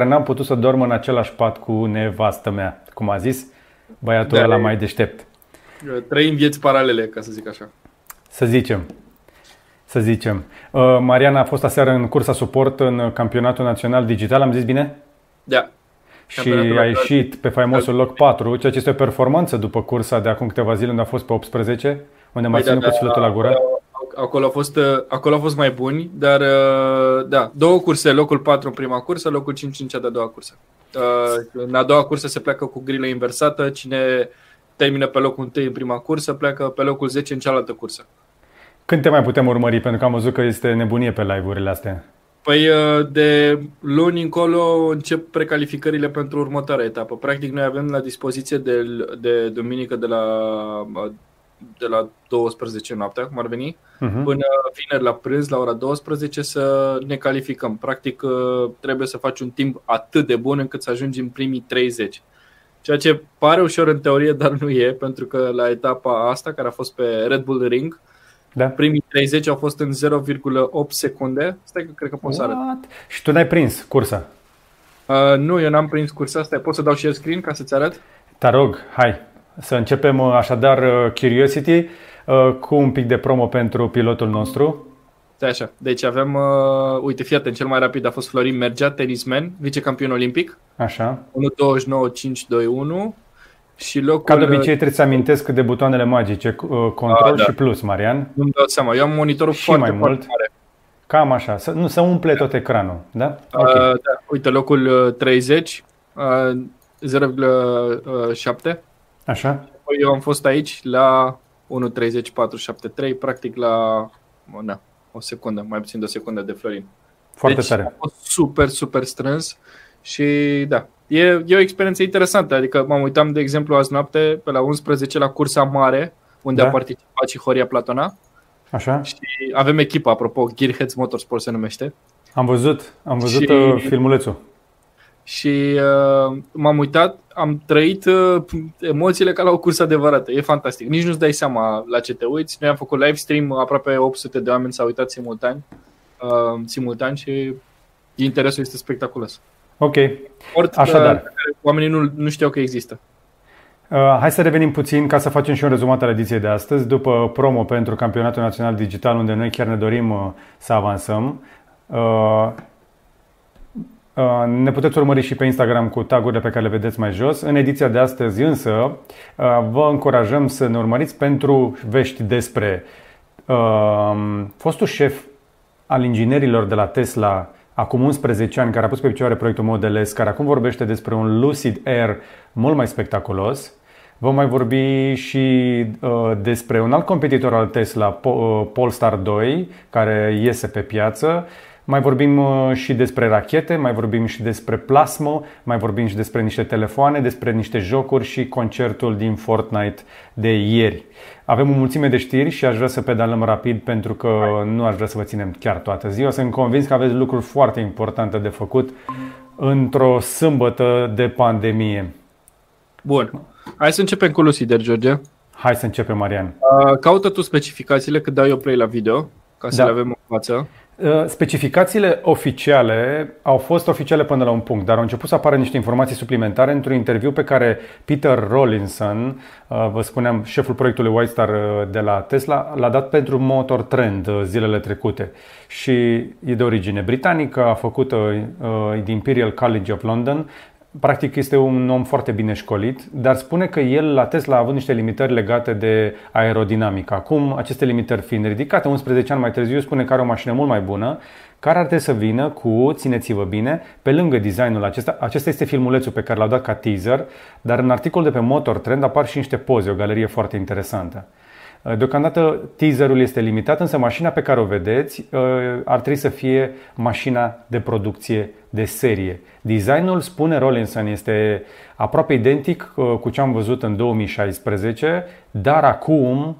care n-am putut să dorm în același pat cu nevastă mea, cum a zis băiatul Da, ăla e- mai deștept. Trăim vieți paralele, ca să zic așa. Să zicem. Să zicem. Uh, Mariana a fost aseară în cursa suport în campionatul național digital, am zis bine? Da. Și Campionatul a național. ieșit pe faimosul loc 4, ceea ce este o performanță după cursa de acum câteva zile, unde a fost pe 18, unde m-a Păi da, ținut cu da, sufletul la gură. Acolo, acolo, a fost, uh, acolo a fost mai buni, dar uh, da, două curse, locul 4 în prima cursă, locul 5 în cea de-a doua cursă. Uh, În a doua cursă se pleacă cu grilă inversată, cine termină pe locul 1 în prima cursă, pleacă pe locul 10 în cealaltă cursă. Când te mai putem urmări? Pentru că am văzut că este nebunie pe live-urile astea. Păi uh, de luni încolo încep precalificările pentru următoarea etapă. Practic noi avem la dispoziție de, de duminică de la, uh, de la 12 noaptea, cum ar veni, Uh-huh. până vineri la prânz, la ora 12, să ne calificăm. Practic uh, trebuie să faci un timp atât de bun încât să ajungi în primii 30. Ceea ce pare ușor în teorie, dar nu e, pentru că la etapa asta, care a fost pe Red Bull Ring, Da? primii 30 au fost în 0,8 secunde. Stai că cred că pot să arăt. What? Și tu n-ai prins cursa. Uh, nu, eu n-am prins cursa asta. Pot să dau share screen ca să-ți arăt? Te rog, hai să începem uh, așadar uh, Curiosity uh, cu un pic de promo pentru pilotul nostru. Stai așa. Deci avem, uh, uite, fii atent, cel mai rapid a fost Florin Mergea, tenisman, vicecampion olimpic, Așa. 1.29.521 și locul... Ca de obicei trebuie să amintesc de butoanele magice, uh, control Ah, da. și plus, Marian. Nu-mi dau seama, eu am monitorul Și foarte, mai foarte mult. mare. Cam așa, să, nu, să umple tot ecranul, da? Uh, Ok. da, uite, locul uh, 30, uh, 0,7. Așa? Apoi Eu am fost aici la 1.30.473, practic la na, o secundă, mai puțin de o secundă de Florin. Foarte deci tare. a fost super, super strâns și da, e, e o experiență interesantă. Adică m-am uitam, de exemplu, azi noapte pe la 11 la cursa mare, unde Da. a participat și Horia Platona Așa? și avem echipa, apropo, Gearheads Motorsport se numește. Am văzut, am văzut Și- uh, filmulețul. Și uh, m-am uitat, am trăit uh, emoțiile ca la o cursă adevărată. E fantastic. Nici nu-ți dai seama la ce te uiți. Noi am făcut live stream, aproape 800 de oameni s-au uitat simultan, uh, simultan și interesul este spectaculos. Ok. Sport Așadar. uh, pe care oamenii nu, nu știau că există. Uh, hai să revenim puțin ca să facem și un rezumat al ediției de astăzi. După promo pentru Campionatul Național Digital, unde noi chiar ne dorim uh, să avansăm, uh, uh, ne puteți urmări și pe Instagram cu tagurile pe care le vedeți mai jos. În ediția de astăzi însă uh, vă încurajăm să ne urmăriți pentru vești despre uh, fostul șef al inginerilor de la Tesla acum 11 ani, care a pus pe picioare proiectul Model S, care acum vorbește despre un Lucid Air mult mai spectaculos. Vom mai vorbi și uh, despre un alt competitor al Tesla, Po- uh, Polestar 2, care iese pe piață. Mai vorbim uh, și despre rachete, mai vorbim și despre plasmă, mai vorbim și despre niște telefoane, despre niște jocuri și concertul din Fortnite de ieri. Avem o mulțime de știri și aș vrea să pedalăm rapid pentru că nu aș vrea să vă ținem chiar toată ziua. Sunt convins că aveți lucruri foarte importante de făcut într-o sâmbătă de pandemie. Bun. Hai să începem cu Lucider, George. Hai să începem, Marian. Uh, Caută tu specificațiile cât dau eu play la video, ca să Da. le avem în față. Uh, Specificațiile oficiale au fost oficiale până la un punct, dar au început să apară niște informații suplimentare într-un interviu pe care Peter Rawlinson, uh, vă spuneam, șeful proiectului White Star uh, de la Tesla, l-a dat pentru Motor Trend uh, zilele trecute. Și e de origine britanică, a făcut uh, uh, din Imperial College of London, Practic este un om foarte bine școlit, dar spune că el la Tesla a avut niște limitări legate de aerodinamică. Acum, aceste limitări fiind ridicate, 11 ani mai târziu spune că are o mașină mult mai bună, care ar trebui să vină cu, țineți-vă bine, pe lângă designul acesta. Acesta este filmulețul pe care l-au dat ca teaser, dar în articol de pe Motor Trend apar și niște poze, o galerie foarte interesantă. Deocamdată teaserul este limitat, însă mașina pe care o vedeți uh, ar trebui să fie mașina de producție de serie. Designul, spune Rollinson, este aproape identic uh, cu ce am văzut în 2016, dar acum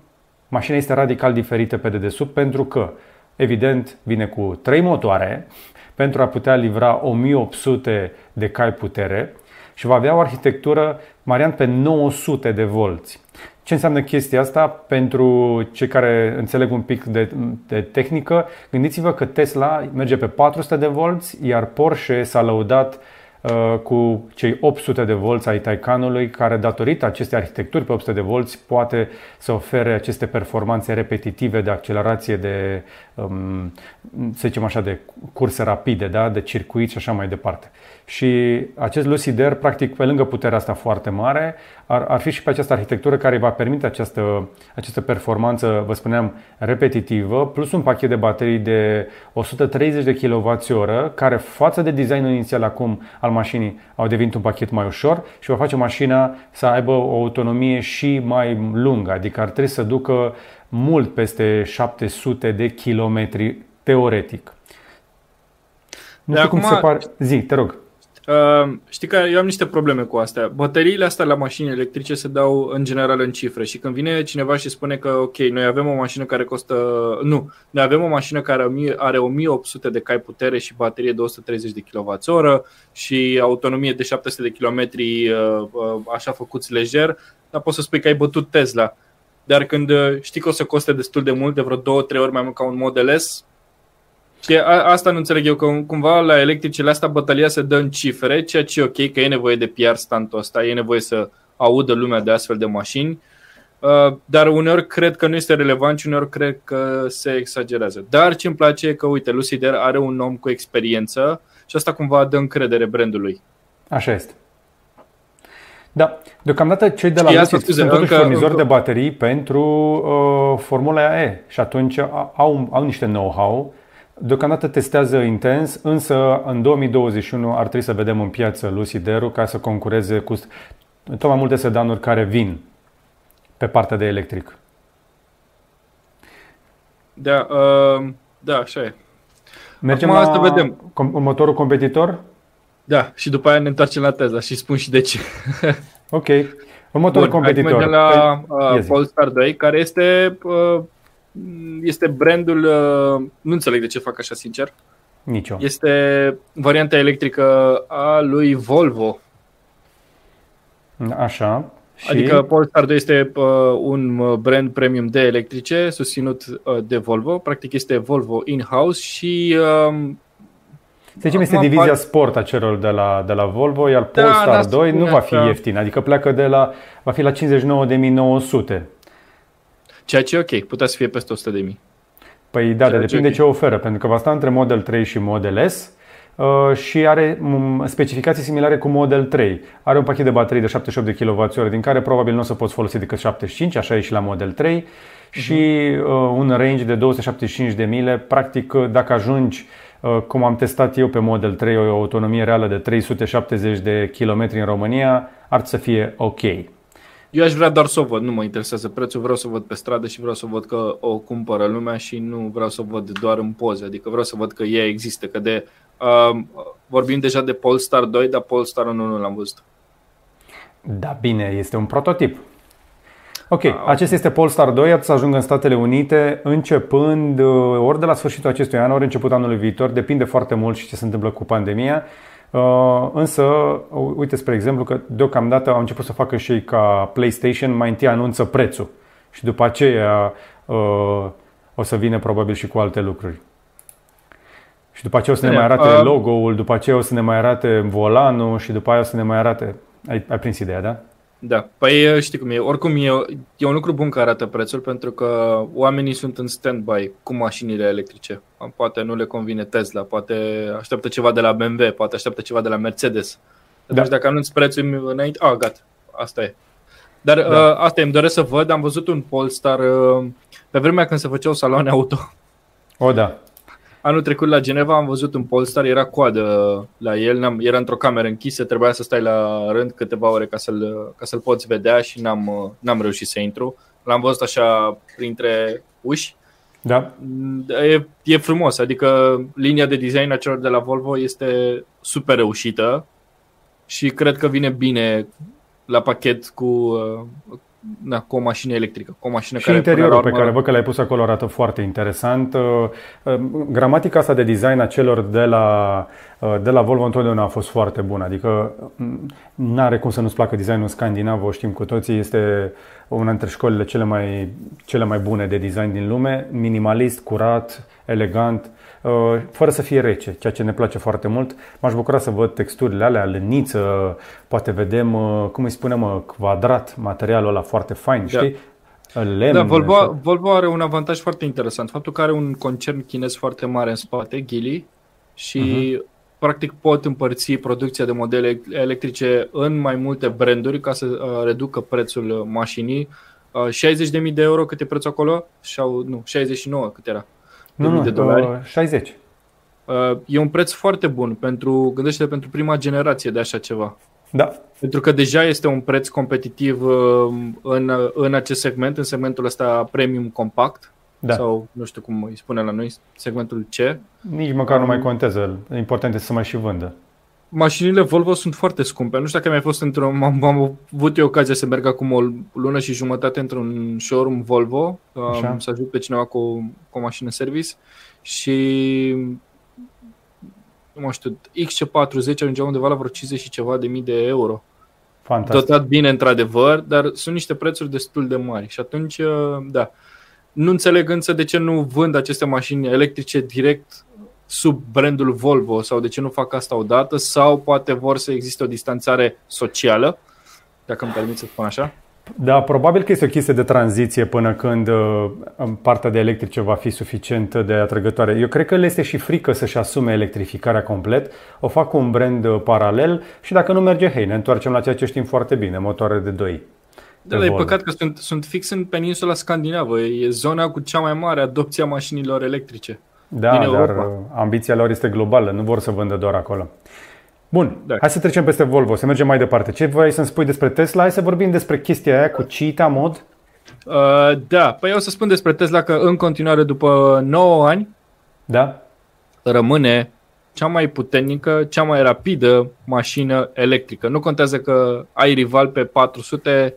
mașina este radical diferită pe dedesubt pentru că, evident, vine cu trei motoare pentru a putea livra 1800 de cai putere și va avea o arhitectură, Marian, pe 900 de volți. Ce înseamnă chestia asta pentru cei care înțeleg un pic de, de tehnică? Gândiți-vă că Tesla merge pe 400 de volți, iar Porsche s-a lăudat uh, cu cei 800 de volți ai Taycanului, care datorită acestei arhitecturi pe 800 de volți poate să ofere aceste performanțe repetitive de accelerație, de, um, să zicem așa, de curse rapide, da? de circuit și așa mai departe. Și acest Lucid Air, practic, pe lângă puterea asta foarte mare, ar, ar fi și pe această arhitectură care va permite această, această performanță, vă spuneam, repetitivă, plus un pachet de baterii de 130 de kWh, care față de designul inițial acum al mașinii au devenit un pachet mai ușor și va face mașina să aibă o autonomie și mai lungă, adică ar trebui să ducă mult peste 700 de kilometri teoretic. Nu de știu acum, cum se pare. Zi, te rog. Uh, știi că eu am niște probleme cu astea. Bateriile astea la mașini electrice se dau în general în cifre și când vine cineva și spune că ok, noi avem o mașină care costă... Nu, noi avem o mașină care are 1800 de cai putere și baterie de 130 de kWh și autonomie de 700 de km uh, uh, așa făcuți lejer, dar poți să spui că ai bătut Tesla. Dar când uh, știi că o să coste destul de mult, de vreo 2-3 ori mai mult ca un Model S, și a, asta nu înțeleg eu, că cumva la electricele astea bătălia se dă în cifre, ceea ce e ok, că e nevoie de PR standul ăsta, e nevoie să audă lumea de astfel de mașini, uh, dar uneori cred că nu este relevant și uneori cred că se exagerează. Dar ce îmi place e că, uite, Lucider are un om cu experiență și asta cumva dă încredere brandului. Așa este. Da, deocamdată cei de la Lucid sunt totuși furnizori încă... de baterii pentru uh, Formula E și atunci au, au niște know-how Deocamdată testează intens, însă în 2021 ar trebui să vedem în piață Lucideru ca să concureze cu tot mai multe sedanuri care vin pe partea de electric. Da, uh, da, așa e. Mergem Acum la asta vedem. Com- următorul competitor? Da, și după aia ne întoarcem la Tesla și spun și de ce. ok. Următorul Bun, competitor. Mergem la păi, uh, Polestar 2, care este uh, este brandul, uh, nu înțeleg de ce fac așa sincer. Nicio. Este varianta electrică a lui Volvo. Așa. Și... Adică Polestar 2 este uh, un uh, brand premium de electrice susținut uh, de Volvo. Practic este Volvo in-house și uh, să zicem, este divizia sport a celor de la, de la Volvo, iar da, Polestar da, 2 nu va fi ieftin, adică pleacă de la, va fi la 59.900 Ceea ce e ok, putea să fie peste 100 de mii. Păi da, dar depinde okay. ce oferă, pentru că va sta între Model 3 și Model S uh, și are um, specificații similare cu Model 3. Are un pachet de baterii de 78 de kWh, din care probabil nu o să poți folosi decât 75, așa e și la Model 3, uh-huh. și uh, un range de 275 de mile. Practic, uh, dacă ajungi uh, cum am testat eu pe Model 3, o autonomie reală de 370 de km în România, ar să fie ok. Eu aș vrea doar să o văd, nu mă interesează prețul, vreau să o văd pe stradă și vreau să văd că o cumpără lumea și nu vreau să o văd doar în poze, adică vreau să văd că ea există, că de uh, vorbim deja de Polestar 2, dar Polestar 1 nu l-am văzut. Da, bine, este un prototip. Ok, ah, acesta este Polestar 2, ar să ajungă în Statele Unite începând uh, ori de la sfârșitul acestui an, ori început anului viitor, depinde foarte mult și ce se întâmplă cu pandemia. Uh, însă, uite, spre exemplu, că deocamdată au început să facă și ei ca PlayStation, mai întâi anunță prețul și după aceea uh, o să vină probabil și cu alte lucruri. Și după aceea o să ne mai arate uh, logo-ul, după aceea o să ne mai arate volanul și după aia o să ne mai arate... Ai, ai prins ideea, da? Da, păi știi cum e. Oricum e, e un lucru bun că arată prețul pentru că oamenii sunt în stand-by cu mașinile electrice. Poate nu le convine Tesla, poate așteaptă ceva de la BMW, poate așteaptă ceva de la Mercedes. Da. Deci dacă anunți prețul înainte, a, gata, asta e. Dar da. uh, asta îmi doresc să văd, am văzut un Polestar uh, pe vremea când se făceau saloane auto. O, da. Anul trecut la Geneva am văzut un Polestar, era coadă la el, era într-o cameră închisă, trebuia să stai la rând câteva ore ca să-l, ca să-l poți vedea și n-am, n-am reușit să intru. L-am văzut așa printre uși. Da. E, e frumos, adică linia de design a celor de la Volvo este super reușită și cred că vine bine la pachet cu, da, cu o mașină electrică, cu o mașină și care interiorul pe care văd că l-ai pus acolo arată foarte interesant. Uh, uh, gramatica asta de design a celor de la, uh, de la Volvo întotdeauna a fost foarte bună, adică nu are cum să nu-ți placă designul scandinav, o știm cu toții, este una dintre școlile cele mai, cele mai bune de design din lume, minimalist, curat, elegant, uh, fără să fie rece, ceea ce ne place foarte mult. M-aș bucura să văd texturile alea, lăniță, poate vedem, uh, cum îi spunem, quadrat, materialul ăla foarte fain, da. știi? Lemn, da, Volvo, Volvo are un avantaj foarte interesant. Faptul că are un concern chinez foarte mare în spate, Geely, și uh-huh. practic pot împărți producția de modele electrice în mai multe branduri ca să uh, reducă prețul mașinii. Uh, 60.000 de euro cât e prețul acolo? Sau, nu, 69 cât era? Nu, nu, de dolari. 60. Uh, e un preț foarte bun pentru, gândește pentru prima generație de așa ceva. Da. Pentru că deja este un preț competitiv uh, în, în acest segment, în segmentul ăsta premium compact. Da. Sau nu știu cum îi spune la noi, segmentul C. Nici măcar um, nu mai contează. Important este să mai și vândă. Mașinile Volvo sunt foarte scumpe. Nu știu dacă mi-ai fost într-o... Am, am avut eu ocazia să merg acum o lună și jumătate într-un showroom Volvo. Um, să ajut pe cineva cu, cu o mașină service. Și nu mai știu, XC40 ajungea undeva la vreo 50 și ceva de mii de euro. Fantastic. Dotat bine, într-adevăr, dar sunt niște prețuri destul de mari. Și atunci, uh, da. Nu înțeleg însă de ce nu vând aceste mașini electrice direct sub brandul Volvo sau de ce nu fac asta odată sau poate vor să existe o distanțare socială, dacă îmi permit să spun așa. Da, probabil că este o chestie de tranziție până când uh, partea de electrice va fi suficient de atrăgătoare. Eu cred că le este și frică să-și asume electrificarea complet. O fac cu un brand uh, paralel și dacă nu merge, hei, ne întoarcem la ceea ce știm foarte bine, motoare de 2. Da, dar e păcat că sunt, sunt fix în peninsula scandinavă. E zona cu cea mai mare adopție a mașinilor electrice. Da, dar uh, ambiția lor este globală, nu vor să vândă doar acolo. Bun, da. hai să trecem peste Volvo, să mergem mai departe. Ce vrei să-mi spui despre Tesla? Hai să vorbim despre chestia aia cu Cheetah mod. Uh, da, păi eu o să spun despre Tesla că în continuare după 9 ani da. rămâne cea mai puternică, cea mai rapidă mașină electrică. Nu contează că ai rival pe 400,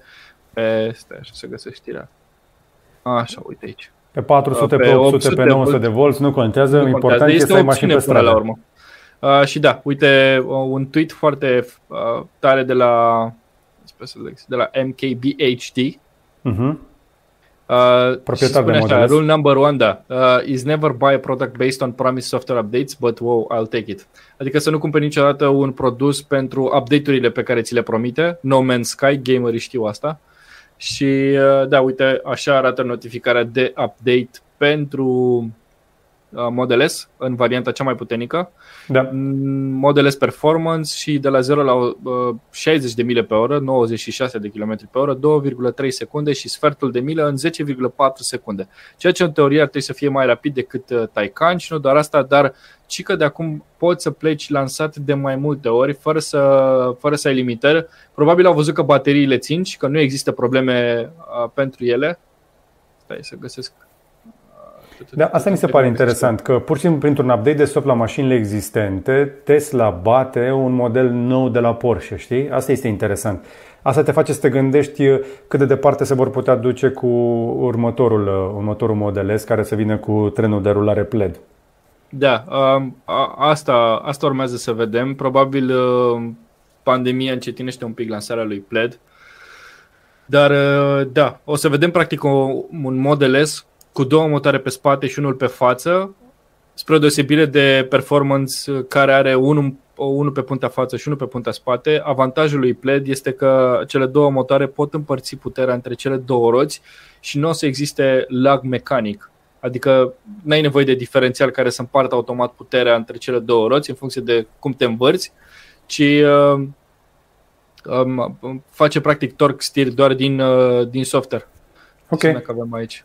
pe... Stai așa să găsesc știrea. Așa, uite aici. Pe 400, pe, pe 800, 800, pe 900 de volți, nu contează, nu important contează. este să ai mașini pe stradă. La urmă. Uh, și da, uite, uh, un tweet foarte uh, tare de la, de la MKBHD. Uh-huh. Uh, Proprietar de așa, Rule number one, da. Uh, is never buy a product based on promised software updates, but wow, I'll take it. Adică să nu cumperi niciodată un produs pentru update-urile pe care ți le promite. No Man's Sky, gamerii știu asta. Și uh, da, uite, așa arată notificarea de update pentru Uh, Model S în varianta cea mai puternică, da. Mm, Model S Performance și de la 0 la 60 uh, de mile pe oră, 96 de km pe oră, 2,3 secunde și sfertul de milă în 10,4 secunde. Ceea ce în teorie ar trebui să fie mai rapid decât uh, Taycan și nu doar asta, dar ci că de acum poți să pleci lansat de mai multe ori fără să, fără să ai limitări. Probabil au văzut că bateriile țin și că nu există probleme pentru ele. Stai să găsesc da, asta mi se pare interesant, că pur și simplu printr-un update de soft la mașinile existente, Tesla bate un model nou de la Porsche, știi? Asta este interesant. Asta te face să te gândești cât de departe se vor putea duce cu următorul, următorul Model S care să vină cu trenul de rulare pled. Da, asta, asta urmează să vedem. Probabil pandemia încetinește un pic lansarea lui pled. Dar da, o să vedem practic un Model S cu două motoare pe spate și unul pe față, spre o deosebire de performance care are unul, unul pe puntea față și unul pe puntea spate. Avantajul lui Pled este că cele două motoare pot împărți puterea între cele două roți și nu o să existe lag mecanic. Adică nu ai nevoie de diferențial care să împartă automat puterea între cele două roți în funcție de cum te învârți, ci uh, um, face practic torque steer doar din, uh, din software. Ok. Să avem aici.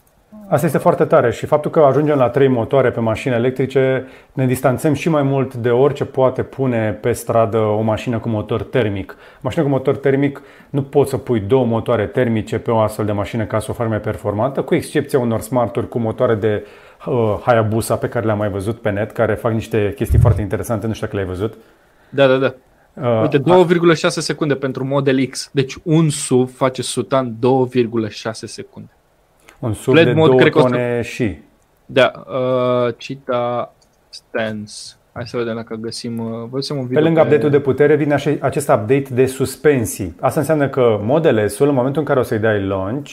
Asta este foarte tare și faptul că ajungem la trei motoare pe mașini electrice ne distanțăm și mai mult de orice poate pune pe stradă o mașină cu motor termic. Mașină cu motor termic nu poți să pui două motoare termice pe o astfel de mașină ca să o faci mai performantă, cu excepția unor smarturi cu motoare de uh, Hayabusa pe care le-am mai văzut pe net, care fac niște chestii foarte interesante, nu știu dacă le-ai văzut. Da, da, da. Uh, Uite, 2,6 secunde pentru Model X. Deci un SUV face sutan 2,6 secunde. Un sub Pled de mod, două cred tone și. Da, uh, Cita Stance. Hai să vedem dacă găsim, uh, un video pe lângă pe... update-ul de putere vine așa, acest update de suspensii. Asta înseamnă că Model S-ul, în momentul în care o să-i dai launch,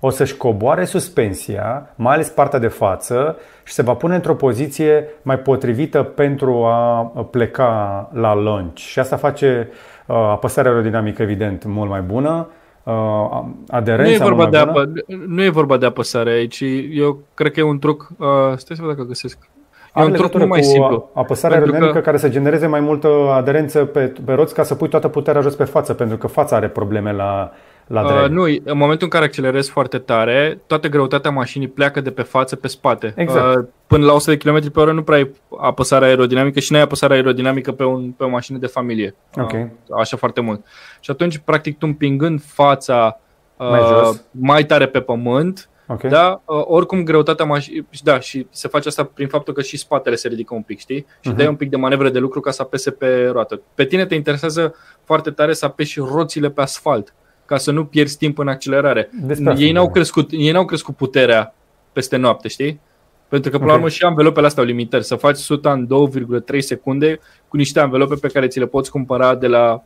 o să-și coboare suspensia, mai ales partea de față, și se va pune într-o poziție mai potrivită pentru a pleca la launch. Și asta face uh, apăsarea aerodinamică, evident, mult mai bună, uh, aderența nu e, vorba mult de mai bună. apă, nu e vorba de apăsare aici. Eu cred că e un truc... Uh, stai să văd dacă găsesc. E Are un truc legătură mult mai cu simplu. apăsarea Pentru aerodinamică că- care să genereze mai multă aderență pe, pe roți ca să pui toată puterea jos pe față, pentru că fața are probleme la, la drag. Uh, nu, în momentul în care accelerezi foarte tare, toată greutatea mașinii pleacă de pe față pe spate. Exact. Uh, până la 100 de km pe oră nu prea ai apăsare aerodinamică și nu ai apăsare aerodinamică pe, un, pe o mașină de familie. Ok. Uh, așa foarte mult. Și atunci, practic, tu împingând fața uh, Mai jos. mai tare pe pământ, Ok? Da, uh, oricum greutatea mașinii, da, și se face asta prin faptul că și spatele se ridică un pic, știi? Și Mhm. dai un pic de manevră de lucru ca să apese pe roată. Pe tine te interesează foarte tare să apeși roțile pe asfalt, ca să nu pierzi timp în accelerare. Despre asta ei, n-au vorbim. crescut, ei n-au crescut puterea peste noapte, știi? Pentru că, până la Ok. urmă, și anvelopele astea au limitări. Să faci 100 în 2,3 secunde cu niște anvelope pe care ți le poți cumpăra de la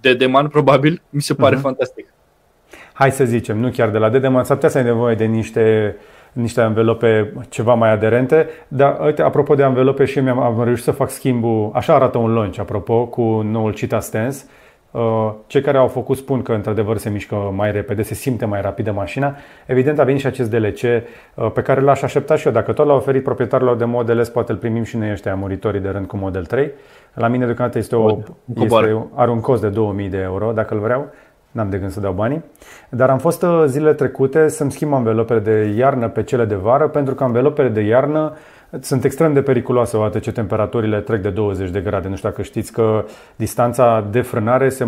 de deman, probabil, mi se pare Mhm. fantastic. Hai să zicem, nu chiar de la Dedeman, s-ar putea să ai nevoie de niște, niște anvelope ceva mai aderente, dar uite, apropo de anvelope și eu mi-am am reușit să fac schimbul, așa arată un launch, apropo, cu noul Cheetah Stance. Uh, Cei care au făcut spun că într-adevăr se mișcă mai repede, se simte mai rapidă mașina. Evident a venit și acest DLC uh, pe care l-aș aștepta și eu. Dacă tot l-a oferit proprietarilor de Model S, poate îl primim și noi ăștia muritorii de rând cu Model 3. La mine deocamdată este o, coboară. este, are un cost de 2000 de euro dacă îl vreau. N-am de gând să dau banii. Dar am fost uh, zilele trecute să-mi schimb anvelopele de iarnă pe cele de vară, pentru că anvelopele de iarnă sunt extrem de periculoase odată ce temperaturile trec de 20 de grade. Nu știu dacă știți că distanța de frânare se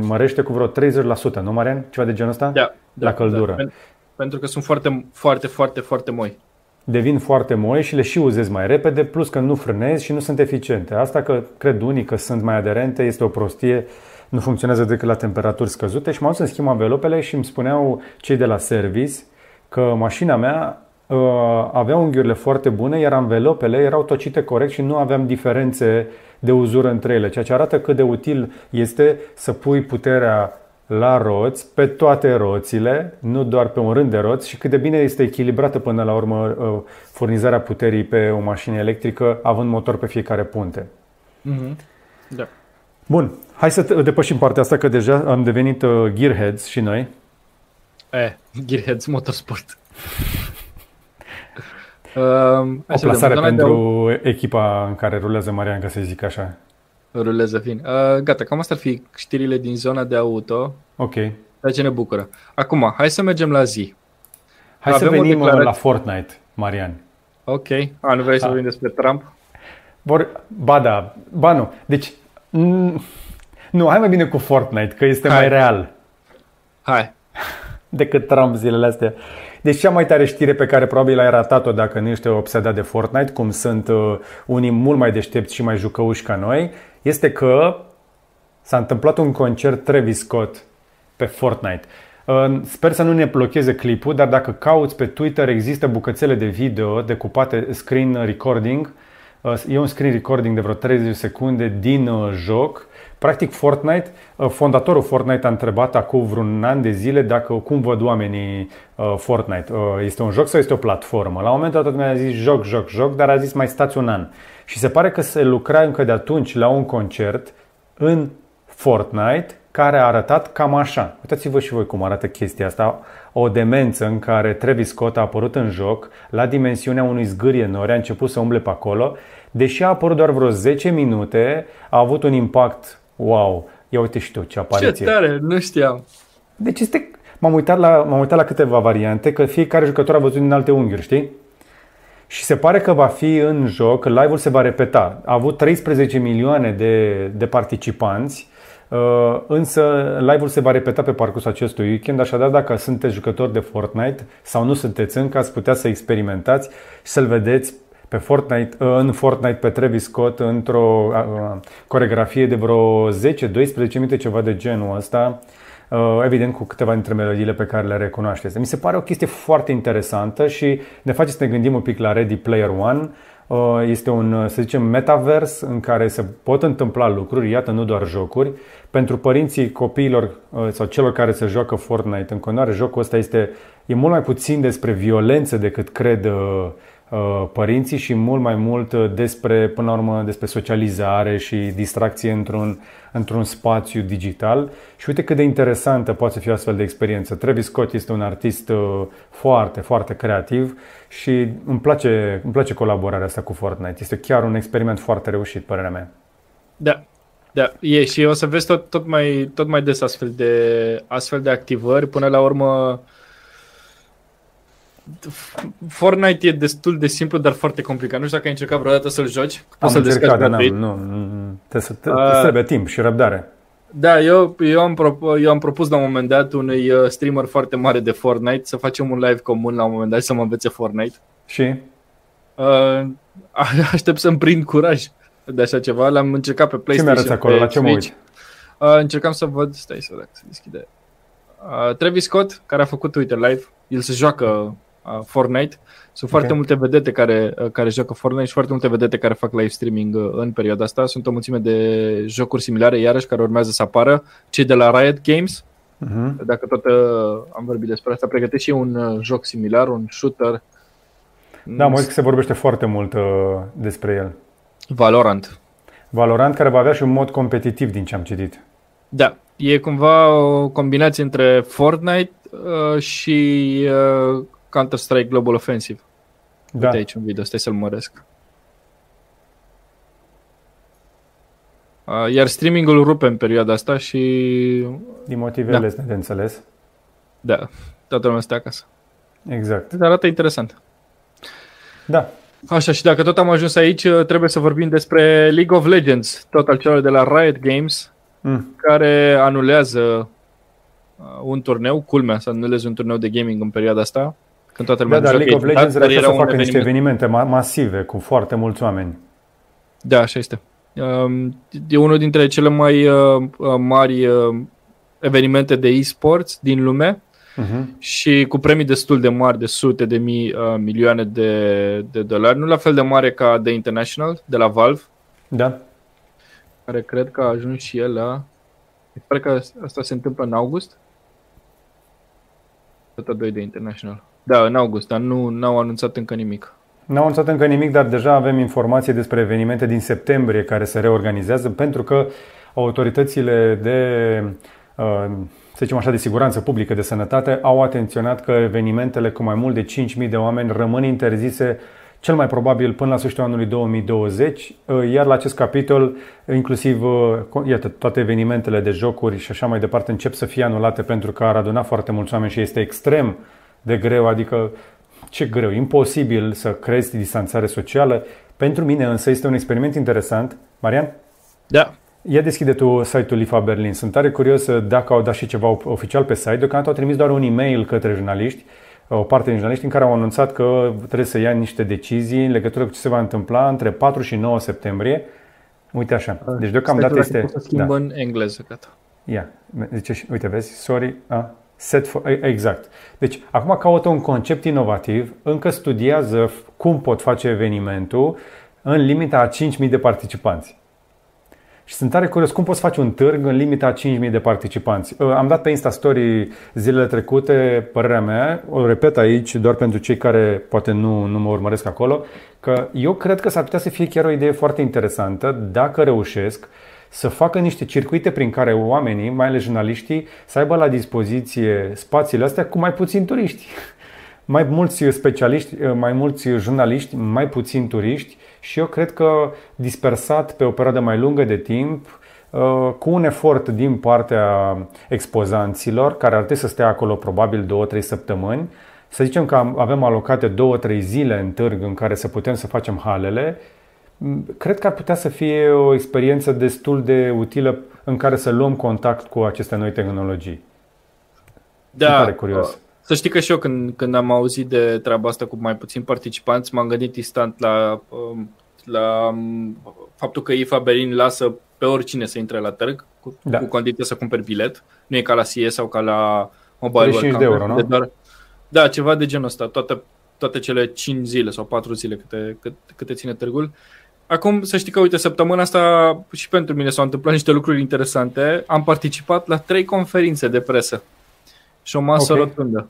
mărește cu vreo 30%, nu Marian? Ceva de genul ăsta? Da, da, La căldură. Da. Pen- Pentru că sunt foarte, foarte, foarte, foarte moi. devin foarte moi și le și uzezi mai repede, plus că nu frânezi și nu sunt eficiente. Asta că cred unii că sunt mai aderente este o prostie, nu funcționează decât la temperaturi scăzute și m-am dus să schimb anvelopele și îmi spuneau cei de la service că mașina mea uh, avea unghiurile foarte bune, iar anvelopele erau tocite corect și nu aveam diferențe de uzură între ele, ceea ce arată cât de util este să pui puterea la roți, pe toate roțile, nu doar pe un rând de roți și cât de bine este echilibrată până la urmă uh, furnizarea puterii pe o mașină electrică, având motor pe fiecare punte. Mm-hmm. Da. Bun, hai să t- depășim partea asta că deja am devenit uh, gearheads și noi. E, Gearheads Motorsport. uh, O plasare pentru echipa în care rulează Marian, ca să zic așa. Ruleză fin. Uh, gata, cam asta ar fi știrile din zona de auto. Ok. Ceea ce ne bucură. Acum, hai să mergem la zi. Hai să Avem o venim uh, declarație. la Fortnite, Marian. Ok. A, nu vrei să Da. vorbim despre Trump? Vor... Ba da, ba nu. Deci, mm, nu, hai mai bine cu Fortnite, că este Hai. mai real. Hai. decât Trump zilele astea. Deci cea mai tare știre pe care probabil ai ratat-o dacă nu ești obsedat de Fortnite, cum sunt uh, unii mult mai deștepți și mai jucăuși ca noi, este că s-a întâmplat un concert Travis Scott pe Fortnite. Uh, Sper să nu ne blocheze clipul, dar dacă cauți pe Twitter există bucățele de video decupate screen recording. Uh, E un screen recording de vreo 30 secunde din uh, joc. Practic Fortnite, uh, fondatorul Fortnite a întrebat acum vreun an de zile dacă cum văd oamenii uh, Fortnite. Uh, Este un joc sau este o platformă? La momentul dat mi-a zis joc, joc, joc, dar a zis mai stați un an. Și se pare că se lucra încă de atunci la un concert în Fortnite care a arătat cam așa. Uitați-vă și voi cum arată chestia asta. O demență în care Travis Scott a apărut în joc la dimensiunea unui zgârie nori, a început să umble pe acolo. Deși a apărut doar vreo 10 minute, a avut un impact wow. Ia uite și tu ce Ce apariție. tare, nu știam. Deci este... M-am uitat, la, m-am uitat la câteva variante, că fiecare jucător a văzut din alte unghiuri, știi? Și se pare că va fi în joc, live-ul se va repeta. A avut 13 milioane de, de participanți, uh, însă live-ul se va repeta pe parcursul acestui weekend, așadar dacă sunteți jucători de Fortnite sau nu sunteți încă, ați putea să experimentați și să-l vedeți pe Fortnite, uh, în Fortnite pe Travis Scott într-o uh, coregrafie de vreo 10-12 minute, ceva de genul ăsta. Uh, evident cu câteva dintre melodiile pe care le recunoașteți. Mi se pare o chestie foarte interesantă și ne face să ne gândim un pic la Ready Player One, Uh, este un, să zicem, metavers în care se pot întâmpla lucruri, iată, nu doar jocuri. Pentru părinții copiilor uh, sau celor care se joacă Fortnite în continuare, jocul ăsta este, e mult mai puțin despre violență decât cred uh, părinții și mult mai mult despre, până la urmă, despre socializare și distracție într-un, într-un spațiu digital. Și uite cât de interesantă poate fi o astfel de experiență. Travis Scott este un artist foarte, foarte creativ și îmi place, îmi place colaborarea asta cu Fortnite. Este chiar un experiment foarte reușit, părerea mea. Da, da, e și o să vezi tot, tot, mai, tot mai des astfel de, astfel de activări. Până la urmă, Fortnite e destul de simplu, dar foarte complicat. Nu știu dacă ai încercat vreodată să-l joci. Am să încercat, dar nu, nu, nu, trebuie, să, trebuie timp și răbdare. Da, eu, eu, am propus, eu am propus la un moment dat unui uh, streamer foarte mare de Fortnite să facem un live comun la un moment dat să mă învețe Fortnite. Și? Uh, aștept să-mi prind curaj de așa ceva. L-am încercat pe PlayStation. Ce mi acolo? La ce mă uit? Uh, încercam să văd, stai să dacă se deschide. Uh, Travis Scott, care a făcut Twitter Live, el se joacă uh, Fortnite. Sunt okay. foarte multe vedete care, uh, care joacă Fortnite și foarte multe vedete care fac live streaming uh, în perioada asta. Sunt o mulțime de jocuri similare, iarăși, care urmează să apară. Cei de la Riot Games, uh-huh. dacă tot uh, am vorbit despre asta, pregătesc și un uh, joc similar, un shooter. Da, mă că se vorbește foarte mult uh, despre el. Valorant. Valorant care va avea și un mod competitiv din ce am citit. Da, e cumva o combinație între Fortnite uh, și uh, Counter-Strike Global Offensive. Da. Uite aici un video, stai să-l măresc. Uh, iar streamingul rupe în perioada asta și... Din motive da. de înțeles. Da, toată lumea stă acasă. Exact. Dar arată interesant. Da. Așa, și dacă tot am ajuns aici, uh, trebuie să vorbim despre League of Legends, tot al celor de la Riot Games, mm. care anulează uh, un turneu, culmea să anuleze un turneu de gaming în perioada asta, când toată lumea da, dar League of Legends dar, să facă niște evenimente masive cu foarte mulți oameni. Da, așa este. Um, e unul dintre cele mai uh, mari evenimente de e-sports din lume uh-huh. și cu premii destul de mari, de sute de mii, uh, milioane de, de dolari, nu la fel de mare ca The International, de la Valve. Da. Care cred că a ajuns și el la... Sper că asta se întâmplă în august. Data 2 de International. Da, în august, dar nu au anunțat încă nimic. N-au anunțat încă nimic, dar deja avem informații despre evenimente din septembrie care se reorganizează pentru că autoritățile de uh, să zicem așa, de siguranță publică, de sănătate, au atenționat că evenimentele cu mai mult de 5.000 de oameni rămân interzise cel mai probabil până la sfârșitul anului 2020, iar la acest capitol, inclusiv iată, toate evenimentele de jocuri și așa mai departe încep să fie anulate pentru că ar aduna foarte mulți oameni și este extrem de greu, adică ce greu, imposibil să creezi distanțare socială. Pentru mine însă este un experiment interesant. Marian? Da. Ia deschide tu site-ul IFA Berlin. Sunt tare curios uh, dacă au dat și ceva oficial pe site. Deocamdată au trimis doar un e-mail către jurnaliști, uh, o parte din jurnaliști, în care au anunțat că trebuie să ia niște decizii în legătură cu ce se va întâmpla între 4 și 9 septembrie. Uite așa. Ah, deci deocamdată este... Să schimbă da. în engleză, gata. Ia. Zice, uite, vezi, sorry, a, set for, exact. Deci, acum caută un concept inovativ, încă studiază cum pot face evenimentul în limita a 5.000 de participanți. Și sunt tare curios cum poți face un târg în limita 5.000 de participanți. Uh, am dat pe Insta Story zilele trecute părerea mea, o repet aici doar pentru cei care poate nu, nu mă urmăresc acolo, că eu cred că s-ar putea să fie chiar o idee foarte interesantă dacă reușesc să facă niște circuite prin care oamenii, mai ales jurnaliștii, să aibă la dispoziție spațiile astea cu mai puțini turiști. Mai mulți specialiști, mai mulți jurnaliști, mai puțini turiști și eu cred că dispersat pe o perioadă mai lungă de timp, uh, cu un efort din partea expozanților, care ar trebui să stea acolo probabil 2-3 săptămâni, să zicem că avem alocate 2-3 zile în târg în care să putem să facem halele, cred că ar putea să fie o experiență destul de utilă în care să luăm contact cu aceste noi tehnologii. Da, Sunt curios. Să știi că și eu când, când am auzit de treaba asta cu mai puțini participanți, m-am gândit instant la, um, la um, faptul că IFA Berlin lasă pe oricine să intre la târg, cu, da. cu condiția să cumperi bilet. Nu e ca la CS sau ca la Mobile World de euro, nu? Doar, da, ceva de genul ăsta. Toată, toate cele 5 zile sau 4 zile câte, câte, câte ține târgul. Acum să știi că, uite, săptămâna asta și pentru mine s-au întâmplat niște lucruri interesante. Am participat la trei conferințe de presă și o masă okay. rotundă.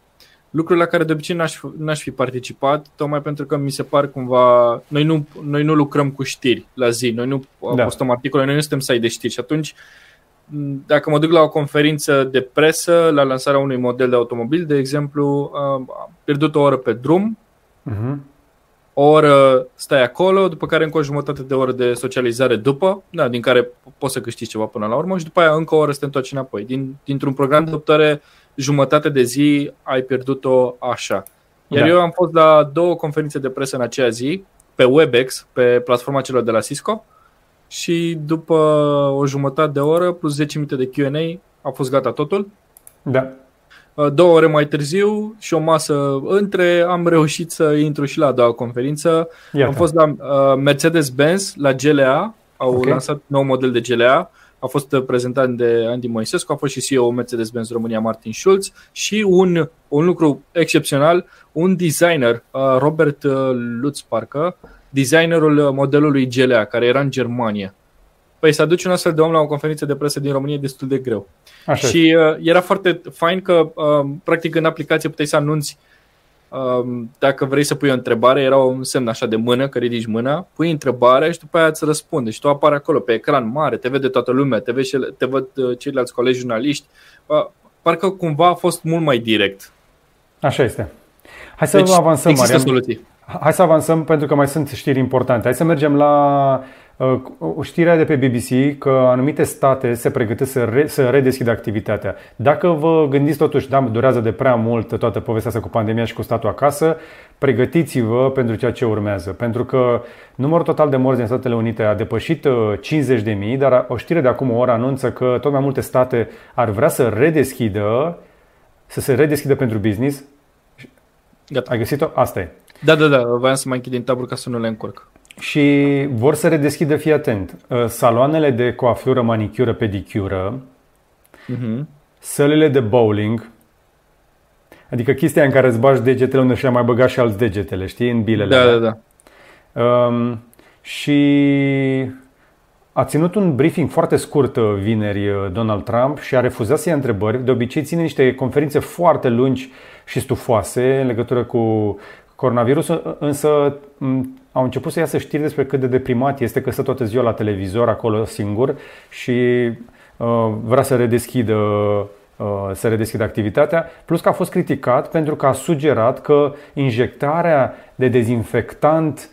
Lucruri la care de obicei n-aș, n-aș fi participat, tocmai pentru că mi se par cumva... Noi nu, noi nu lucrăm cu știri la zi, noi nu da. postăm articole, noi nu suntem site de știri și atunci dacă mă duc la o conferință de presă, la lansarea unui model de automobil, de exemplu, am pierdut o oră pe drum, uh-huh. O oră stai acolo, după care încă o jumătate de oră de socializare după, da, din care poți să câștigi ceva până la urmă și după aia încă o oră să te întorci înapoi. Din, dintr-un program de adoptare, jumătate de zi ai pierdut-o așa. Iar da. eu am fost la două conferințe de presă în aceea zi, pe WebEx, pe platforma celor de la Cisco, și după o jumătate de oră plus 10 minute de Q&A a fost gata totul. Da. Uh, două ore mai târziu și o masă între, am reușit să intru și la a doua conferință. Iată. Am fost la uh, Mercedes-Benz, la GLA, au okay. lansat nou model de GLA. A fost prezentat de Andy Moisescu, a fost și CEO Mercedes-Benz România Martin Schulz și un, un lucru excepțional, un designer, uh, Robert Lutz parcă, designerul uh, modelului GLA, care era în Germania. Păi să aduci un astfel de om la o conferință de presă din România e destul de greu. Așa și uh, era foarte fain că, uh, practic, în aplicație puteai să anunți uh, dacă vrei să pui o întrebare, era un semn așa de mână, că ridici mâna, pui întrebarea și după aia îți răspunde și tu apare acolo pe ecran mare, te vede toată lumea, te, vezi, te văd uh, ceilalți colegi jurnaliști. Uh, parcă cumva a fost mult mai direct. Așa este. Hai să deci, avansăm, Marian. Soluții. Hai să avansăm pentru că mai sunt știri importante. Hai să mergem la uh, știrea de pe BBC că anumite state se pregătesc să, re, să redeschidă activitatea. Dacă vă gândiți totuși, da, durează de prea mult toată povestea asta cu pandemia și cu statul acasă, pregătiți-vă pentru ceea ce urmează. Pentru că numărul total de morți din Statele Unite a depășit 50.000, uh, dar o știre de acum o oră anunță că tot mai multe state ar vrea să redeschidă, să se redeschidă pentru business. Gata. Ai găsit-o? Asta e. Da, da, da, voiam să mai închid din tabur ca să nu le încurc. Și vor să redeschidă, fii atent, uh, saloanele de coafură, manicură, pedicură, uh-huh. sălile de bowling, adică chestia în care îți bagi degetele unde și mai băgat și alți degetele, știi, în bilele. Da, da, da. Um, și a ținut un briefing foarte scurt uh, vineri uh, Donald Trump și a refuzat să ia întrebări. De obicei ține niște conferințe foarte lungi și stufoase în legătură cu Coronavirusul însă au început să iasă știri despre cât de deprimat este că stă toată ziua la televizor acolo singur și uh, vrea să redeschidă uh, să redeschidă activitatea, plus că a fost criticat pentru că a sugerat că injectarea de dezinfectant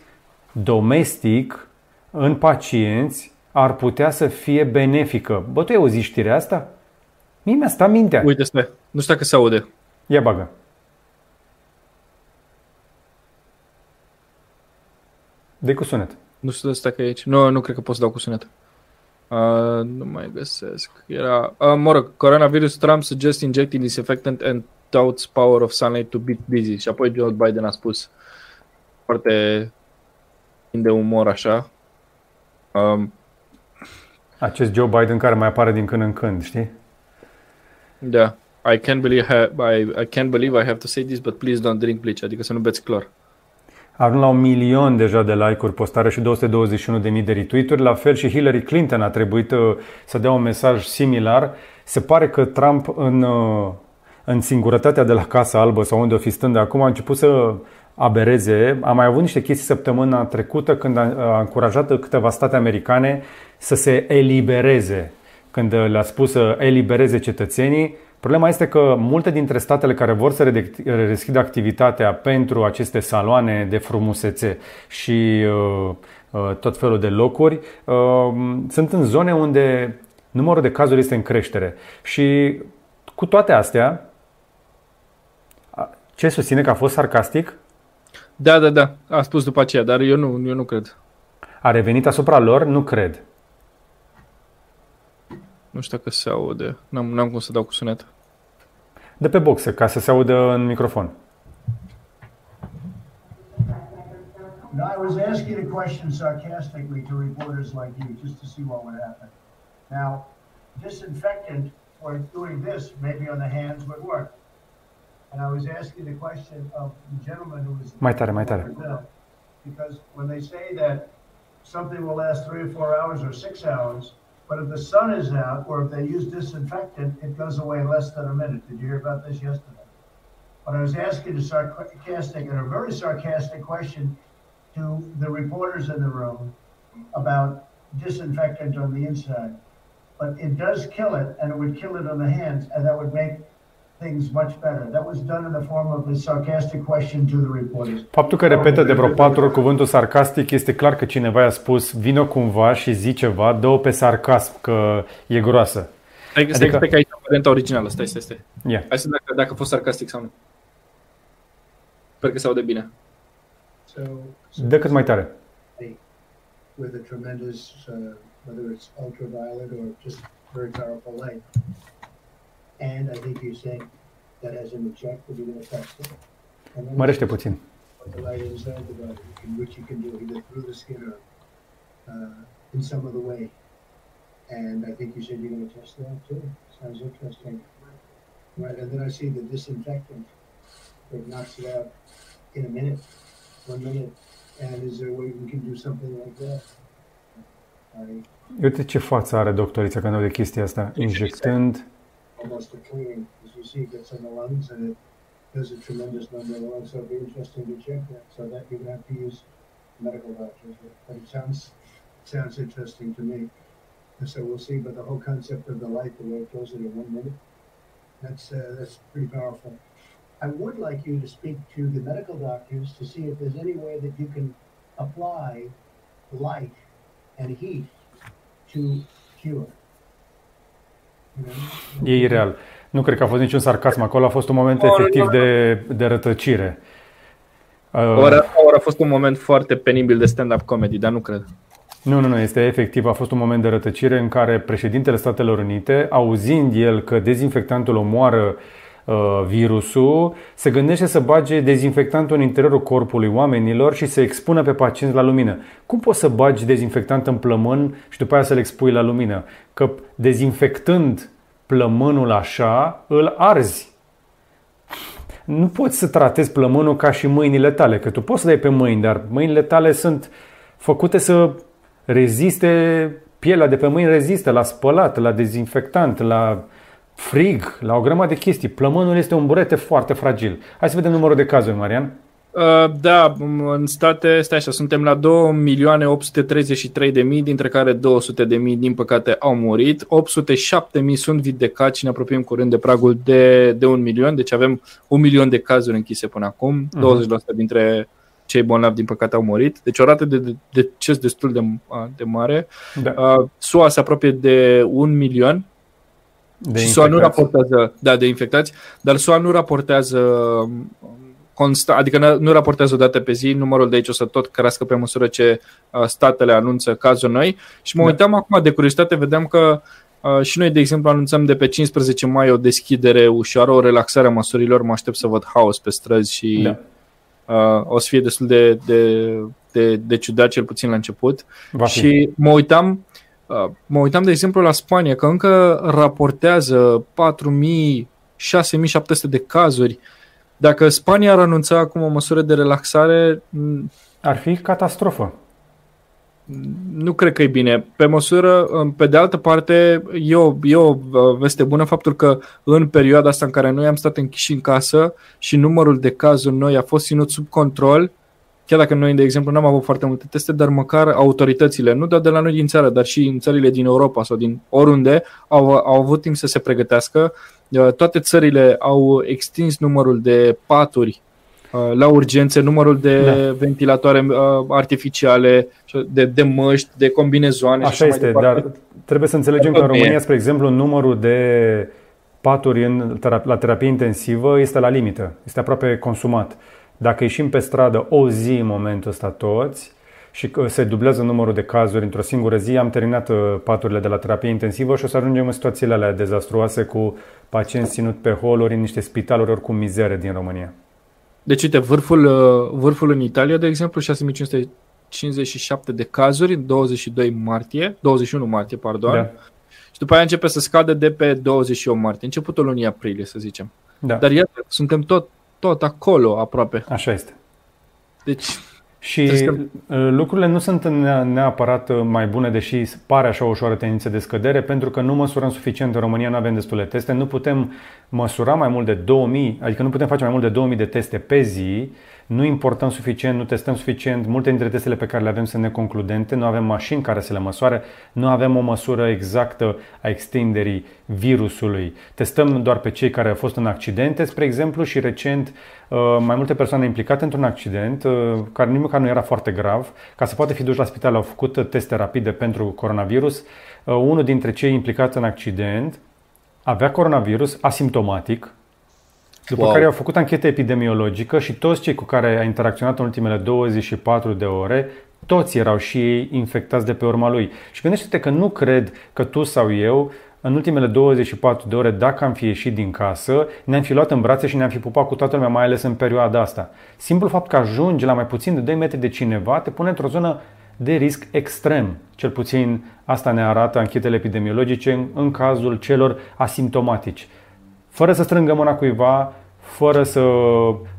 domestic în pacienți ar putea să fie benefică. Bă, tu ai auzit știrea asta? Mie mi-a stat mintea. Uite, stai. Nu știu dacă se aude. Ia bagă. De cu sunet. Nu știu de că e aici. Nu, nu cred că pot să dau cu sunet. Uh, nu mai găsesc. Era, uh, mă rog, coronavirus Trump suggests injecting disinfectant and doubts power of sunlight to beat disease. Și apoi Joe Biden a spus foarte de umor așa. Um, Acest Joe Biden care mai apare din când în când, știi? Da. I can't believe I, I can't believe I have to say this, but please don't drink bleach, adică să nu beți clor. A ajuns la un milion deja de like-uri postare și 221.000 de retweet-uri. La fel și Hillary Clinton a trebuit uh, să dea un mesaj similar. Se pare că Trump în, uh, în singurătatea de la Casa Albă sau unde o fi stând de acum a început să abereze. Am mai avut niște chestii săptămâna trecută când a, a încurajat câteva state americane să se elibereze. Când le-a spus să elibereze cetățenii, Problema este că multe dintre statele care vor să redeschidă activitatea pentru aceste saloane de frumusețe și uh, uh, tot felul de locuri uh, sunt în zone unde numărul de cazuri este în creștere. Și cu toate astea, ce susține că a fost sarcastic? Da, da, da. A spus după aceea, dar eu nu, eu nu cred. A revenit asupra lor? Nu cred. Nu știu dacă se aude. N-am, n-am cum să dau cu sunet. De pe boxe, ca să se audă în microfon. No, I was asking a question sarcastically to reporters like you, just to see what would happen. Now, disinfectant for doing this, maybe on the hands, would work. And I was asking the question of the gentleman who was mai tare, mai tare. Because when they say that something will last three or four hours or six hours, but if the sun is out or if they use disinfectant, it goes away in less than a minute. Did you hear about this yesterday? But I was asking a sarcastic and a very sarcastic question to the reporters in the room about disinfectant on the inside. But it does kill it, and it would kill it on the hands, and that would make things much better. That was done in the form of a sarcastic question to the reporters. Faptul că repetă de vreo patru ori cuvântul sarcastic este clar că cineva i-a spus vină cumva și zi ceva, dă-o pe sarcasm că e groasă. Stai, stai, adică... stai că aici varianta originală, stai, stai, stai. Yeah. Hai să dacă, dacă a fost sarcastic sau nu. Sper că se aude bine. So, so Dă cât mai tare. With a tremendous, uh, whether it's ultraviolet or just very powerful light. Mărește puțin. The light inside the body, in which you can do either through the skin or uh, in some other way. And I think you said you're going to test that too. Sounds interesting. Right, and then I see the disinfectant that knocks it out in a minute, one minute. And is there a way we can do something like that? I... Uite ce față are doctorița când de chestia asta, injectând almost a cleaning, as you see, gets in the lungs and it does a tremendous number of lungs. So it'd be interesting to check that. So that you would have to use medical doctors, but it sounds sounds interesting to me. And so we'll see. But the whole concept of the light, the way it goes in one minute, that's uh, that's pretty powerful. I would like you to speak to the medical doctors to see if there's any way that you can apply light and heat to cure. E ireal. Nu cred că a fost niciun sarcasm acolo, a fost un moment efectiv de, de rătăcire. Ori, ori a fost un moment foarte penibil de stand-up comedy, dar nu cred. Nu, nu, nu, este efectiv. A fost un moment de rătăcire în care președintele Statelor Unite, auzind el că dezinfectantul omoară uh, virusul, se gândește să bage dezinfectantul în interiorul corpului oamenilor și să expună pe pacienți la lumină. Cum poți să bagi dezinfectant în plămân și după aia să-l expui la lumină? Că dezinfectând plămânul așa, îl arzi. Nu poți să tratezi plămânul ca și mâinile tale, că tu poți să dai pe mâini, dar mâinile tale sunt făcute să reziste, pielea de pe mâini rezistă la spălat, la dezinfectant, la frig, la o grămadă de chestii. Plămânul este un burete foarte fragil. Hai să vedem numărul de cazuri, Marian. Uh, da, în state, stai așa, suntem la 2.833.000, dintre care 200.000 din păcate au murit, 807.000 sunt vindecați și ne apropiem curând de pragul de, de un milion, deci avem un milion de cazuri închise până acum, uh-huh. Mhm. 20% dintre cei bolnavi din păcate au murit, deci o rată de deces destul de, de mare. Da. Uh, SUA se apropie de un milion, de și SUA nu raportează, da, de infectați, dar SUA nu raportează constant, adică nu raportează o dată pe zi, numărul de aici o să tot crească pe măsură ce uh, statele anunță cazuri noi. Și mă da. uitam acum de curiozitate, vedeam că uh, și noi, de exemplu, anunțăm de pe 15 mai o deschidere ușoară, o relaxare a măsurilor. Mă aștept să văd haos pe străzi și da. uh, o să fie destul de, de, de, de ciudat, cel puțin la început. Va fi. Și mă uitam, uh, mă uitam, de exemplu, la Spania, că încă raportează 4.000 6700 de cazuri dacă Spania ar anunța acum o măsură de relaxare... Ar fi catastrofă. Nu cred că e bine. Pe măsură, pe de altă parte, e o, e o veste bună faptul că în perioada asta în care noi am stat închiși în casă și numărul de cazuri noi a fost ținut sub control, chiar dacă noi, de exemplu, n-am avut foarte multe teste, dar măcar autoritățile, nu doar de la noi din țară, dar și în țările din Europa sau din oriunde, au, au avut timp să se pregătească Uh, toate țările au extins numărul de paturi uh, la urgențe, numărul de da. ventilatoare uh, artificiale, de, de măști, de combinezoane. Așa și este, dar trebuie să înțelegem că în România, spre exemplu, numărul de paturi în, la terapie intensivă este la limită, este aproape consumat. Dacă ieșim pe stradă o zi în momentul ăsta toți, și se dublează numărul de cazuri într-o singură zi. Am terminat uh, paturile de la terapie intensivă și o să ajungem în situațiile alea dezastruoase cu pacienți ținut pe holuri în niște spitaluri oricum mizere din România. Deci, uite, vârful, uh, vârful în Italia, de exemplu, 6557 de cazuri în 22 martie, 21 martie, pardon. Da. Și Și după aia începe să scadă de pe 28 martie, începutul lunii aprilie, să zicem. Da. Dar iată, suntem tot, tot acolo aproape. Așa este. Deci Și lucrurile nu sunt neapărat mai bune, deși pare așa o ușoară tendință de scădere, pentru că nu măsurăm suficient în România, nu avem destule teste, nu putem măsura mai mult de 2000, adică nu putem face mai mult de 2000 de teste pe zi, nu importăm suficient, nu testăm suficient, multe dintre testele pe care le avem sunt neconcludente, nu avem mașini care să le măsoare, nu avem o măsură exactă a extinderii virusului. Testăm doar pe cei care au fost în accidente, spre exemplu, și recent uh, mai multe persoane implicate într-un accident, uh, care nimic nu era foarte grav, ca să poată fi duși la spital, au făcut teste rapide pentru coronavirus. Uh, unul dintre cei implicați în accident avea coronavirus asimptomatic, după wow. care au făcut anchetă epidemiologică și toți cei cu care a interacționat în ultimele 24 de ore, toți erau și ei infectați de pe urma lui. Și gândește-te că nu cred că tu sau eu în ultimele 24 de ore, dacă am fi ieșit din casă, ne-am fi luat în brațe și ne-am fi pupat cu toată lumea, mai ales în perioada asta. Simplul fapt că ajungi la mai puțin de 2 metri de cineva te pune într-o zonă de risc extrem. Cel puțin asta ne arată anchetele epidemiologice în, în cazul celor asimptomatici. Fără să strângă mâna cuiva, fără să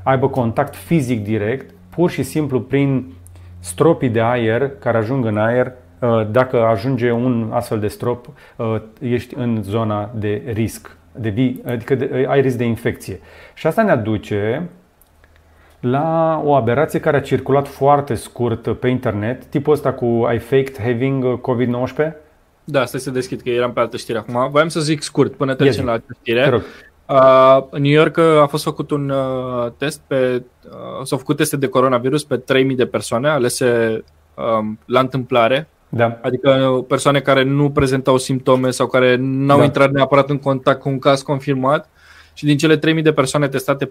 aibă contact fizic direct, pur și simplu prin stropii de aer care ajung în aer, uh, dacă ajunge un astfel de strop, uh, ești în zona de risc, de vi, adică de, ai risc de infecție. Și asta ne aduce la o aberație care a circulat foarte scurt pe internet, tipul ăsta cu I faked having COVID-19. Da, stai să deschid, că eram pe altă știre acum. Voiam să zic scurt până trecem la altă știre. Uh, în New York a fost făcut un uh, test pe, uh, s-au făcut teste de coronavirus pe 3000 de persoane alese um, la întâmplare, da. adică persoane care nu prezentau simptome sau care n-au da. intrat neapărat în contact cu un caz confirmat și din cele 3000 de persoane testate, 14%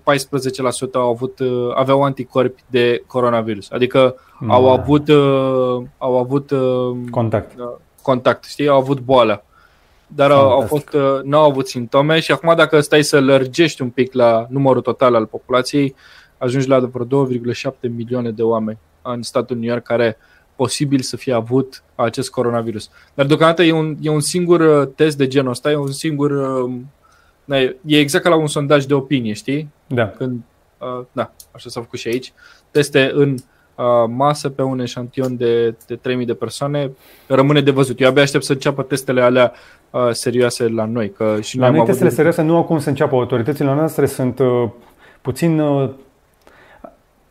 au avut, uh, aveau anticorpi de coronavirus, adică da. au avut, uh, au avut uh, contact. Uh, contact, știi, au avut boală dar au, au fost, uh, nu au avut simptome și acum dacă stai să lărgești un pic la numărul total al populației, ajungi la vreo 2,7 milioane de oameni în statul New York care posibil să fie avut acest coronavirus. Dar deocamdată e un, e un singur uh, test de genul ăsta, e un singur... Uh, e exact ca la un sondaj de opinie, știi? Da. Când, uh, da, așa s-a făcut și aici. Teste în masă pe un eșantion de, de 3000 de persoane. Rămâne de văzut. Eu abia aștept să înceapă testele alea uh, serioase la noi. Că și la noi testele serioase nu au cum să înceapă. Autoritățile noastre sunt uh, puțin... Uh,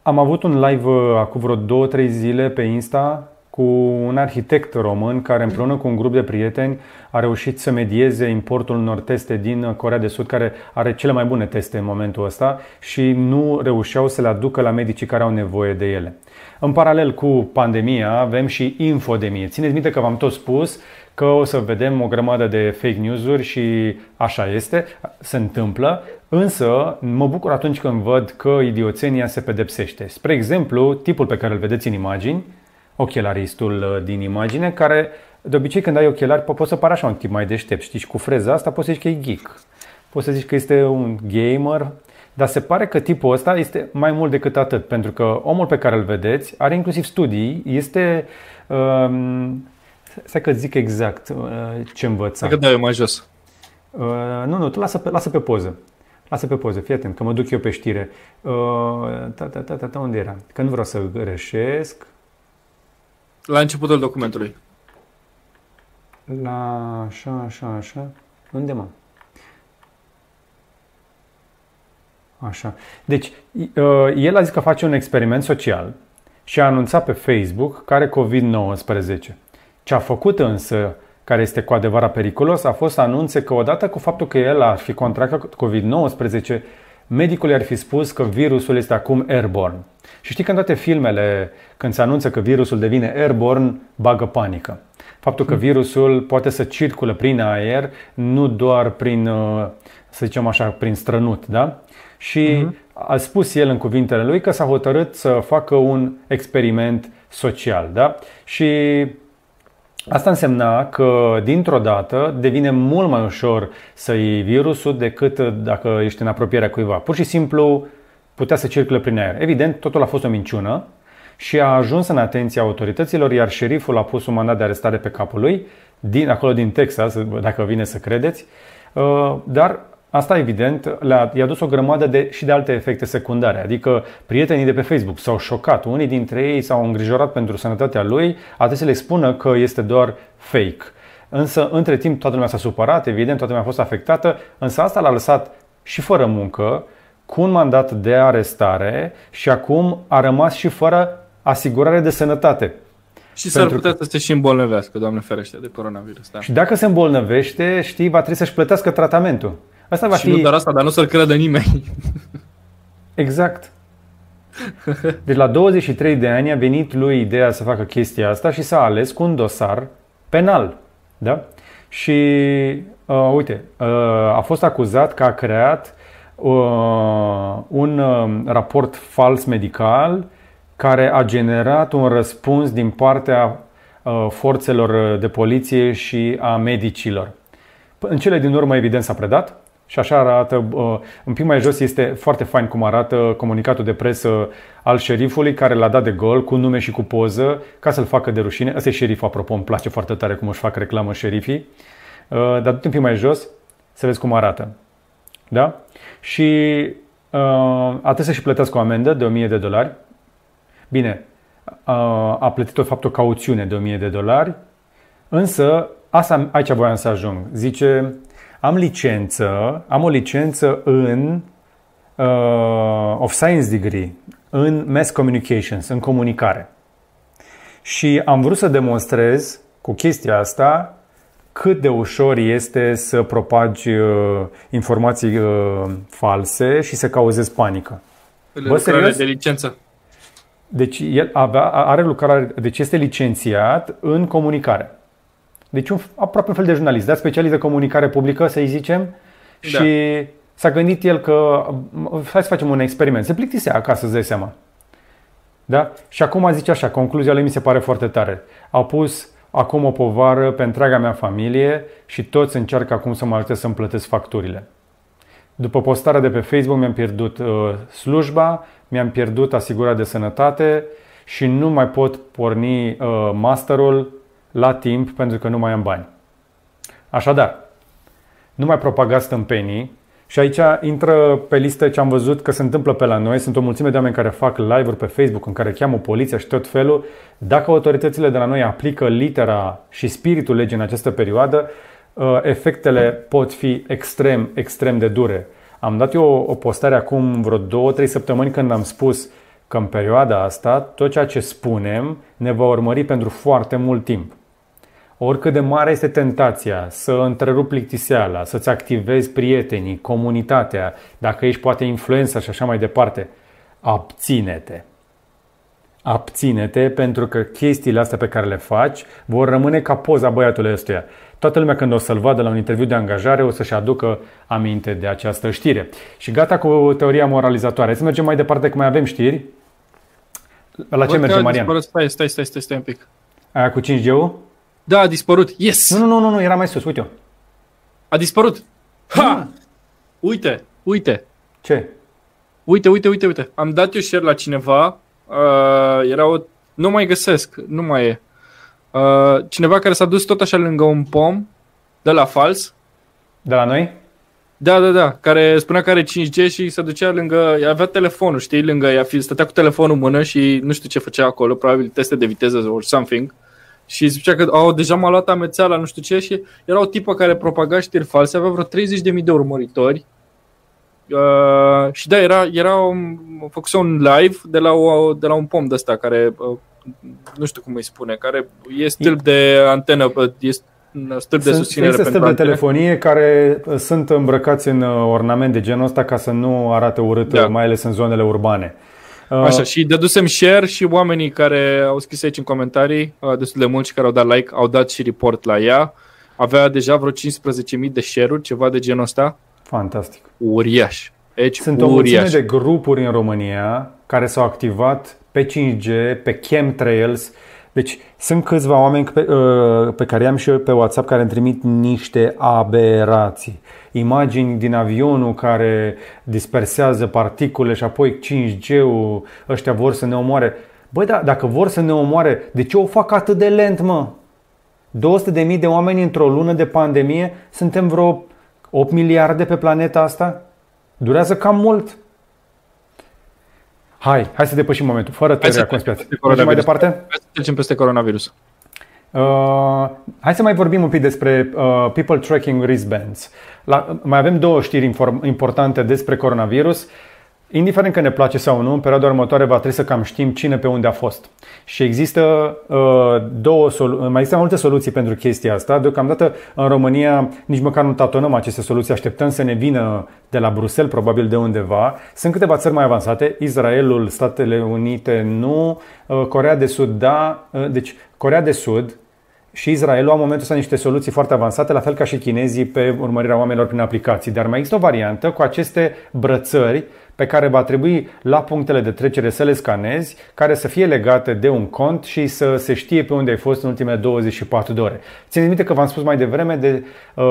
am avut un live uh, acum vreo 2-3 zile pe Insta cu un arhitect român care împreună cu un grup de prieteni a reușit să medieze importul unor teste din Corea de Sud, care are cele mai bune teste în momentul ăsta și nu reușeau să le aducă la medicii care au nevoie de ele. În paralel cu pandemia avem și infodemie. Țineți minte că v-am tot spus că o să vedem o grămadă de fake news-uri și așa este, se întâmplă, însă mă bucur atunci când văd că idioțenia se pedepsește. Spre exemplu, tipul pe care îl vedeți în imagini, ochelaristul uh, din imagine, care de obicei când ai ochelari poți să pari așa un tip mai deștept, știi, și cu freza asta poți să zici că e geek. Poți să zici că este un gamer, dar se pare că tipul ăsta este mai mult decât atât, pentru că omul pe care îl vedeți are inclusiv studii, este... Um, să că zic exact uh, ce învăța. Dacă dai mai jos. Uh, nu, nu, tu lasă pe, lasă pe poză. Lasă pe poză, fii atent, că mă duc eu pe știre. Uh, ta, ta, ta, ta, ta, unde era? Că nu vreau să greșesc. La începutul documentului. La așa, așa, așa. Unde mă? Așa. Deci, uh, el a zis că face un experiment social și a anunțat pe Facebook că are COVID-19. Ce a făcut însă, care este cu adevărat periculos, a fost să anunțe că odată cu faptul că el ar fi contractat COVID-19, medicul i-ar fi spus că virusul este acum airborne. Și știi că în toate filmele, când se anunță că virusul devine airborne, bagă panică. Faptul că virusul poate să circulă prin aer, nu doar prin, uh, să zicem așa, prin strănut, da? Și uh-huh. a spus el în cuvintele lui că s-a hotărât să facă un experiment social, da? Și Asta însemna că, dintr-o dată, devine mult mai ușor să iei virusul decât dacă ești în apropierea cuiva. Pur și simplu putea să circule prin aer. Evident, totul a fost o minciună și a ajuns în atenția autorităților, iar șeriful a pus un mandat de arestare pe capul lui din acolo din Texas, dacă vine să credeți, uh, dar Asta, evident, le-a, i-a dus o grămadă de, și de alte efecte secundare. Adică prietenii de pe Facebook s-au șocat. Unii dintre ei s-au îngrijorat pentru sănătatea lui, atât să le spună că este doar fake. Însă, între timp, toată lumea s-a supărat, evident, toată lumea a fost afectată, însă asta l-a lăsat și fără muncă, cu un mandat de arestare și acum a rămas și fără asigurare de sănătate. Și s-ar putea că... să se și îmbolnăvească, Doamne ferește, de coronavirus. Da. Și dacă se îmbolnăvește, știi, va trebui să-și plătească tratamentul. Asta va și fi... nu doar asta, dar nu să-l crede nimeni. Exact. Deci la 23 de ani a venit lui ideea să facă chestia asta și s-a ales cu un dosar penal. Da? Și uh, uite, uh, a fost acuzat că a creat uh, un uh, raport fals medical care a generat un răspuns din partea uh, forțelor de poliție și a medicilor. În cele din urmă, evident, s-a predat și așa arată, uh, un pic mai jos este foarte fain cum arată comunicatul de presă al șerifului care l-a dat de gol cu nume și cu poză ca să-l facă de rușine. Asta e șerif, apropo, îmi place foarte tare cum își fac reclamă șerifii. Uh, dar du un pic mai jos să vezi cum arată. Da? Și uh, a trebuit să-și plătească o amendă de 1000 de dolari. Bine, a plătit o fapt o cauțiune de 1000 de dolari, însă asta, aici voiam să ajung. Zice, am licență, am o licență în uh, of science degree, în mass communications, în comunicare. Și am vrut să demonstrez cu chestia asta cât de ușor este să propagi uh, informații uh, false și să cauzezi panică. Bă, serios? de licență. Deci el avea, are lucrare, deci este licențiat în comunicare. Deci un, aproape un fel de jurnalist, dar specialist de comunicare publică, să-i zicem, da. și s-a gândit el că hai să facem un experiment. Se plictisea acasă, să dai seama. Da? Și acum zice așa, concluzia lui mi se pare foarte tare. Au pus acum o povară pe întreaga mea familie și toți încearcă acum să mă ajute să-mi plătesc facturile. După postarea de pe Facebook mi-am pierdut uh, slujba, mi-am pierdut asigurarea de sănătate și nu mai pot porni uh, masterul la timp pentru că nu mai am bani. Așadar, nu mai propagați stâmpenii și aici intră pe listă ce am văzut că se întâmplă pe la noi. Sunt o mulțime de oameni care fac live-uri pe Facebook în care cheamă poliția și tot felul. Dacă autoritățile de la noi aplică litera și spiritul legii în această perioadă, uh, efectele pot fi extrem, extrem de dure. Am dat eu o postare acum vreo două, trei săptămâni când am spus că în perioada asta tot ceea ce spunem ne va urmări pentru foarte mult timp. Oricât de mare este tentația să întrerupi plictiseala, să-ți activezi prietenii, comunitatea, dacă ești poate influența și așa mai departe, abține-te. Abține-te pentru că chestiile astea pe care le faci vor rămâne ca poza băiatului ăstuia. Toată lumea când o să-l vadă la un interviu de angajare o să-și aducă aminte de această știre. Și gata cu teoria moralizatoare. Să mergem mai departe că mai avem știri. La ce merge, Marian? Stai, stai, stai, stai, stai un pic. Aia cu 5G-ul? Da, a dispărut. Yes! Nu, nu, nu, nu, era mai sus, uite-o. A dispărut. Ha! Uite, uite. Ce? Uite, uite, uite, uite. Am dat eu share la cineva. Uh, era o... Nu mai găsesc, nu mai e. Uh, cineva care s-a dus tot așa lângă un pom, de la fals. De la noi? Da, da, da, care spunea că are 5G și se ducea lângă, avea telefonul, știi, lângă ea, stătea cu telefonul în mână și nu știu ce făcea acolo, probabil teste de viteză or something. Uh, și zicea că au deja m-a luat amețeala, nu știu ce, și era o tipă care propaga știri false, avea vreo 30.000 de urmăritori. Uh, și da, era, era un, făcuse un live de la, o, de la un pom de ăsta care, uh, nu știu cum îi spune, care e stâlp de antenă, e stâlp de susținere Există stâlp de telefonie care uh, sunt îmbrăcați în uh, ornament de genul ăsta ca să nu arate urât, da. mai ales în zonele urbane. Uh, Așa, și dădusem share și oamenii care au scris aici în comentarii, uh, destul de mulți care au dat like, au dat și report la ea. Avea deja vreo 15.000 de share-uri, ceva de genul ăsta. Fantastic. Uriaș. Deci, Sunt uriaș. o mulțime de grupuri în România care s-au activat pe 5G, pe chemtrails, deci sunt câțiva oameni pe, uh, pe care am și eu pe WhatsApp care îmi trimit niște aberații. Imagini din avionul care dispersează particule și apoi 5G-ul, ăștia vor să ne omoare. Băi, da, dacă vor să ne omoare, de ce o fac atât de lent, mă? 200.000 de oameni într-o lună de pandemie, suntem vreo 8 miliarde pe planeta asta? Durează cam mult. Hai, hai să depășim momentul, fără teoria conspirației. mai departe? Hai să trecem peste coronavirus. Uh, hai să mai vorbim un pic despre uh, people tracking wristbands. La, mai avem două știri inform, importante despre coronavirus. Indiferent că ne place sau nu, în perioada următoare va trebui să cam știm cine pe unde a fost. Și există uh, două solu- mai există multe soluții pentru chestia asta. Deocamdată în România nici măcar nu tatonăm aceste soluții, așteptăm să ne vină de la Bruxelles, probabil de undeva. Sunt câteva țări mai avansate, Israelul, Statele Unite nu, uh, Corea de Sud da. Uh, deci Corea de Sud și Israelul au în momentul ăsta niște soluții foarte avansate, la fel ca și chinezii pe urmărirea oamenilor prin aplicații. Dar mai există o variantă cu aceste brățări pe care va trebui la punctele de trecere să le scanezi, care să fie legate de un cont și să se știe pe unde ai fost în ultimele 24 de ore. Țineți minte că v-am spus mai devreme de uh,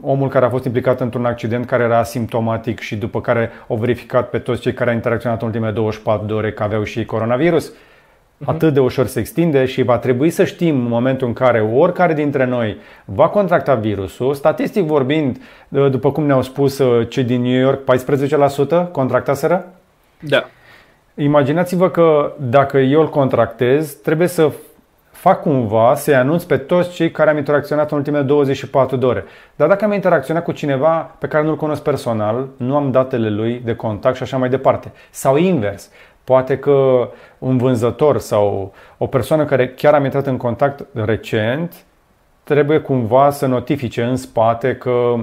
omul care a fost implicat într-un accident care era asimptomatic și după care au verificat pe toți cei care au interacționat în ultimele 24 de ore că aveau și coronavirus? Mhm. atât de ușor se extinde și va trebui să știm în momentul în care oricare dintre noi va contracta virusul, statistic vorbind, după cum ne-au spus uh, cei din New York, 14% contractaseră? Da. Imaginați-vă că dacă eu îl contractez, trebuie să fac cumva să-i anunț pe toți cei care am interacționat în ultimele 24 de ore. Dar dacă am interacționat cu cineva pe care nu-l cunosc personal, nu am datele lui de contact și așa mai departe. Sau invers. Poate că un vânzător sau o persoană care chiar am intrat în contact recent trebuie cumva să notifice în spate că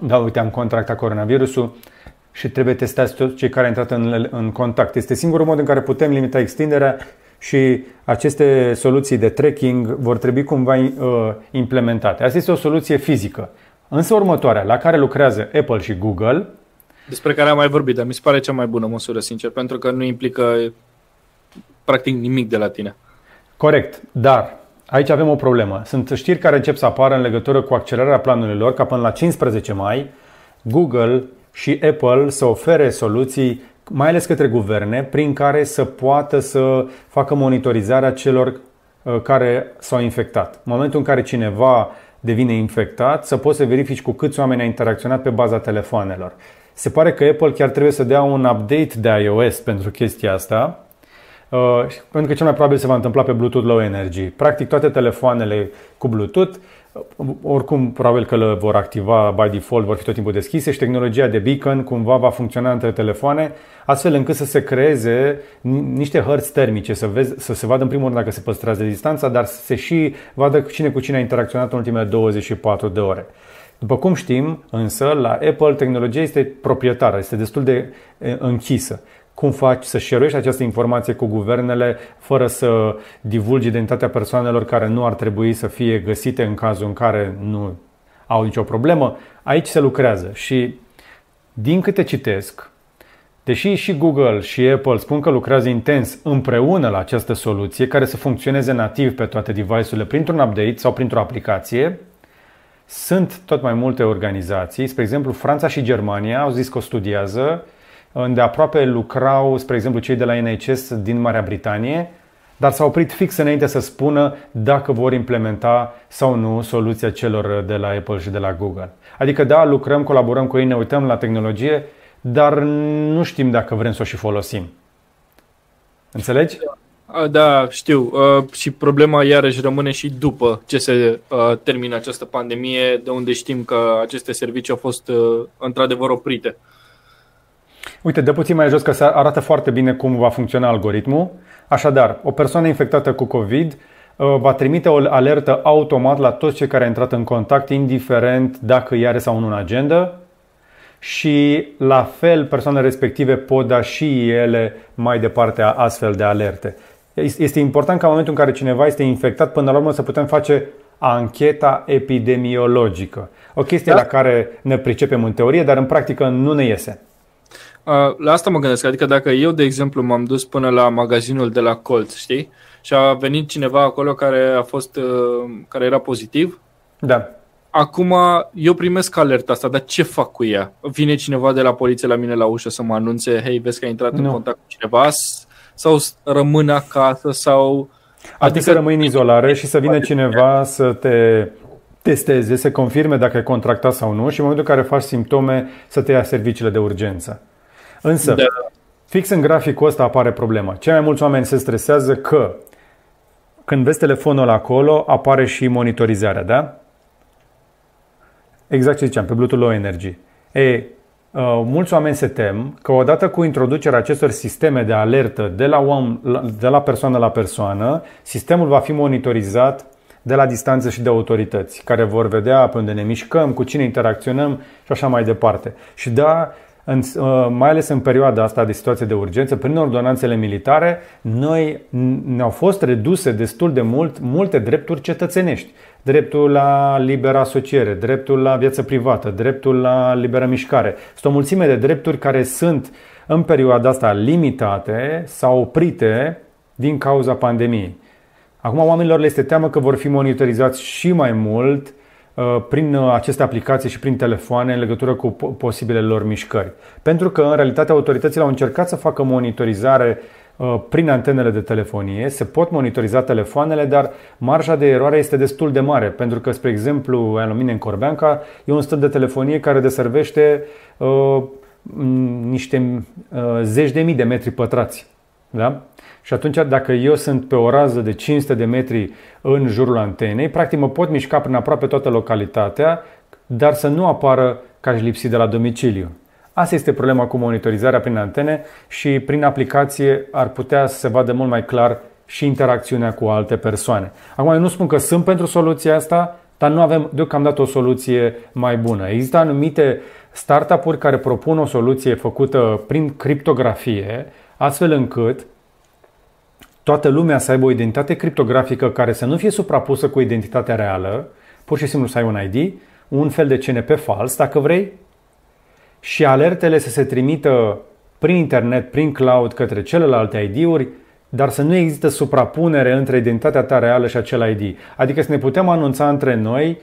da, uite, am contractat coronavirusul și trebuie testați toți cei care au intrat în, în contact. Este singurul mod în care putem limita extinderea și aceste soluții de tracking vor trebui cumva uh, implementate. Asta este o soluție fizică. Însă următoarea, la care lucrează Apple și Google, despre care am mai vorbit, dar mi se pare cea mai bună măsură, sincer, pentru că nu implică practic nimic de la tine. Corect, dar aici avem o problemă. Sunt știri care încep să apară în legătură cu accelerarea planurilor ca până la 15 mai Google și Apple să ofere soluții mai ales către guverne, prin care să poată să facă monitorizarea celor uh, care s-au infectat. În momentul în care cineva devine infectat, să poți să verifici cu câți oameni a interacționat pe baza telefoanelor. Se pare că Apple chiar trebuie să dea un update de iOS pentru chestia asta, uh, pentru că cel mai probabil se va întâmpla pe Bluetooth Low Energy. Practic toate telefoanele cu Bluetooth, uh, oricum probabil că le vor activa by default, vor fi tot timpul deschise și tehnologia de beacon cumva va funcționa între telefoane, astfel încât să se creeze niște hărți termice, să, vezi, să se vadă în primul rând dacă se păstrează distanța, dar să se și vadă cine cu cine a interacționat în ultimele 24 de ore. După cum știm, însă, la Apple tehnologia este proprietară, este destul de închisă. Cum faci să șeruiești această informație cu guvernele fără să divulgi identitatea persoanelor care nu ar trebui să fie găsite în cazul în care nu au nicio problemă? Aici se lucrează și din câte citesc, Deși și Google și Apple spun că lucrează intens împreună la această soluție care să funcționeze nativ pe toate device-urile printr-un update sau printr-o aplicație, sunt tot mai multe organizații, spre exemplu Franța și Germania au zis că o studiază, unde aproape lucrau, spre exemplu, cei de la NHS din Marea Britanie, dar s-au oprit fix înainte să spună dacă vor implementa sau nu soluția celor de la Apple și de la Google. Adică da, lucrăm, colaborăm cu ei, ne uităm la tehnologie, dar nu știm dacă vrem să o și folosim. Înțelegi? Da, știu. Și problema iarăși rămâne și după ce se termină această pandemie, de unde știm că aceste servicii au fost într-adevăr oprite. Uite, de puțin mai jos că se arată foarte bine cum va funcționa algoritmul. Așadar, o persoană infectată cu COVID va trimite o alertă automat la toți cei care au intrat în contact, indiferent dacă îi are sau nu în agenda și la fel persoanele respective pot da și ele mai departe astfel de alerte. Este important ca în momentul în care cineva este infectat, până la urmă să putem face ancheta epidemiologică. O chestie da? la care ne pricepem în teorie, dar în practică nu ne iese. La asta mă gândesc. Adică dacă eu, de exemplu, m-am dus până la magazinul de la Colț, știi? Și a venit cineva acolo care a fost, care era pozitiv. Da. Acum eu primesc alerta asta, dar ce fac cu ea? Vine cineva de la poliție la mine la ușă să mă anunțe, hei, vezi că ai intrat nu. în contact cu cineva? Sau rămân acasă sau Adică, adică să rămâi în izolare și să vină cineva să te testeze, să confirme dacă ai contractat sau nu și în momentul în care faci simptome să te ia serviciile de urgență. Însă, da. fix în graficul ăsta apare problema. Cei mai mulți oameni se stresează că când vezi telefonul acolo, apare și monitorizarea, da? Exact ce ziceam, pe Bluetooth Low Energy. E, Uh, mulți oameni se tem că odată cu introducerea acestor sisteme de alertă de la, om, de la persoană la persoană, sistemul va fi monitorizat de la distanță și de autorități, care vor vedea pe unde ne mișcăm, cu cine interacționăm și așa mai departe. Și da, în, uh, mai ales în perioada asta de situație de urgență, prin ordonanțele militare, noi ne-au fost reduse destul de mult multe drepturi cetățenești dreptul la liberă asociere, dreptul la viață privată, dreptul la liberă mișcare. Sunt o mulțime de drepturi care sunt în perioada asta limitate sau oprite din cauza pandemiei. Acum oamenilor le este teamă că vor fi monitorizați și mai mult uh, prin uh, aceste aplicații și prin telefoane în legătură cu posibilele lor mișcări. Pentru că, în realitate, autoritățile au încercat să facă monitorizare Uh, prin antenele de telefonie, se pot monitoriza telefoanele, dar marja de eroare este destul de mare, pentru că, spre exemplu, Alumine în Corbeanca e un stâlp de telefonie care deservește uh, niște uh, zeci de mii de metri pătrați. Da? Și atunci, dacă eu sunt pe o rază de 500 de metri în jurul antenei, practic mă pot mișca prin aproape toată localitatea, dar să nu apară că aș lipsi de la domiciliu. Asta este problema cu monitorizarea prin antene și prin aplicație ar putea să se vadă mult mai clar și interacțiunea cu alte persoane. Acum, eu nu spun că sunt pentru soluția asta, dar nu avem deocamdată o soluție mai bună. Există anumite startup-uri care propun o soluție făcută prin criptografie, astfel încât toată lumea să aibă o identitate criptografică care să nu fie suprapusă cu identitatea reală, pur și simplu să ai un ID, un fel de CNP fals, dacă vrei, și alertele să se trimită prin internet, prin cloud către celelalte ID-uri, dar să nu există suprapunere între identitatea ta reală și acel ID. Adică să ne putem anunța între noi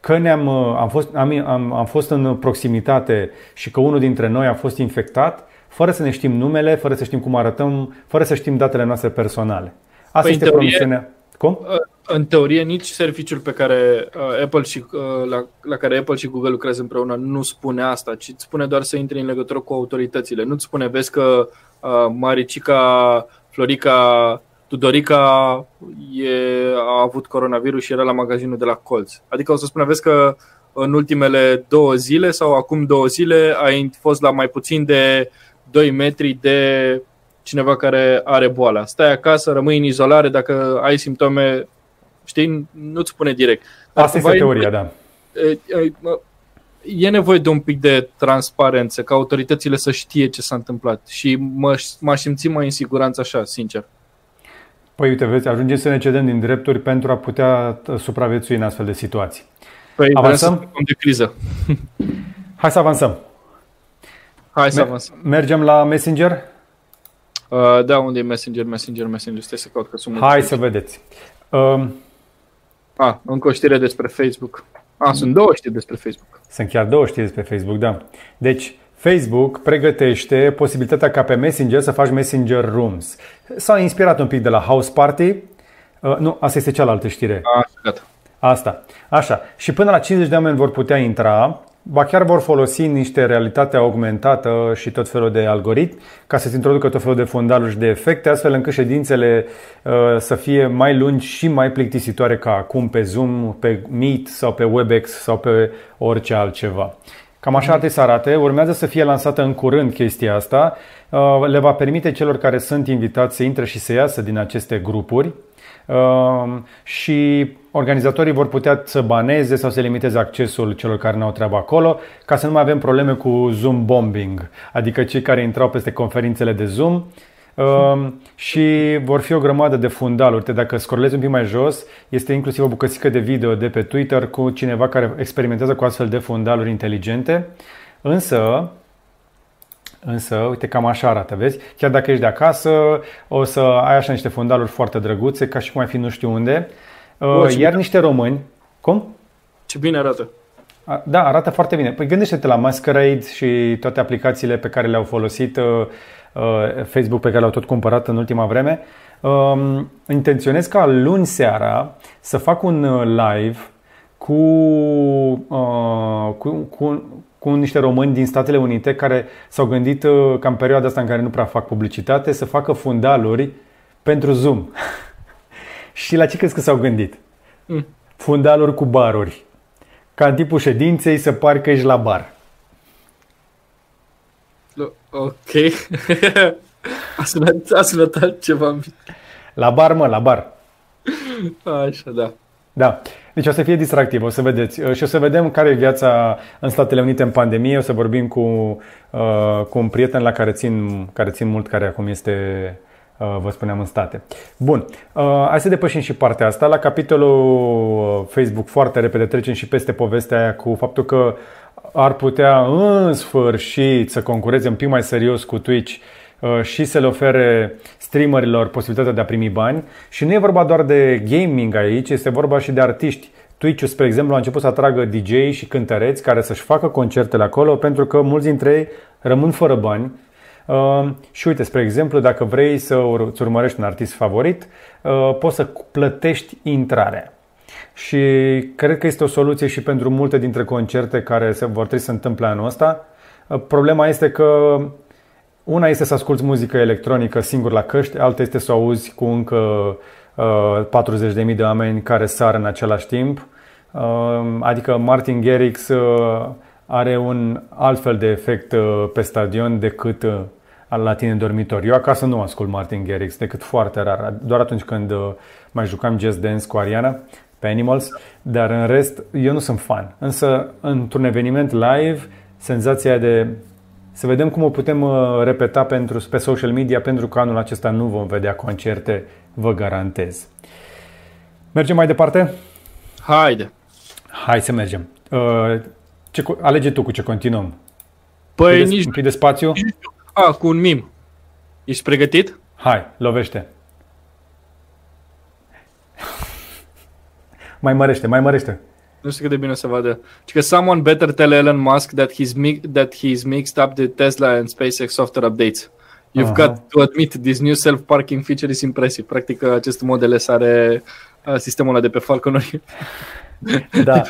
că ne-am, am, fost, am, am, am fost în proximitate și că unul dintre noi a fost infectat, fără să ne știm numele, fără să știm cum arătăm, fără să știm datele noastre personale. Asta păi este promisiunea. Cum? Uh, în teorie, nici serviciul pe care uh, Apple și, uh, la, la care Apple și Google lucrează împreună nu spune asta, ci îți spune doar să intri în legătură cu autoritățile. Nu-ți spune, vezi că uh, Maricica, Florica, Tudorica e, a avut coronavirus și era la magazinul de la Colț. Adică o să spune, vezi că în ultimele două zile sau acum două zile ai fost la mai puțin de 2 metri de cineva care are boala. Stai acasă, rămâi în izolare, dacă ai simptome, știi, nu-ți spune direct. Dar Asta este teoria, da. E nevoie de un pic de transparență, ca autoritățile să știe ce s-a întâmplat și mă, m-aș simți mai în siguranță așa, sincer. Păi uite, vezi, ajungem să ne cedem din drepturi pentru a putea supraviețui în astfel de situații. Păi avansăm? de criză. Hai să avansăm. Hai să avansăm. Mergem la Messenger? Uh, da, unde e Messenger, Messenger, Messenger? Stai să caut că sunt Hai să vedeți. Um, ah, încă o știre despre Facebook. Ah, sunt două știri despre Facebook. Sunt chiar două știri despre Facebook, da. Deci, Facebook pregătește posibilitatea ca pe Messenger să faci Messenger Rooms. S-a inspirat un pic de la House Party. Uh, nu, asta este cealaltă știre. Ah, gata. Asta. Așa. Și până la 50 de oameni vor putea intra ba chiar vor folosi niște realitate augmentată și tot felul de algoritmi ca să-ți introducă tot felul de fundaluri și de efecte, astfel încât ședințele uh, să fie mai lungi și mai plictisitoare ca acum pe Zoom, pe Meet sau pe WebEx sau pe orice altceva. Cam așa trebuie să arate. Urmează să fie lansată în curând chestia asta. Uh, le va permite celor care sunt invitați să intre și să iasă din aceste grupuri uh, și organizatorii vor putea să baneze sau să limiteze accesul celor care nu au treabă acolo, ca să nu mai avem probleme cu Zoom bombing, adică cei care intrau peste conferințele de Zoom Uh, și vor fi o grămadă de fundaluri. Dacă scrollezi un pic mai jos, este inclusiv o bucățică de video de pe Twitter cu cineva care experimentează cu astfel de fundaluri inteligente. Însă, Însă, uite, cam așa arată, vezi? Chiar dacă ești de acasă, o să ai așa niște fundaluri foarte drăguțe, ca și cum ai fi nu știu unde. Uh, Bă, iar niște români. Cum? Ce bine arată. A, da, arată foarte bine. Păi gândește-te la Masquerade și toate aplicațiile pe care le-au folosit uh, uh, Facebook, pe care le-au tot cumpărat în ultima vreme. Uh, intenționez ca luni seara să fac un uh, live cu, uh, cu, cu, cu niște români din Statele Unite care s-au gândit uh, ca în perioada asta în care nu prea fac publicitate să facă fundaluri pentru Zoom. și la ce crezi că s-au gândit? Mm. Fundaluri cu baruri. Ca în tipul ședinței să pari că ești la bar. Ok. a, sunat, a sunat altceva. La bar, mă, la bar. Așa, da. Da. Deci o să fie distractiv, o să vedeți. Și o să vedem care e viața în Statele Unite în pandemie. O să vorbim cu, uh, cu un prieten la care țin, care țin mult, care acum este, uh, vă spuneam, în state. Bun, uh, hai să depășim și partea asta. La capitolul Facebook foarte repede trecem și peste povestea aia cu faptul că ar putea în sfârșit să concureze un pic mai serios cu Twitch și să le ofere streamerilor posibilitatea de a primi bani și nu e vorba doar de gaming aici, este vorba și de artiști. Twitch, spre exemplu, a început să atragă DJ și cântăreți care să-și facă concertele acolo pentru că mulți dintre ei rămân fără bani. Uh, și uite, spre exemplu, dacă vrei să îți urmărești un artist favorit, uh, poți să plătești intrarea. Și cred că este o soluție și pentru multe dintre concerte care se vor trebui să întâmple anul ăsta. Uh, problema este că una este să asculti muzică electronică singur la căști, alta este să o auzi cu încă uh, 40.000 de oameni care sar în același timp. Uh, adică Martin Garrix uh, are un alt fel de efect uh, pe stadion decât uh, la tine în dormitor. Eu acasă nu ascult Martin Garrix decât foarte rar, doar atunci când uh, mai jucam Just Dance cu Ariana pe Animals, dar în rest eu nu sunt fan. Însă într-un eveniment live, senzația de să vedem cum o putem uh, repeta pentru, pe social media, pentru că anul acesta nu vom vedea concerte, vă garantez. Mergem mai departe? Haide! Hai să mergem. Uh, ce, alege tu cu ce continuăm. Păi nici... Un pic de spațiu? A, cu un mim. Ești pregătit? Hai, lovește. mai mărește, mai mărește. Nu știu cât de bine o să vadă. Ci că someone better tell Elon Musk that he's, mi- that he's mixed up the Tesla and SpaceX software updates. You've uh-huh. got to admit this new self-parking feature is impressive. Practic, acest model are sistemul ăla de pe Falconuri. Da.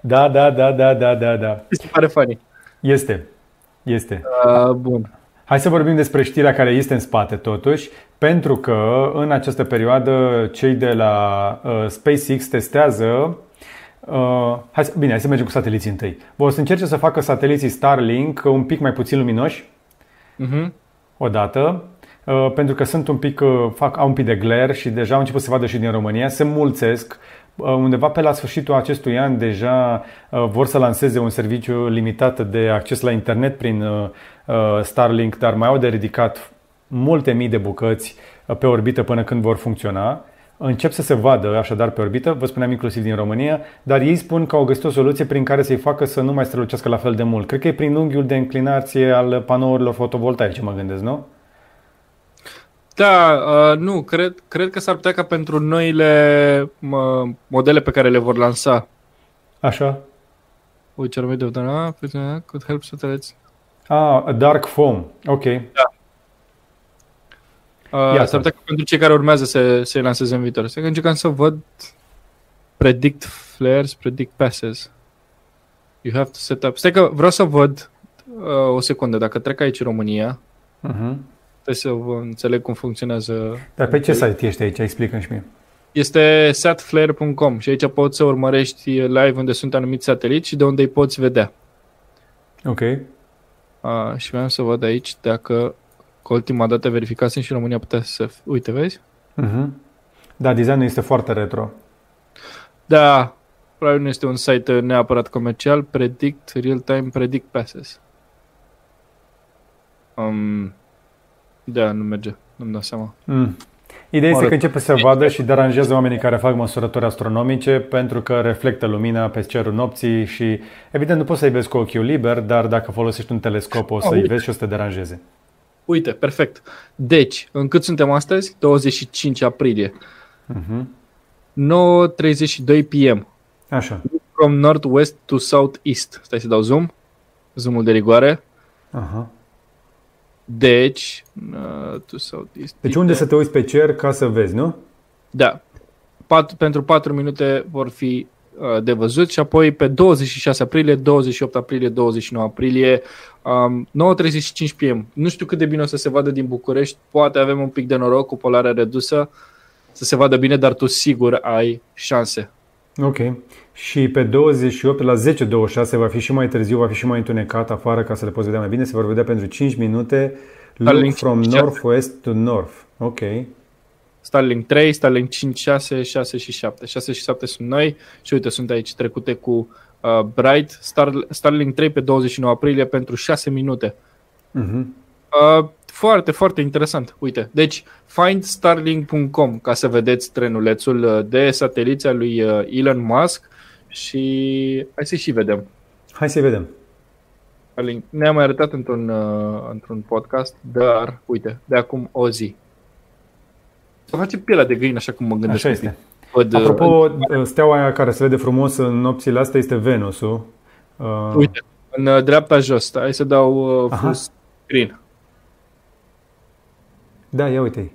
da, da, da, da, da, da, da. Este pare funny. Este. Este. Uh, bun. Hai să vorbim despre știrea care este în spate totuși, pentru că în această perioadă cei de la uh, SpaceX testează Uh, hai să, bine, hai să mergem cu sateliții întâi. Vor să încerce să facă sateliții Starlink un pic mai puțin luminoși. Uh-huh. Odată. Uh, pentru că sunt un pic, uh, fac, au un pic de glare și deja au început să vadă și din România. Se mulțesc. Uh, undeva pe la sfârșitul acestui an deja uh, vor să lanseze un serviciu limitat de acces la internet prin uh, uh, Starlink, dar mai au de ridicat multe mii de bucăți uh, pe orbită până când vor funcționa încep să se vadă așadar pe orbită, vă spuneam inclusiv din România, dar ei spun că au găsit o soluție prin care să-i facă să nu mai strălucească la fel de mult. Cred că e prin unghiul de înclinație al panourilor fotovoltaice, mă gândesc, nu? Da, uh, nu, cred, cred că s-ar putea ca pentru noile uh, modele pe care le vor lansa. Așa. Which are made of could help satellites. Ah, dark foam. Ok. Da. Uh, s-ar putea că pentru cei care urmează să se lanseze în viitor. Să încercăm să văd predict flares, predict passes. You have to set up. Stai că vreau să văd uh, o secundă. Dacă trec aici România, uh-huh. trebuie să vă înțeleg cum funcționează. Dar pe ce site ești aici? Explică-mi și mie. Este satflare.com și aici poți să urmărești live unde sunt anumiți sateliți și de unde îi poți vedea. Ok. Uh, și vreau să văd aici dacă Că ultima dată verificasem și România putea să... Uite, vezi? Uh-huh. Da, designul este foarte retro. Da, probabil nu este un site neapărat comercial. Predict, real-time, predict passes. Um, da, nu merge. Nu-mi dau seama. Mm. Ideea este că începe să vadă și deranjează oamenii care fac măsurători astronomice pentru că reflectă lumina pe cerul nopții și evident nu poți să-i vezi cu ochiul liber, dar dacă folosești un telescop o să-i vezi și o să te deranjeze. Uite, perfect. Deci, în cât suntem astăzi? 25 aprilie. Uh-huh. 9.32 PM. Așa. from northwest to southeast. Stai să dau zoom. Zoomul de rigoare. Aha. Deci, uh, to southeast. Deci unde să te uiți pe cer ca să vezi, nu? Da. Pat, pentru 4 minute vor fi uh, de văzut și apoi pe 26 aprilie, 28 aprilie, 29 aprilie, um, 9.35 PM. Nu știu cât de bine o să se vadă din București, poate avem un pic de noroc cu polarea redusă să se vadă bine, dar tu sigur ai șanse. Ok. Și pe 28 la 10-26 va fi și mai târziu, va fi și mai întunecat afară ca să le poți vedea mai bine. Se vor vedea pentru 5 minute. Look Starlink from 5, northwest to north. Ok. Starlink 3, Starlink 5, 6, 6 și 7. 6 și 7 sunt noi și uite, sunt aici trecute cu uh, Bright. Star, Starlink 3 pe 29 aprilie pentru 6 minute. Mhm. Uh, foarte, foarte interesant. Uite, deci findstarlink.com ca să vedeți trenulețul uh, de sateliți al lui uh, Elon Musk și hai să și vedem. Hai să vedem. Starlink. Ne-am mai arătat într-un, uh, într-un podcast, dar uite, de acum o zi. Să face pielea de găină așa cum mă gândesc. Așa este. Văd, uh, Apropo, steaua aia care se vede frumos în nopțile astea este Venusul. Uh, Uite, în uh, dreapta jos, hai să dau uh, Aha. full screen. Da, ia uite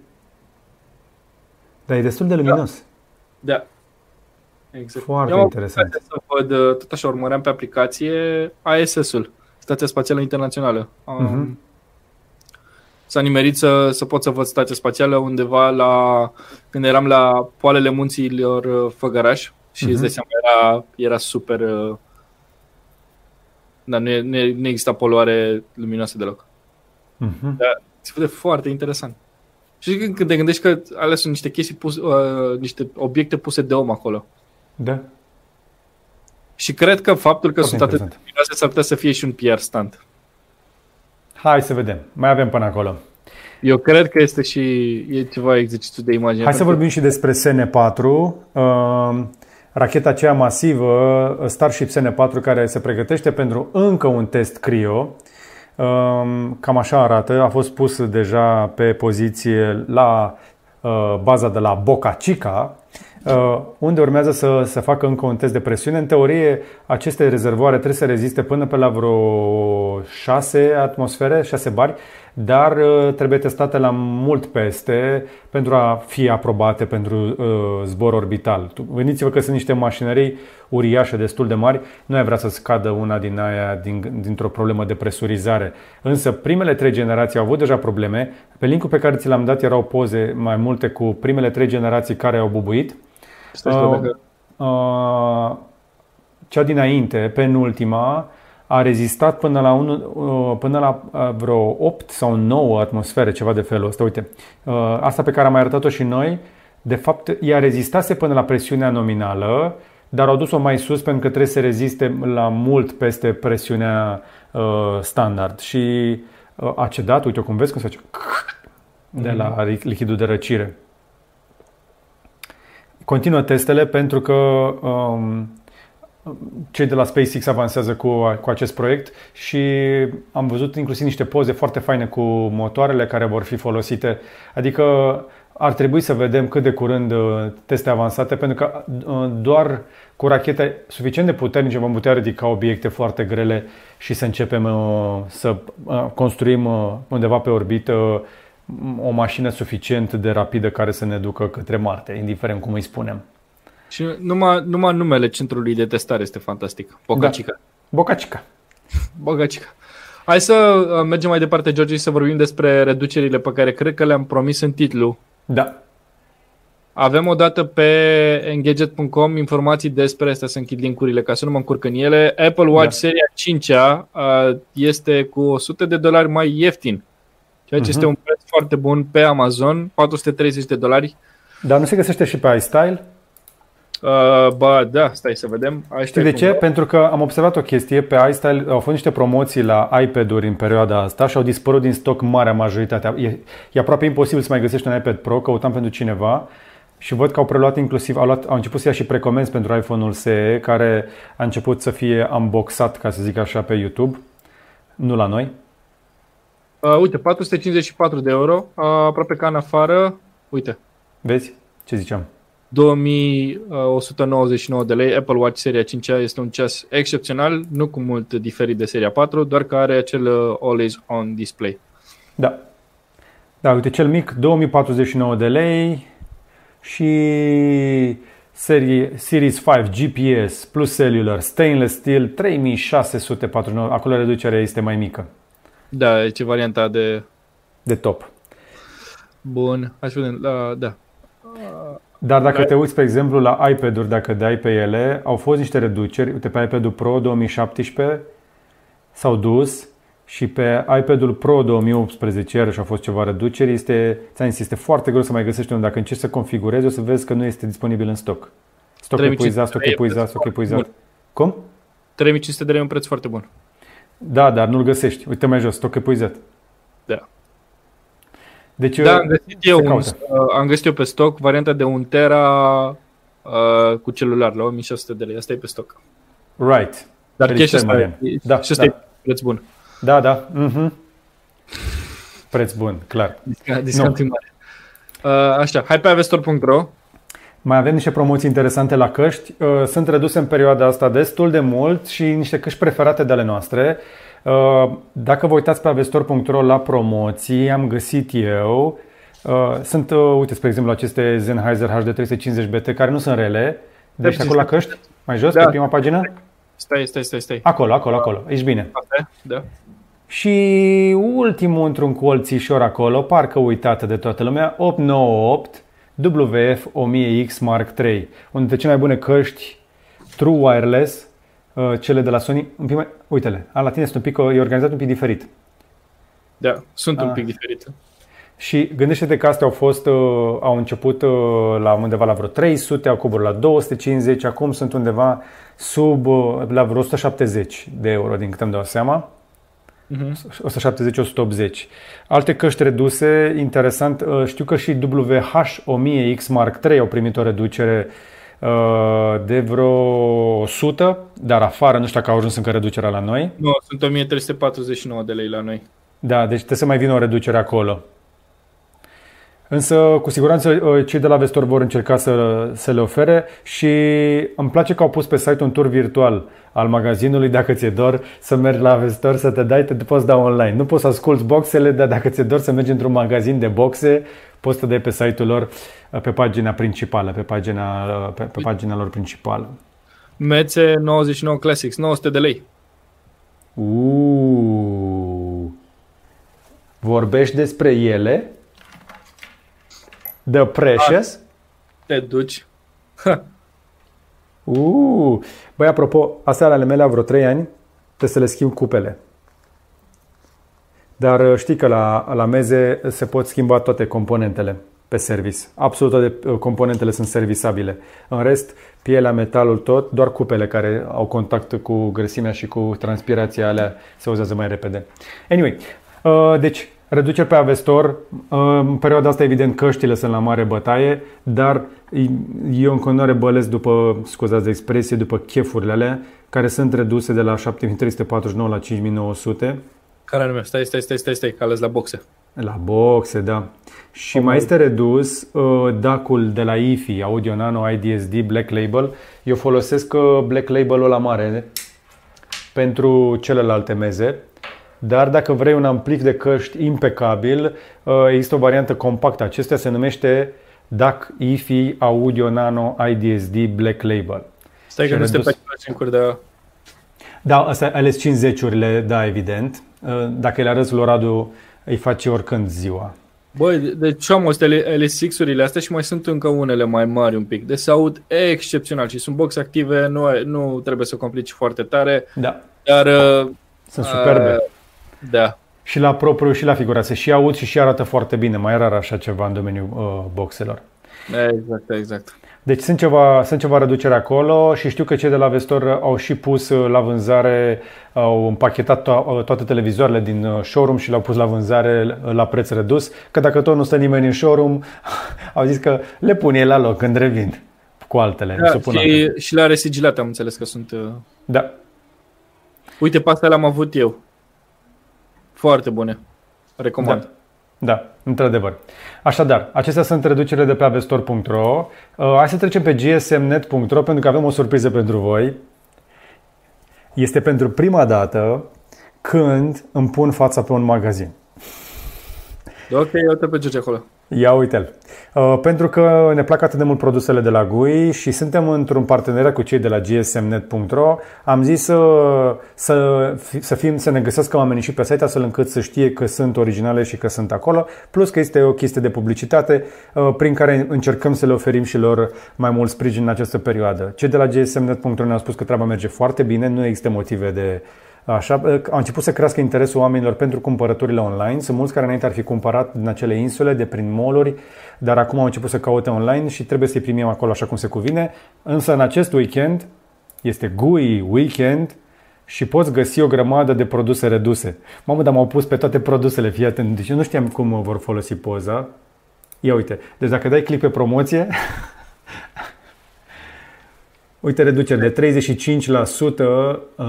Dar e destul de luminos. Da. Exact. Foarte Eu am interesant. ocazia Să văd, uh, tot așa urmăream pe aplicație ISS-ul, Stația Spațială Internațională. Um, Mhm. S-a nimerit să, să pot să văd stația spațială undeva la când eram la poalele munților uh, Făgăraș și Mhm. îți dai seama, era, era super uh, dar nu, e- nu, e- nu exista poluare luminoasă deloc. Mhm. Dar se vede foarte interesant. Și când, când te gândești că alea sunt niște chestii pus, uh, niște obiecte puse de om acolo. Da, Și cred că faptul că Foarte sunt atât de interesant. luminoase s-ar putea să fie și un PR stand. Hai să vedem. Mai avem până acolo. Eu cred că este și e ceva exercițiu de imagine. Hai să vorbim și despre SN4, uh, racheta aceea masivă, Starship SN4, care se pregătește pentru încă un test CRIO. Uh, Cam așa arată, a fost pus deja pe poziție la uh, baza de la Boca Chica, uh, unde urmează să se facă încă un test de presiune. În teorie, aceste rezervoare trebuie să reziste până pe la vreo 6 atmosfere, 6 bari, dar uh, trebuie testate la mult peste pentru a fi aprobate pentru uh, zbor orbital. Tu- Gândiți-vă că sunt niște mașinării uriașe, destul de mari, nu ai vrea să scadă una din aia din, dintr-o problemă de presurizare. Însă primele trei generații au avut deja probleme. Pe linkul pe care ți l-am dat erau poze mai multe cu primele trei generații care au bubuit. Stai să Uh, văd că- Uh, cea dinainte, penultima, a rezistat până la, un, uh, până la uh, vreo 8 sau 9 atmosfere, ceva de felul ăsta. Uite, uh, asta pe care am mai arătat-o și noi, de fapt, ea rezistase până la presiunea nominală, dar au dus-o mai sus pentru că trebuie să reziste la mult peste presiunea uh, standard. Și uh, a cedat, uite cum vezi cum se face, de la lichidul de răcire. Continuă testele pentru că um, cei de la SpaceX avansează cu, cu acest proiect și am văzut inclusiv niște poze foarte faine cu motoarele care vor fi folosite. Adică ar trebui să vedem cât de curând uh, teste avansate, pentru că uh, doar cu rachete suficient de puternice vom putea ridica obiecte foarte grele și să începem uh, să uh, construim uh, undeva pe orbită o mașină suficient de rapidă care să ne ducă către Marte, indiferent cum îi spunem. Și numai, numai numele centrului de testare este fantastic. Bocacica. Da. Bocacica. Bocacica. Hai să uh, mergem mai departe, George, și să vorbim despre reducerile pe care cred că le-am promis în titlu. Da. Avem o dată pe engadget.com informații despre astea, să închid linkurile ca să nu mă încurc în ele. Apple Watch Da. seria 5 este cu 100 de dolari mai ieftin, ceea ce Mhm. este un preț foarte bun pe Amazon, 430 de dolari. Dar nu se găsește și pe iStyle? Uh, ba, da, stai să vedem. Știi de ce? Pentru că am observat o chestie, pe iStyle au fost niște promoții la iPad-uri în perioada asta și au dispărut din stoc marea majoritatea. E, e aproape imposibil să mai găsești un iPad Pro, căutam pentru cineva și văd că au preluat inclusiv, au, luat, au început să ia și precomenzi pentru iPhone-ul SE, care a început să fie unboxat, ca să zic așa, pe YouTube, nu la noi. Uh, uite, 454 de euro, uh, aproape ca în afară. Uite, Vezi ce ziceam? 2199 de lei. Apple Watch seria 5 este un ceas excepțional, nu cu mult diferit de seria 4, doar că are acel uh, always on display. Da. Da, uite, cel mic 2049 de lei și serie, Series 5 GPS plus cellular stainless steel 3649. Acolo reducerea este mai mică. Da, e ce varianta de De top. bun. Hai să vedem. Da, da. Dar dacă Da. te uiți, pe exemplu, la iPad-uri, dacă dai pe ele, au fost niște reduceri. Uite, pe iPad-ul Pro 2017 s-au dus și pe iPad-ul Pro 2018 iarăși au fost ceva reduceri. Este, ți-am zis, este foarte greu să mai găsești unul. Dacă încerci să configurezi, o să vezi că nu este disponibil în stoc. Stoc 3500 epuizat, stoc de lei, epuizat, stoc preț epuizat. foarte Cum? 3500 de lei e un preț foarte bun. Da, dar nu-l găsești. Uite mai jos, stoc epuizat. Da. Deci, Da, am găsit eu, un, caută. uh, am găsit eu pe stoc varianta de 1 tera uh, cu celular la 1600 de lei. Asta e pe stoc. right. Dar chiar și Felicitări, asta, Marian. e- Da, și asta da. e preț bun. Da, da. Mhm. Preț bun, clar. Disca- Discount mare. Uh, așa, hai pe avestor.ro Mai avem niște promoții interesante la căști. Uh, Sunt reduse în perioada asta destul de mult și niște căști preferate de ale noastre. Uh, Dacă vă uitați pe avestor.ro la promoții, am găsit eu. uh, Sunt, uh, uite, spre exemplu, aceste Sennheiser HD350 BT care nu sunt rele. Deci precis. acolo la căști, mai jos, Da. pe prima pagină? Stai, stai, stai, stai. Acolo, acolo, acolo. Ești bine. Asta e? Da. Și ultimul într-un colțișor acolo, parcă uitată de toată lumea, 898 WF 1000X Mark III. Unul dintre cele mai bune căști True Wireless, uh, cele de la Sony. Un pic mai, uite-le, a, la tine sunt un pic, e organizat un pic diferit. Da, sunt un Ah. pic diferite. Și gândește-te că astea au fost, uh, au început uh, la undeva la vreo 300, au coborât la 250, acum sunt undeva sub, uh, la vreo 170 de euro, din câte îmi dau seama. Mhm. 170-180. Alte căști reduse, interesant, uh, știu că și WH-1000X Mark III au primit o reducere uh, de vreo 100, dar afară, nu știu dacă au ajuns încă reducerea la noi. Nu, sunt 1349 de lei la noi. Da, deci trebuie să mai vină o reducere acolo. Însă, cu siguranță, uh, cei de la Vestor vor încerca să, să le ofere și îmi place că au pus pe site un tur virtual al magazinului. Dacă ți-e dor să mergi la Vestor, să te dai, te poți da online. Nu poți să asculti boxele, dar dacă ți-e dor să mergi într-un magazin de boxe, poți să te dai pe site-ul lor, uh, pe pagina principală, pe pagina, uh, pe, pe pagina lor principală. Mețe 99 Classics, 900 de lei. Uuu. Vorbești despre ele? The Precious? Te duci. Uuu. Băi, apropo, astea ale mele au vreo 3 ani, trebuie să le schimb cupele. Dar uh, știi că la, la meze se pot schimba toate componentele pe service. Absolut toate uh, componentele sunt servisabile. În rest, pielea, metalul, tot, doar cupele care au contact cu grăsimea și cu transpirația alea se uzează mai repede. Anyway, uh, deci reduceri pe Avestor. Uh, În perioada asta, evident, căștile sunt la mare bătaie, dar eu în continuare bălesc după, scuzați de expresie, după chefurile alea, care sunt reduse de la 7349 la 5900. Care anume? Stai, stai, stai, stai, stai, că ales la boxe. La boxe, da. Și mai este redus uh, DAC-ul de la IFI, Audio Nano IDSD Black Label. Eu folosesc uh, Black Label-ul la mare pentru celelalte meze. Dar dacă vrei un amplic de căști impecabil, uh, există o variantă compactă. Acestea se numește DAC IFI Audio Nano IDSD Black Label. Stai că Și nu suntem pe redus. același încur de... Da, asta ales 50-urile, da, evident. Uh, Dacă le arăți lui Radu, îi face oricând ziua. Băi, deci am astea LS6-urile astea și mai sunt încă unele mai mari un pic. Deci se aud excepțional și sunt box active, nu, nu trebuie să complici foarte tare, Da, dar... uh, sunt superbe. Uh, Da. Și la propriu și la figurație. Și aud și și arată foarte bine. Mai rar așa ceva în domeniul uh, boxelor. Exact, exact. Deci sunt ceva, sunt ceva reducere acolo și știu că cei de la Vestor au și pus uh, la vânzare, au împachetat to- uh, toate televizoarele din uh, showroom și le-au pus la vânzare uh, la preț redus, că dacă tot nu stă nimeni în showroom, au zis că le pun ei la loc când revin cu altele. Da, să pun altele. și, și la resigilate am înțeles că sunt... uh, da. Uite, pe astea le-am avut eu. Foarte bune. Recomand. Da. Da, într-adevăr. Așadar, acestea sunt reducerile de pe avestor.ro. Uh, hai să trecem pe gsmnet.ro pentru că avem o surpriză pentru voi. Este pentru prima dată când îmi pun fața pe un magazin. Ok, uite pe George acolo. Ia uite-l. Uh, pentru că ne plac atât de mult produsele de la GUI și suntem într-un parteneriat cu cei de la gsmnet.ro, am zis să, să, să, fim, să ne găsească oamenii și pe site astfel încât să știe că sunt originale și că sunt acolo, plus că este o chestie de publicitate uh, prin care încercăm să le oferim și lor mai mult sprijin în această perioadă. Cei de la gsmnet.ro ne-au spus că treaba merge foarte bine, nu există motive de Așa, a început să crească interesul oamenilor pentru cumpărăturile online. Sunt mulți care înainte ar fi cumpărat din acele insule, de prin mall dar acum au început să caute online și trebuie să-i primim acolo așa cum se cuvine. Însă în acest weekend este GUI weekend și poți găsi o grămadă de produse reduse. Mamă, dar m-au pus pe toate produsele, fii atent. Deci eu nu știam cum vor folosi poza. Ia uite, deci dacă dai click pe promoție, Uite, reducere de 35%, uh,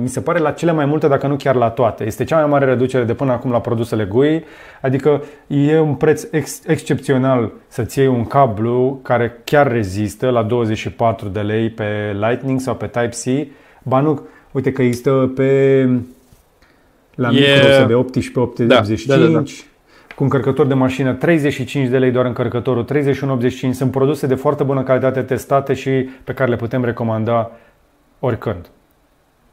mi se pare la cele mai multe, dacă nu chiar la toate. Este cea mai mare reducere de până acum la produsele GUI, adică e un preț ex- excepțional să-ți iei un cablu care chiar rezistă la 24 de lei pe Lightning sau pe Type-C. Ba nu, uite că există pe la yeah. micro USB 1885. Da, da, da, da cu încărcător de mașină 35 de lei doar încărcătorul, 31,85 sunt produse de foarte bună calitate testate și pe care le putem recomanda oricând.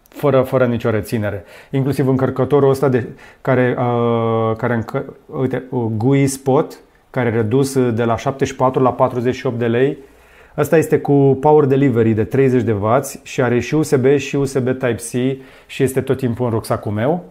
Fără, fără nicio reținere. Inclusiv încărcătorul ăsta de, care, uh, care încă, uite, GUI Spot, care e redus de la 74 la 48 de lei. Asta este cu power delivery de 30 de W și are și USB și USB Type-C și este tot timpul în rucsacul meu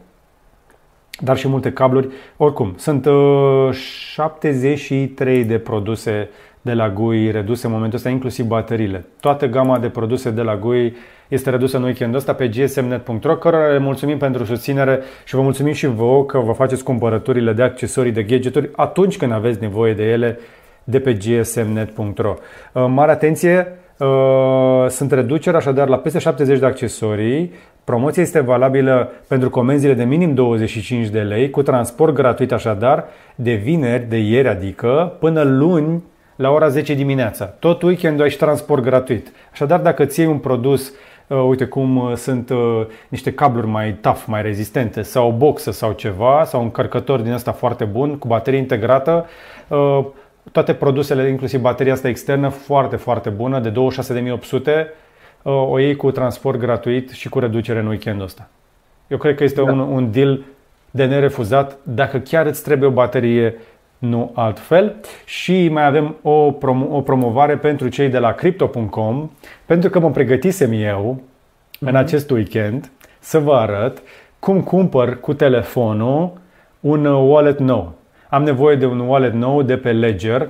dar și multe cabluri. Oricum, sunt uh, 73 de produse de la GUI reduse în momentul ăsta, inclusiv bateriile. Toată gama de produse de la GUI este redusă în weekendul ăsta pe gsmnet.ro, cărora le mulțumim pentru susținere și vă mulțumim și vouă că vă faceți cumpărăturile de accesorii, de gadgeturi atunci când aveți nevoie de ele de pe gsmnet.ro. Uh, mare atenție, uh, sunt reduceri așadar la peste 70 de accesorii Promoția este valabilă pentru comenzile de minim 25 de lei, cu transport gratuit așadar, de vineri, de ieri adică, până luni la ora 10 dimineața. Tot weekendul ai și transport gratuit. Așadar, dacă ți un produs Uh, uite cum uh, sunt uh, niște cabluri mai tough, mai rezistente sau o boxă sau ceva sau un cărcător din asta foarte bun cu baterie integrată. Uh, toate produsele, inclusiv bateria asta externă, foarte, foarte bună, de 26800 o iei cu transport gratuit și cu reducere în weekendul ăsta. Eu cred că este da. un, un deal de nerefuzat dacă chiar îți trebuie o baterie, nu altfel. Și mai avem o, prom- o promovare pentru cei de la Crypto.com, pentru că mă pregătisem eu mm-hmm. în mhm. acest weekend să vă arăt cum cumpăr cu telefonul un wallet nou. Am nevoie de un wallet nou de pe Ledger.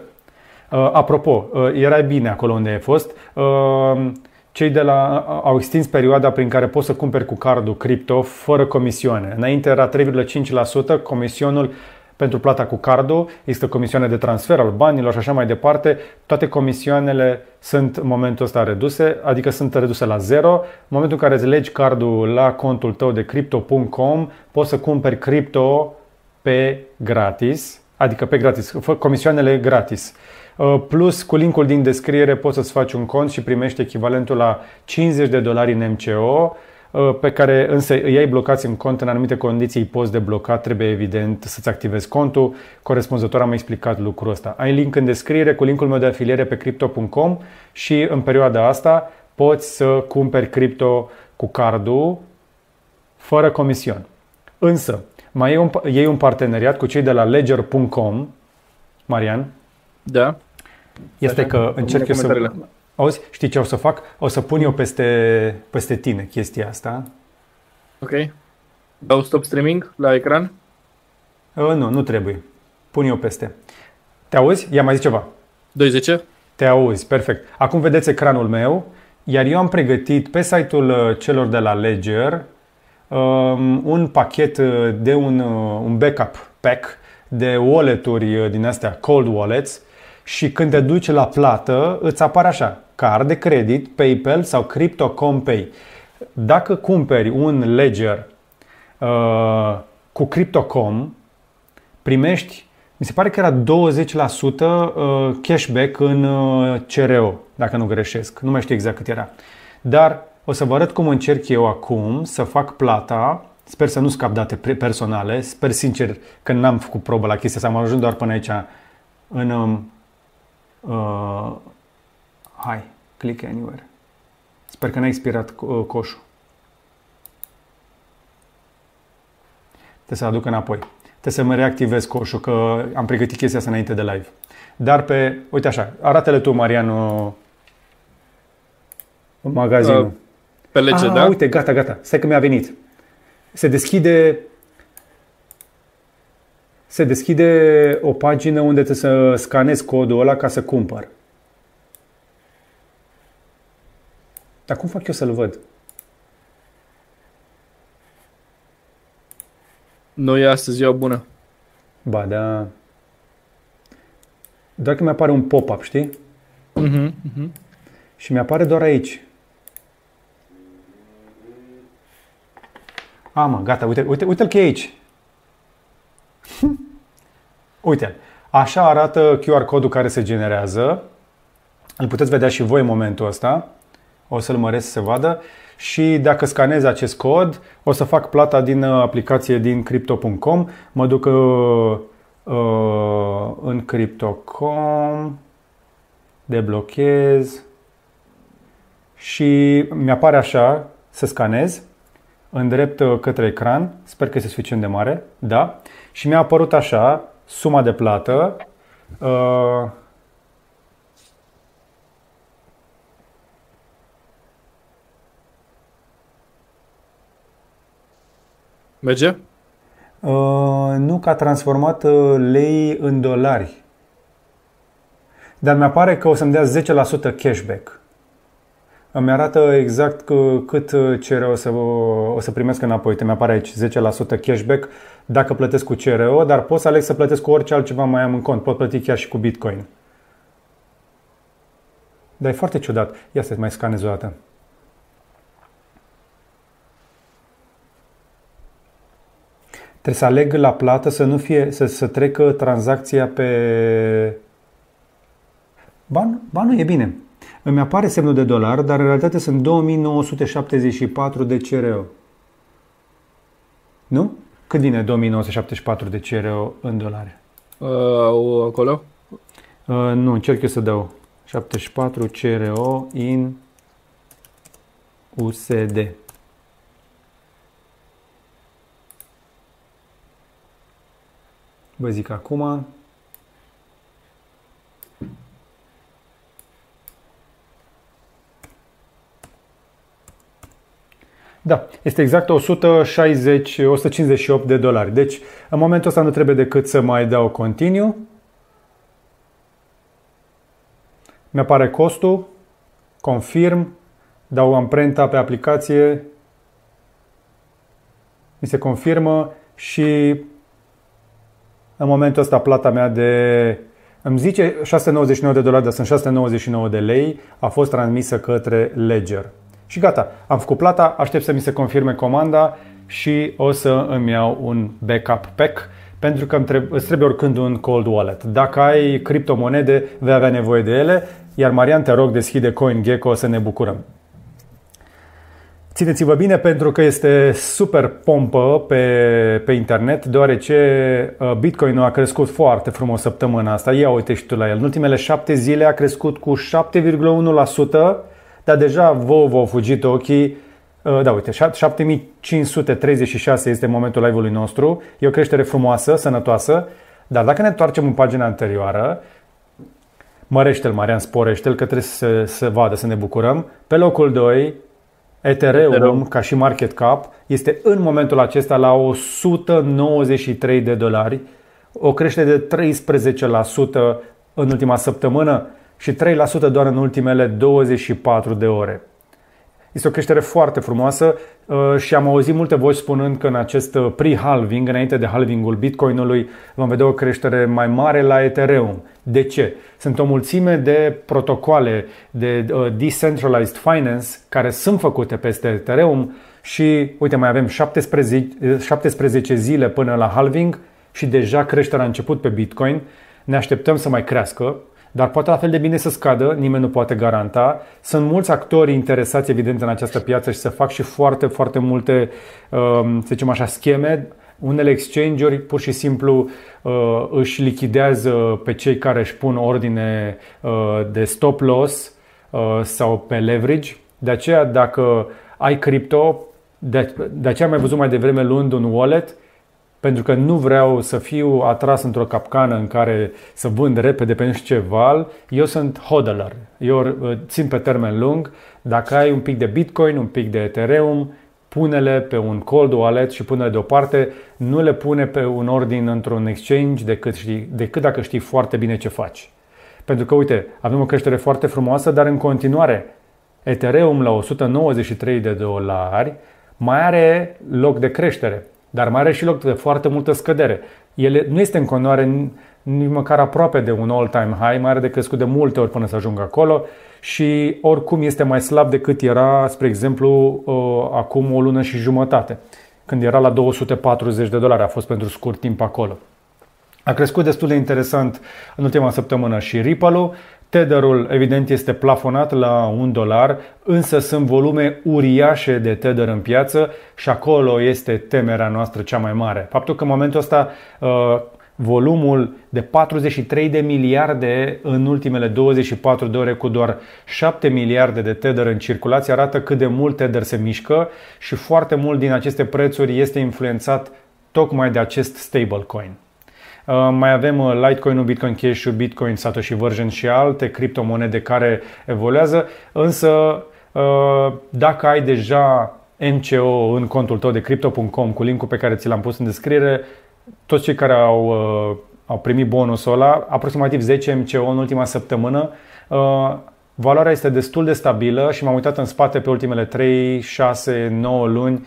Uh, apropo, uh, era bine acolo unde ai fost. Uh, cei de la au extins perioada prin care poți să cumperi cu cardul cripto fără comisioane. Înainte era 3,5% comisionul pentru plata cu cardul, există comisioane de transfer al banilor și așa mai departe. Toate comisioanele sunt în momentul ăsta reduse, adică sunt reduse la zero. În momentul în care îți legi cardul la contul tău de crypto.com, poți să cumperi cripto pe gratis, adică pe gratis, comisioanele gratis. Uh, plus, cu linkul din descriere poți să-ți faci un cont și primești echivalentul la 50 de dolari în MCO, uh, pe care însă îi ai blocați în cont în anumite condiții, îi poți debloca, trebuie evident să-ți activezi contul. Corespunzător am explicat lucrul ăsta. Ai link în descriere cu linkul meu de afiliere pe crypto.com și în perioada asta poți să cumperi cripto cu cardul fără comision. Însă, mai e un, iei un parteneriat cu cei de la ledger.com, Marian? Da este că încerc eu să... Auzi, știi ce o să fac? O să pun eu peste, peste tine chestia asta. Ok. Dau stop streaming la ecran? Uh, nu, nu trebuie. Pun eu peste. Te auzi? Ia mai zi ceva. 20? Te auzi, perfect. Acum vedeți ecranul meu, iar eu am pregătit pe site-ul uh, celor de la Ledger um, un pachet uh, de un, uh, un backup pack de wallet-uri din astea, cold wallets, și când te duci la plată, îți apare așa, card de credit, PayPal sau Crypto.com Pay. Dacă cumperi un ledger uh, cu Crypto.com, primești, mi se pare că era 20% uh, cashback în uh, CRO, dacă nu greșesc. Nu mai știu exact cât era. Dar o să vă arăt cum încerc eu acum să fac plata. Sper să nu scap date personale. Sper sincer că n-am făcut probă la chestia asta. Am ajuns doar până aici în... Um, uh, hai, click anywhere. Sper că n-a expirat uh, coșul. Trebuie să aduc înapoi. Trebuie să mă reactivez coșul, că am pregătit chestia asta înainte de live. Dar pe, uite așa, arată-le tu, Marianu, magazinul. Uh, pe lege, ah, da? uite, gata, gata. Stai că mi-a venit. Se deschide se deschide o pagină unde trebuie să scanezi codul ăla ca să cumpăr. Dar cum fac eu să-l văd? Nu e astăzi ziua bună. Ba, da. Doar că mi-apare un pop-up, știi? Uh-huh, uh-huh. Și mi-apare doar aici. A, mă, gata, uite, uite, uite-l că e aici. uite Așa arată QR codul care se generează. Îl puteți vedea și voi în momentul ăsta. O să-l măresc să se vadă. Și dacă scanez acest cod, o să fac plata din uh, aplicație din crypto.com. Mă duc uh, uh, în crypto.com, deblochez și mi-apare așa să scanez îndrept uh, către ecran, sper că este suficient de mare, da, și mi-a apărut așa suma de plată, uh, Merge? Uh, nu că a transformat uh, lei în dolari. Dar mi-apare că o să-mi dea 10% cashback. Îmi arată exact cât CRO o să, o să primesc înapoi. Te mi-apare aici 10% cashback dacă plătesc cu CRO, dar pot să aleg să plătesc cu orice altceva mai am în cont. Pot plăti chiar și cu Bitcoin. Dar e foarte ciudat. Ia să mai scanez o dată. Trebuie să aleg la plată să nu fie, să, să trecă tranzacția pe... Ba, ba nu, e bine. Îmi apare semnul de dolar, dar în realitate sunt 2974 de CRO. Nu? Cât vine 2974 de CRO în dolari? Uh, acolo? Uh, nu, încerc eu să dau. 74 CRO in USD. Vă zic acum. Da, este exact 160, 158 de dolari. Deci, în momentul ăsta nu trebuie decât să mai dau continue. Mi-apare costul, confirm, dau amprenta pe aplicație, mi se confirmă și în momentul ăsta plata mea de îmi zice 699 de dolari, dar sunt 699 de lei, a fost transmisă către Ledger. Și gata, am făcut plata, aștept să mi se confirme comanda și o să îmi iau un backup pack pentru că îmi trebuie, îți trebuie oricând un cold wallet. Dacă ai criptomonede, vei avea nevoie de ele, iar Marian, te rog, deschide CoinGecko să ne bucurăm. Țineți-vă bine pentru că este super pompă pe, pe internet, deoarece uh, Bitcoin a crescut foarte frumos săptămâna asta. Ia uite și tu la el. În ultimele șapte zile a crescut cu 7,1%, dar deja vouă v-au fugit ochii. Uh, da, uite, 7536 este momentul live-ului nostru. E o creștere frumoasă, sănătoasă, dar dacă ne întoarcem în pagina anterioară, mărește-l, Marian, sporește-l, că trebuie să, să vadă, să ne bucurăm. Pe locul 2, Ethereum, Ethereum, ca și market cap, este în momentul acesta la 193 de dolari, o creștere de 13% în ultima săptămână și 3% doar în ultimele 24 de ore. Este o creștere foarte frumoasă uh, și am auzit multe voci spunând că în acest uh, pre-halving, înainte de halvingul Bitcoinului, vom vedea o creștere mai mare la Ethereum. De ce? Sunt o mulțime de protocoale de uh, decentralized finance care sunt făcute peste Ethereum și, uite, mai avem 17, 17 zile până la halving și deja creșterea a început pe Bitcoin. Ne așteptăm să mai crească, dar poate la fel de bine să scadă, nimeni nu poate garanta. Sunt mulți actori interesați, evident, în această piață și să fac și foarte, foarte multe, um, să zicem așa, scheme. Unele exchange-uri pur și simplu uh, își lichidează pe cei care își pun ordine uh, de stop loss uh, sau pe leverage. De aceea, dacă ai cripto, de, de aceea am mai văzut mai devreme luând un wallet, pentru că nu vreau să fiu atras într-o capcană în care să vând repede pe nu știu ce val. Eu sunt hodler. Eu țin pe termen lung. Dacă ai un pic de Bitcoin, un pic de Ethereum, pune-le pe un cold wallet și pune-le deoparte. Nu le pune pe un ordin într-un exchange decât, știi, decât dacă știi foarte bine ce faci. Pentru că, uite, avem o creștere foarte frumoasă, dar în continuare, Ethereum la 193 de dolari mai are loc de creștere, dar mai are și loc de foarte multă scădere. El nu este în continuare nici măcar aproape de un all-time high, mai are de crescut de multe ori până să ajungă acolo și oricum este mai slab decât era, spre exemplu, uh, acum o lună și jumătate, când era la 240 de dolari, a fost pentru scurt timp acolo. A crescut destul de interesant în ultima săptămână și Ripple-ul. Tetherul, evident, este plafonat la un dolar, însă sunt volume uriașe de Tether în piață și acolo este temerea noastră cea mai mare. Faptul că în momentul ăsta uh, volumul de 43 de miliarde în ultimele 24 de ore cu doar 7 miliarde de Tether în circulație arată cât de mult Tether se mișcă și foarte mult din aceste prețuri este influențat tocmai de acest stablecoin. Uh, mai avem uh, Litecoin-ul, Bitcoin Cash-ul, Bitcoin Satoshi Version și alte criptomonede care evoluează, însă uh, dacă ai deja MCO în contul tău de crypto.com cu linkul pe care ți l-am pus în descriere, toți cei care au, au primit bonusul ăla, aproximativ 10 MCO în ultima săptămână, valoarea este destul de stabilă și m-am uitat în spate pe ultimele 3, 6, 9 luni,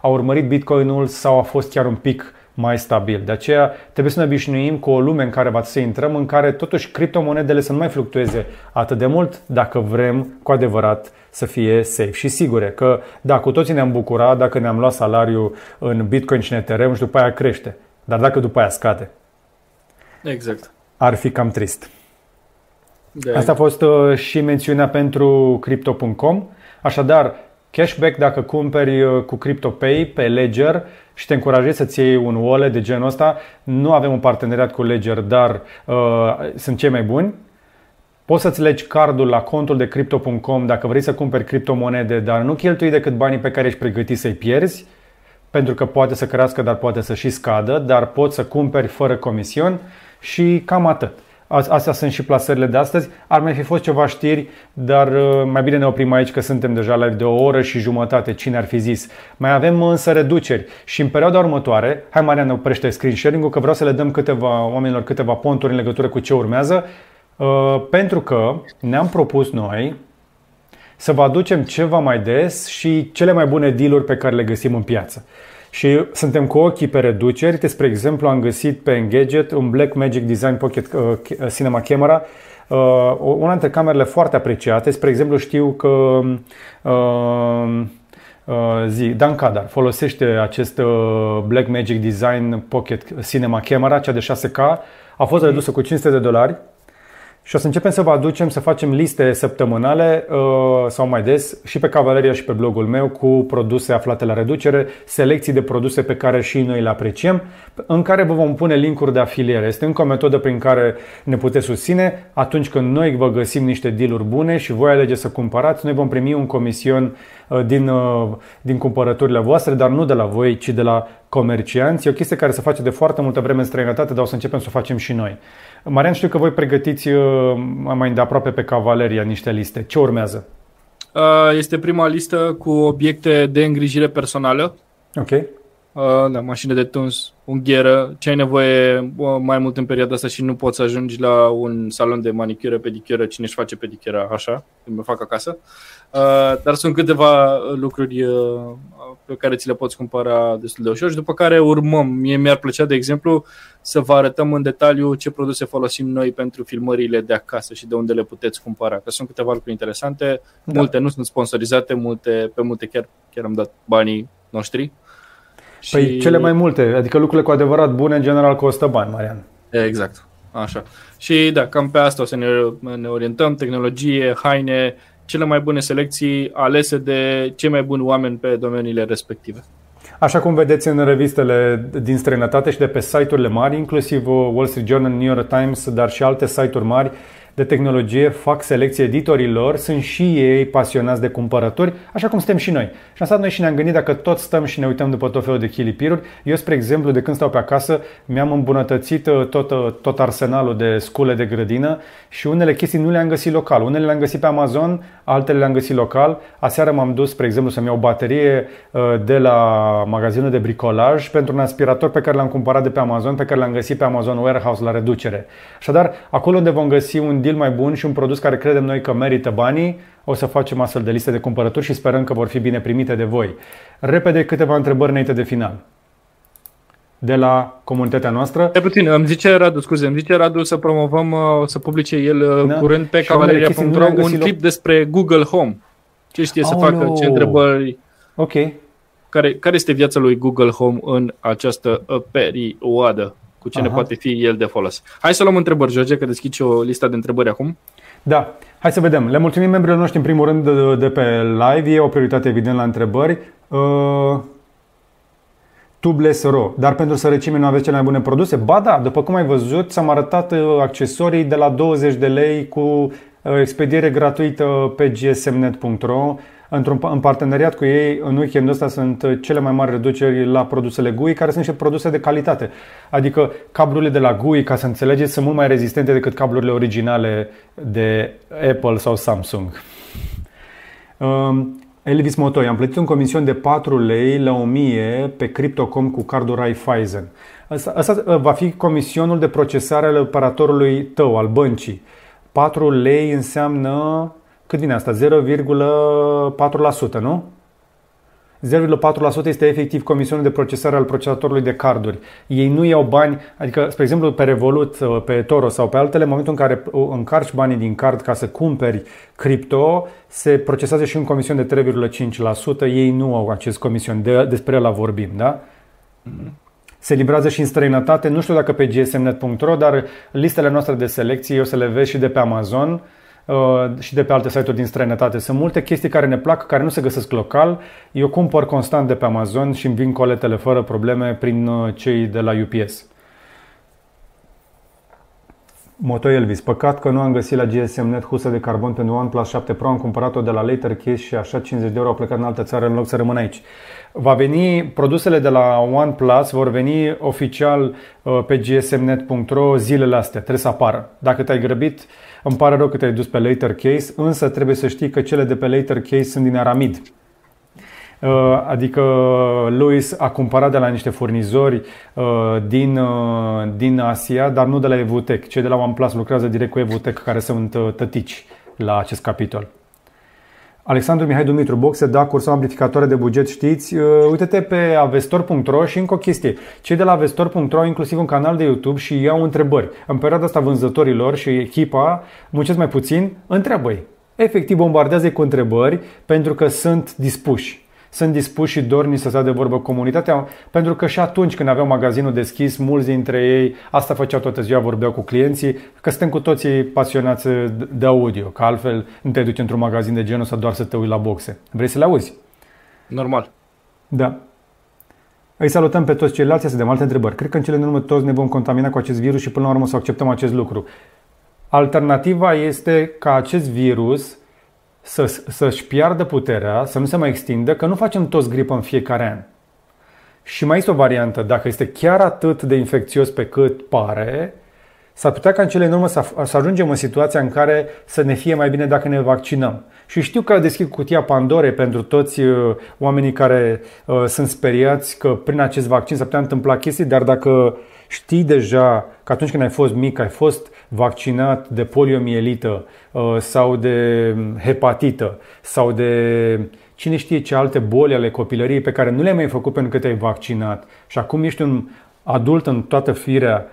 a urmărit Bitcoinul sau a fost chiar un pic mai stabil. De aceea trebuie să ne obișnuim cu o lume în care va să intrăm, în care totuși criptomonedele să nu mai fluctueze atât de mult dacă vrem cu adevărat să fie safe și sigure. Că da, cu toții ne-am bucurat dacă ne-am luat salariul în Bitcoin și în Ethereum și după aia crește. Dar dacă după aia scade. Exact. Ar fi cam trist. De Asta a fost uh, și mențiunea pentru Crypto.com. Așadar, cashback dacă cumperi uh, cu CryptoPay pe Ledger și te încurajezi să-ți iei un wallet de genul ăsta. Nu avem un parteneriat cu Ledger, dar uh, sunt cei mai buni. Poți să-ți legi cardul la contul de crypto.com dacă vrei să cumperi criptomonede, dar nu cheltui decât banii pe care ești pregătit să-i pierzi, pentru că poate să crească, dar poate să și scadă, dar poți să cumperi fără comision și cam atât. Astea sunt și plasările de astăzi. Ar mai fi fost ceva știri, dar uh, mai bine ne oprim aici că suntem deja live de o oră și jumătate, cine ar fi zis. Mai avem însă reduceri și în perioada următoare, hai Mariana oprește screen sharing-ul că vreau să le dăm câteva oamenilor câteva ponturi în legătură cu ce urmează, uh, pentru că ne-am propus noi să vă aducem ceva mai des și cele mai bune deal pe care le găsim în piață și suntem cu ochii pe reduceri. Spre exemplu, am găsit pe Engadget un Black Magic Design Pocket uh, uh, Cinema Camera, uh, una dintre camerele foarte apreciate. Spre exemplu, știu că uh, uh, zi, Dan Cadar folosește acest uh, Black Magic Design Pocket Cinema Camera, cea de 6K. A fost redusă cu 500 de dolari și o să începem să vă aducem să facem liste săptămânale uh, sau mai des și pe Cavaleria și pe blogul meu cu produse aflate la reducere, selecții de produse pe care și noi le apreciem, în care vă vom pune linkuri de afiliere. Este încă o metodă prin care ne puteți susține atunci când noi vă găsim niște dealuri bune și voi alegeți să cumpărați, noi vom primi un comision uh, din, uh, din cumpărăturile voastre, dar nu de la voi, ci de la comercianți. E o chestie care se face de foarte multă vreme în străinătate, dar o să începem să o facem și noi. Marian, știu că voi pregătiți uh, mai de aproape pe Cavaleria niște liste. Ce urmează? Uh, este prima listă cu obiecte de îngrijire personală. Ok. Uh, da, mașină de tuns, unghieră, ce ai nevoie mai mult în perioada asta și nu poți să ajungi la un salon de manicură, pedicură, cine își face pedicură așa, îmi fac acasă. Dar sunt câteva lucruri pe care ți le poți cumpăra destul de ușor și după care urmăm. Mie mi-ar plăcea, de exemplu, să vă arătăm în detaliu ce produse folosim noi pentru filmările de acasă și de unde le puteți cumpăra. Că sunt câteva lucruri interesante, da. multe nu sunt sponsorizate, multe, pe multe chiar, chiar am dat banii noștri. Păi și... cele mai multe, adică lucrurile cu adevărat bune în general costă bani, Marian. Exact, așa. Și da, cam pe asta o să ne, ne orientăm, tehnologie, haine, cele mai bune selecții alese de cei mai buni oameni pe domeniile respective. Așa cum vedeți în revistele din străinătate și de pe site-urile mari, inclusiv Wall Street Journal, New York Times, dar și alte site-uri mari, de tehnologie fac selecție editorilor, sunt și ei pasionați de cumpărături, așa cum suntem și noi. Și asta noi și ne-am gândit dacă tot stăm și ne uităm după tot felul de chilipiruri. Eu, spre exemplu, de când stau pe acasă, mi-am îmbunătățit uh, tot, uh, tot arsenalul de scule de grădină și unele chestii nu le-am găsit local. Unele le-am găsit pe Amazon, altele le-am găsit local. Aseară m-am dus, spre exemplu, să-mi iau o baterie uh, de la magazinul de bricolaj pentru un aspirator pe care l-am cumpărat de pe Amazon, pe care l-am găsit pe Amazon Warehouse la reducere. Așadar, acolo unde vom găsi un deal mai bun și un produs care credem noi că merită banii, o să facem astfel de liste de cumpărături și sperăm că vor fi bine primite de voi. Repede câteva întrebări înainte de final de la comunitatea noastră. E puțin, îmi zice Radu, scuze, îmi zice Radu să promovăm, uh, să publice el uh, da? curând pe cavaleria.ro un clip despre Google Home. Ce știe Aoleu. să facă, ce întrebări... Ok. Care, care este viața lui Google Home în această uh, perioadă? Cu ce Aha. ne poate fi el de folos. Hai să luăm întrebări, George, că deschid o listă de întrebări acum. Da, hai să vedem. Le mulțumim membrilor noștri în primul rând de, de pe live. E o prioritate evident la întrebări. Uh, tubeless.ro Dar pentru sărăcime nu aveți cele mai bune produse? Ba da, după cum ai văzut, ți-am arătat uh, accesorii de la 20 de lei cu uh, expediere gratuită pe gsmnet.ro într-un, în parteneriat cu ei, în weekendul ăsta sunt uh, cele mai mari reduceri la produsele GUI, care sunt și produse de calitate. Adică cablurile de la GUI, ca să înțelegeți, sunt mult mai rezistente decât cablurile originale de Apple sau Samsung. Um, Elvis Motoi, am plătit un comision de 4 lei la 1000 pe Crypto.com cu cardul Raiffeisen. Asta, asta uh, va fi comisionul de procesare al operatorului tău, al băncii. 4 lei înseamnă cât vine asta? 0,4%, nu? 0,4% este efectiv comisionul de procesare al procesatorului de carduri. Ei nu iau bani, adică, spre exemplu, pe Revolut, pe Toro sau pe altele, în momentul în care încarci banii din card ca să cumperi cripto, se procesează și un comision de 3,5%. Ei nu au acest comision, de, despre el vorbim, da? Se livrează și în străinătate, nu știu dacă pe gsmnet.ro, dar listele noastre de selecție o să le vezi și de pe Amazon Uh, și de pe alte site-uri din străinătate. Sunt multe chestii care ne plac, care nu se găsesc local. Eu cumpăr constant de pe Amazon și îmi vin coletele fără probleme prin uh, cei de la UPS. Moto Elvis. Păcat că nu am găsit la GSM Net husă de carbon pentru OnePlus 7 Pro. Am cumpărat-o de la Later Case și așa 50 de euro au plecat în altă țară în loc să rămână aici. Va veni, produsele de la OnePlus vor veni oficial uh, pe gsmnet.ro zilele astea. Trebuie să apară. Dacă te-ai grăbit, îmi pare rău că te-ai dus pe later case, însă trebuie să știi că cele de pe later case sunt din aramid. Uh, adică Louis a cumpărat de la niște furnizori uh, din, uh, din Asia, dar nu de la Evutec. Cei de la OnePlus lucrează direct cu Evutec, care sunt tătici la acest capitol. Alexandru Mihai Dumitru, boxe, da, cursăm amplificatoare de buget, știți? Uh, uite-te pe avestor.ro și încă o chestie. Cei de la avestor.ro au inclusiv un canal de YouTube și iau întrebări. În perioada asta vânzătorilor și echipa muncesc mai puțin, întreabă-i. Efectiv bombardează cu întrebări pentru că sunt dispuși sunt dispuși și dorni să stea de vorbă comunitatea, pentru că și atunci când aveau magazinul deschis, mulți dintre ei asta făceau toată ziua, vorbeau cu clienții, că suntem cu toții pasionați de audio, că altfel nu te duci într-un magazin de genul să doar să te uiți la boxe. Vrei să le auzi? Normal. Da. Îi salutăm pe toți ceilalți, să de alte întrebări. Cred că în cele din urmă toți ne vom contamina cu acest virus și până la urmă să acceptăm acest lucru. Alternativa este ca acest virus să, să-și piardă puterea, să nu se mai extindă, că nu facem toți gripă în fiecare an. Și mai este o variantă, dacă este chiar atât de infecțios pe cât pare, s-ar putea ca în cele în urmă să, să ajungem în situația în care să ne fie mai bine dacă ne vaccinăm. Și știu că deschid cutia Pandore pentru toți uh, oamenii care uh, sunt speriați că prin acest vaccin s-ar putea întâmpla chestii, dar dacă știi deja că atunci când ai fost mic, ai fost vaccinat de poliomielită uh, sau de hepatită sau de cine știe ce alte boli ale copilăriei pe care nu le-ai mai făcut pentru că te-ai vaccinat. Și acum ești un adult în toată firea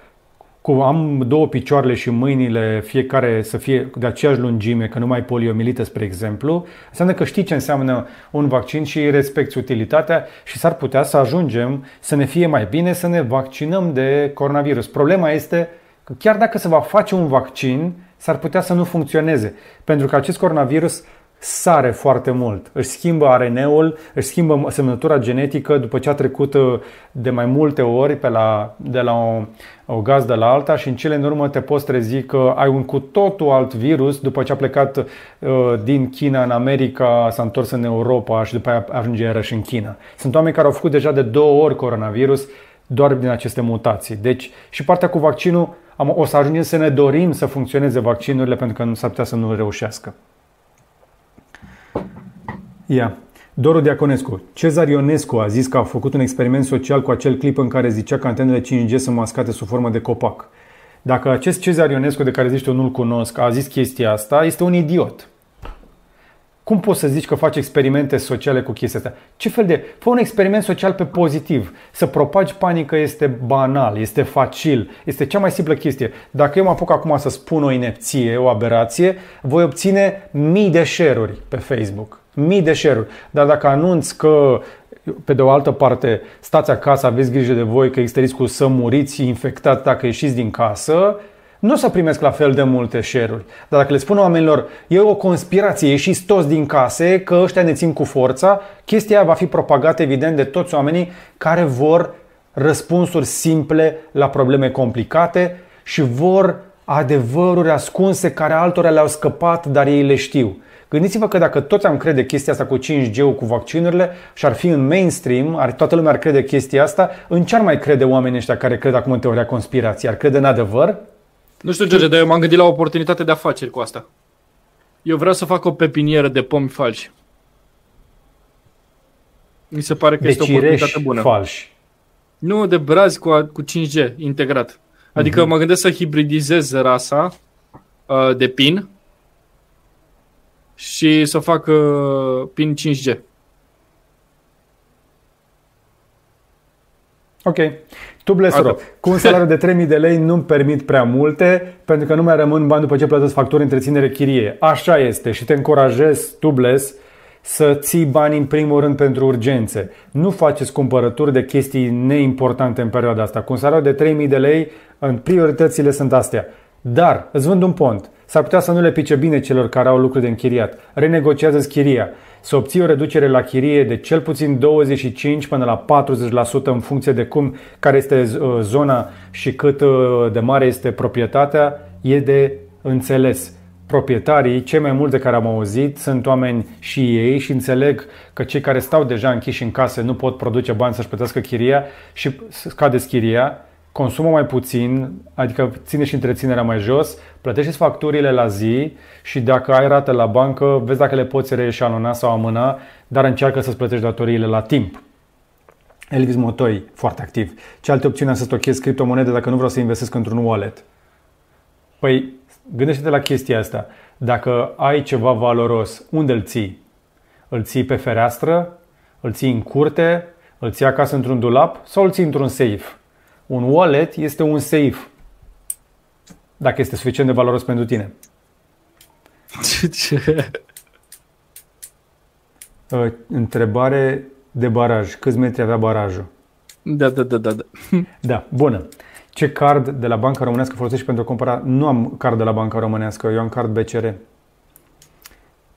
cu am două picioarele și mâinile fiecare să fie de aceeași lungime, că nu mai poliomilită, spre exemplu, înseamnă că știi ce înseamnă un vaccin și respecti utilitatea și s-ar putea să ajungem să ne fie mai bine să ne vaccinăm de coronavirus. Problema este că chiar dacă se va face un vaccin, s-ar putea să nu funcționeze, pentru că acest coronavirus sare foarte mult. Își schimbă ARN-ul, își schimbă semnătura genetică după ce a trecut uh, de mai multe ori pe la, de la o, o gazdă la alta și în cele în urmă te poți trezi că ai un cu totul alt virus după ce a plecat uh, din China în America, s-a întors în Europa și după aia ajunge iarăși în China. Sunt oameni care au făcut deja de două ori coronavirus doar din aceste mutații. Deci și partea cu vaccinul o să ajungem să ne dorim să funcționeze vaccinurile pentru că nu s-ar putea să nu reușească. Ia. Doru Diaconescu. Cezar Ionescu a zis că a făcut un experiment social cu acel clip în care zicea că antenele 5G sunt mascate sub formă de copac. Dacă acest Cezar Ionescu de care zici tu nu-l cunosc a zis chestia asta, este un idiot. Cum poți să zici că faci experimente sociale cu chestia asta? Ce fel de... Fă un experiment social pe pozitiv. Să propagi panică este banal, este facil, este cea mai simplă chestie. Dacă eu mă apuc acum să spun o inepție, o aberație, voi obține mii de share-uri pe Facebook mii de share Dar dacă anunț că pe de o altă parte, stați acasă, aveți grijă de voi că există riscul să muriți infectat dacă ieșiți din casă, nu o să primesc la fel de multe share-uri. Dar dacă le spun oamenilor, e o conspirație, ieșiți toți din case, că ăștia ne țin cu forța, chestia va fi propagată evident de toți oamenii care vor răspunsuri simple la probleme complicate și vor adevăruri ascunse care altora le-au scăpat, dar ei le știu. Gândiți-vă că dacă toți am crede chestia asta cu 5G-ul, cu vaccinurile și ar fi în mainstream, ar, toată lumea ar crede chestia asta, în ce ar mai crede oamenii ăștia care cred acum în teoria conspirației? Ar crede în adevăr? Nu știu, George, dar eu m-am gândit la o oportunitate de afaceri cu asta. Eu vreau să fac o pepinieră de pomi falși. Mi se pare că de este o oportunitate bună. falși. Nu, de brazi cu, cu 5G integrat. Adică uh-huh. mă gândesc să hibridizez rasa uh, de pin și să facă pin 5G. Ok. Tu, Blesro, cu un salariu de 3000 de lei nu-mi permit prea multe, pentru că nu mai rămân bani după ce plătesc facturi, întreținere, chirie. Așa este și te încurajez, tu, Bles, să ții bani în primul rând pentru urgențe. Nu faceți cumpărături de chestii neimportante în perioada asta. Cu un salariu de 3000 de lei, în prioritățile sunt astea. Dar îți vând un pont. S-ar putea să nu le pice bine celor care au lucruri de închiriat. Renegociază chiria. Să obții o reducere la chirie de cel puțin 25 până la 40% în funcție de cum, care este uh, zona și cât uh, de mare este proprietatea, e de înțeles. Proprietarii, cei mai mulți de care am auzit, sunt oameni și ei și înțeleg că cei care stau deja închiși în case nu pot produce bani să-și plătească chiria și scade chiria consumă mai puțin, adică ține și întreținerea mai jos, plătește facturile la zi și dacă ai rate la bancă, vezi dacă le poți reeșalona sau amâna, dar încearcă să-ți plătești datoriile la timp. Elvis Motoi, foarte activ. Ce alte opțiuni am să stochez criptomonede dacă nu vreau să investesc într-un wallet? Păi, gândește-te la chestia asta. Dacă ai ceva valoros, unde îl ții? Îl ții pe fereastră? Îl ții în curte? Îl ții acasă într-un dulap? Sau îl ții într-un safe? Un wallet este un safe. Dacă este suficient de valoros pentru tine. Ce? Uh, întrebare de baraj. Câți metri avea barajul? Da, da, da, da. Da, da bună. Ce card de la Banca Românească folosești pentru a cumpăra? Nu am card de la Banca Românească, eu am card BCR.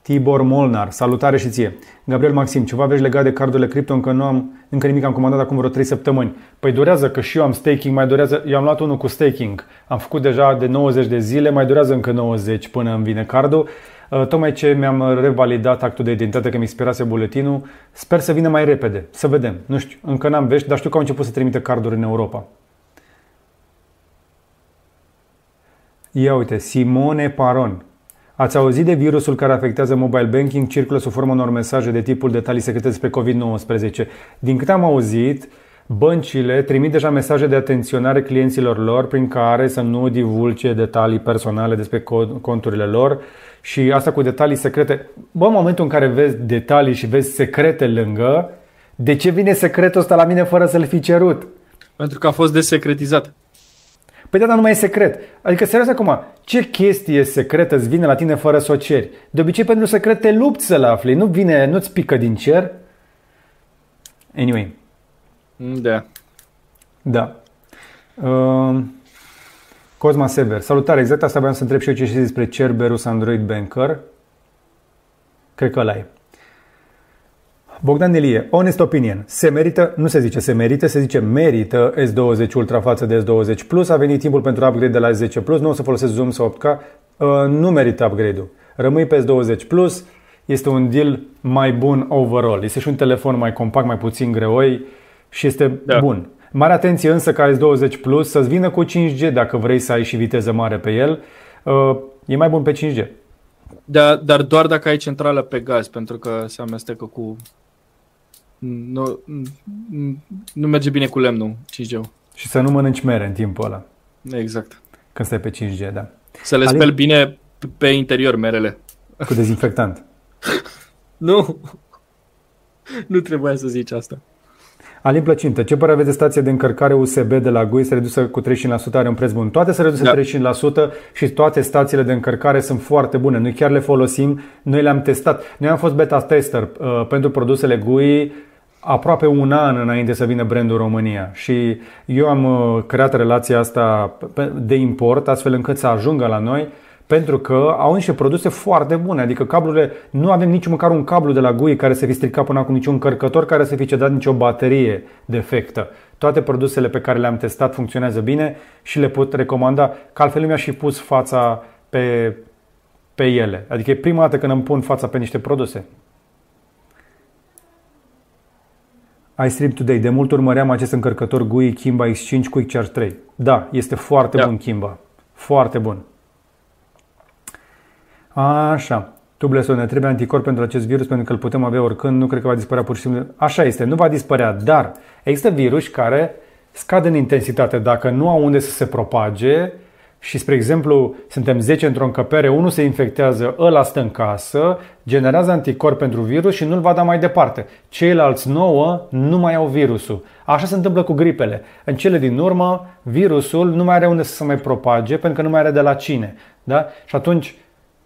Tibor Molnar, salutare și ție. Gabriel Maxim, ceva vești legat de cardurile cripto? Încă nu am, încă nimic am comandat acum vreo 3 săptămâni. Păi durează că și eu am staking, mai durează, eu am luat unul cu staking. Am făcut deja de 90 de zile, mai durează încă 90 până îmi vine cardul. Uh, tocmai ce mi-am revalidat actul de identitate că mi expirase buletinul, sper să vină mai repede, să vedem. Nu știu, încă n-am vești, dar știu că au început să trimite carduri în Europa. Ia uite, Simone Paron. Ați auzit de virusul care afectează mobile banking? Circulă sub formă unor mesaje de tipul detalii secrete despre COVID-19. Din câte am auzit, băncile trimit deja mesaje de atenționare clienților lor prin care să nu divulge detalii personale despre conturile lor și asta cu detalii secrete. Bă, în momentul în care vezi detalii și vezi secrete lângă, de ce vine secretul ăsta la mine fără să-l fi cerut? Pentru că a fost desecretizat. Păi da, dar nu mai e secret. Adică, serios acum, ce chestie secretă îți vine la tine fără să o ceri? De obicei, pentru secret te lupți să-l afli, nu vine, nu-ți pică din cer. Anyway. Da. Da. Uh, Cosma Sever. Salutare, exact asta vreau să întreb și eu ce știți despre Cerberus Android Banker. Cred că ăla e. Bogdan Nelie, honest opinion, se merită, nu se zice se merită, se zice merită S20 Ultra față de S20 Plus, a venit timpul pentru upgrade de la S10 Plus, nu o să folosesc Zoom sau 8K, uh, nu merită upgrade-ul. Rămâi pe S20 Plus, este un deal mai bun overall. Este și un telefon mai compact, mai puțin greoi și este da. bun. Mare atenție însă ca S20 Plus să-ți vină cu 5G dacă vrei să ai și viteză mare pe el. Uh, e mai bun pe 5G. Da, dar doar dacă ai centrală pe gaz, pentru că se amestecă cu... Nu, nu merge bine cu lemnul 5G. Și să nu mănânci mere în timpul ăla. Exact. Când stai pe 5G, da. Să le Alin... speli bine pe interior merele. Cu dezinfectant. nu. Nu trebuia să zici asta. Alin Plăcintă, ce părere aveți de stația de încărcare USB de la GUI? Se redusă cu 35%, are un preț bun. Toate se reduse da. 35% și toate stațiile de încărcare sunt foarte bune. Noi chiar le folosim, noi le-am testat. Noi am fost beta tester uh, pentru produsele GUI aproape un an înainte să vină brandul România și eu am uh, creat relația asta de import astfel încât să ajungă la noi pentru că au niște produse foarte bune. Adică cablurile, nu avem nici măcar un cablu de la GUI care să fi stricat până acum, niciun încărcător care să fi cedat nicio baterie defectă. Toate produsele pe care le-am testat funcționează bine și le pot recomanda, că altfel mi-aș fi pus fața pe, pe ele. Adică e prima dată când îmi pun fața pe niște produse. iStream Today. De mult urmăream acest încărcător GUI Kimba X5 Quick Charge 3. Da, este foarte da. bun Kimba. Foarte bun. Așa. Tu, Bleson, ne trebuie anticorp pentru acest virus pentru că îl putem avea oricând. Nu cred că va dispărea pur și simplu. Așa este, nu va dispărea, dar există virus care scad în intensitate. Dacă nu au unde să se propage și, spre exemplu, suntem 10 într-o încăpere, unul se infectează, ăla stă în casă, generează anticorp pentru virus și nu-l va da mai departe. Ceilalți 9 nu mai au virusul. Așa se întâmplă cu gripele. În cele din urmă, virusul nu mai are unde să se mai propage pentru că nu mai are de la cine. Da? Și atunci,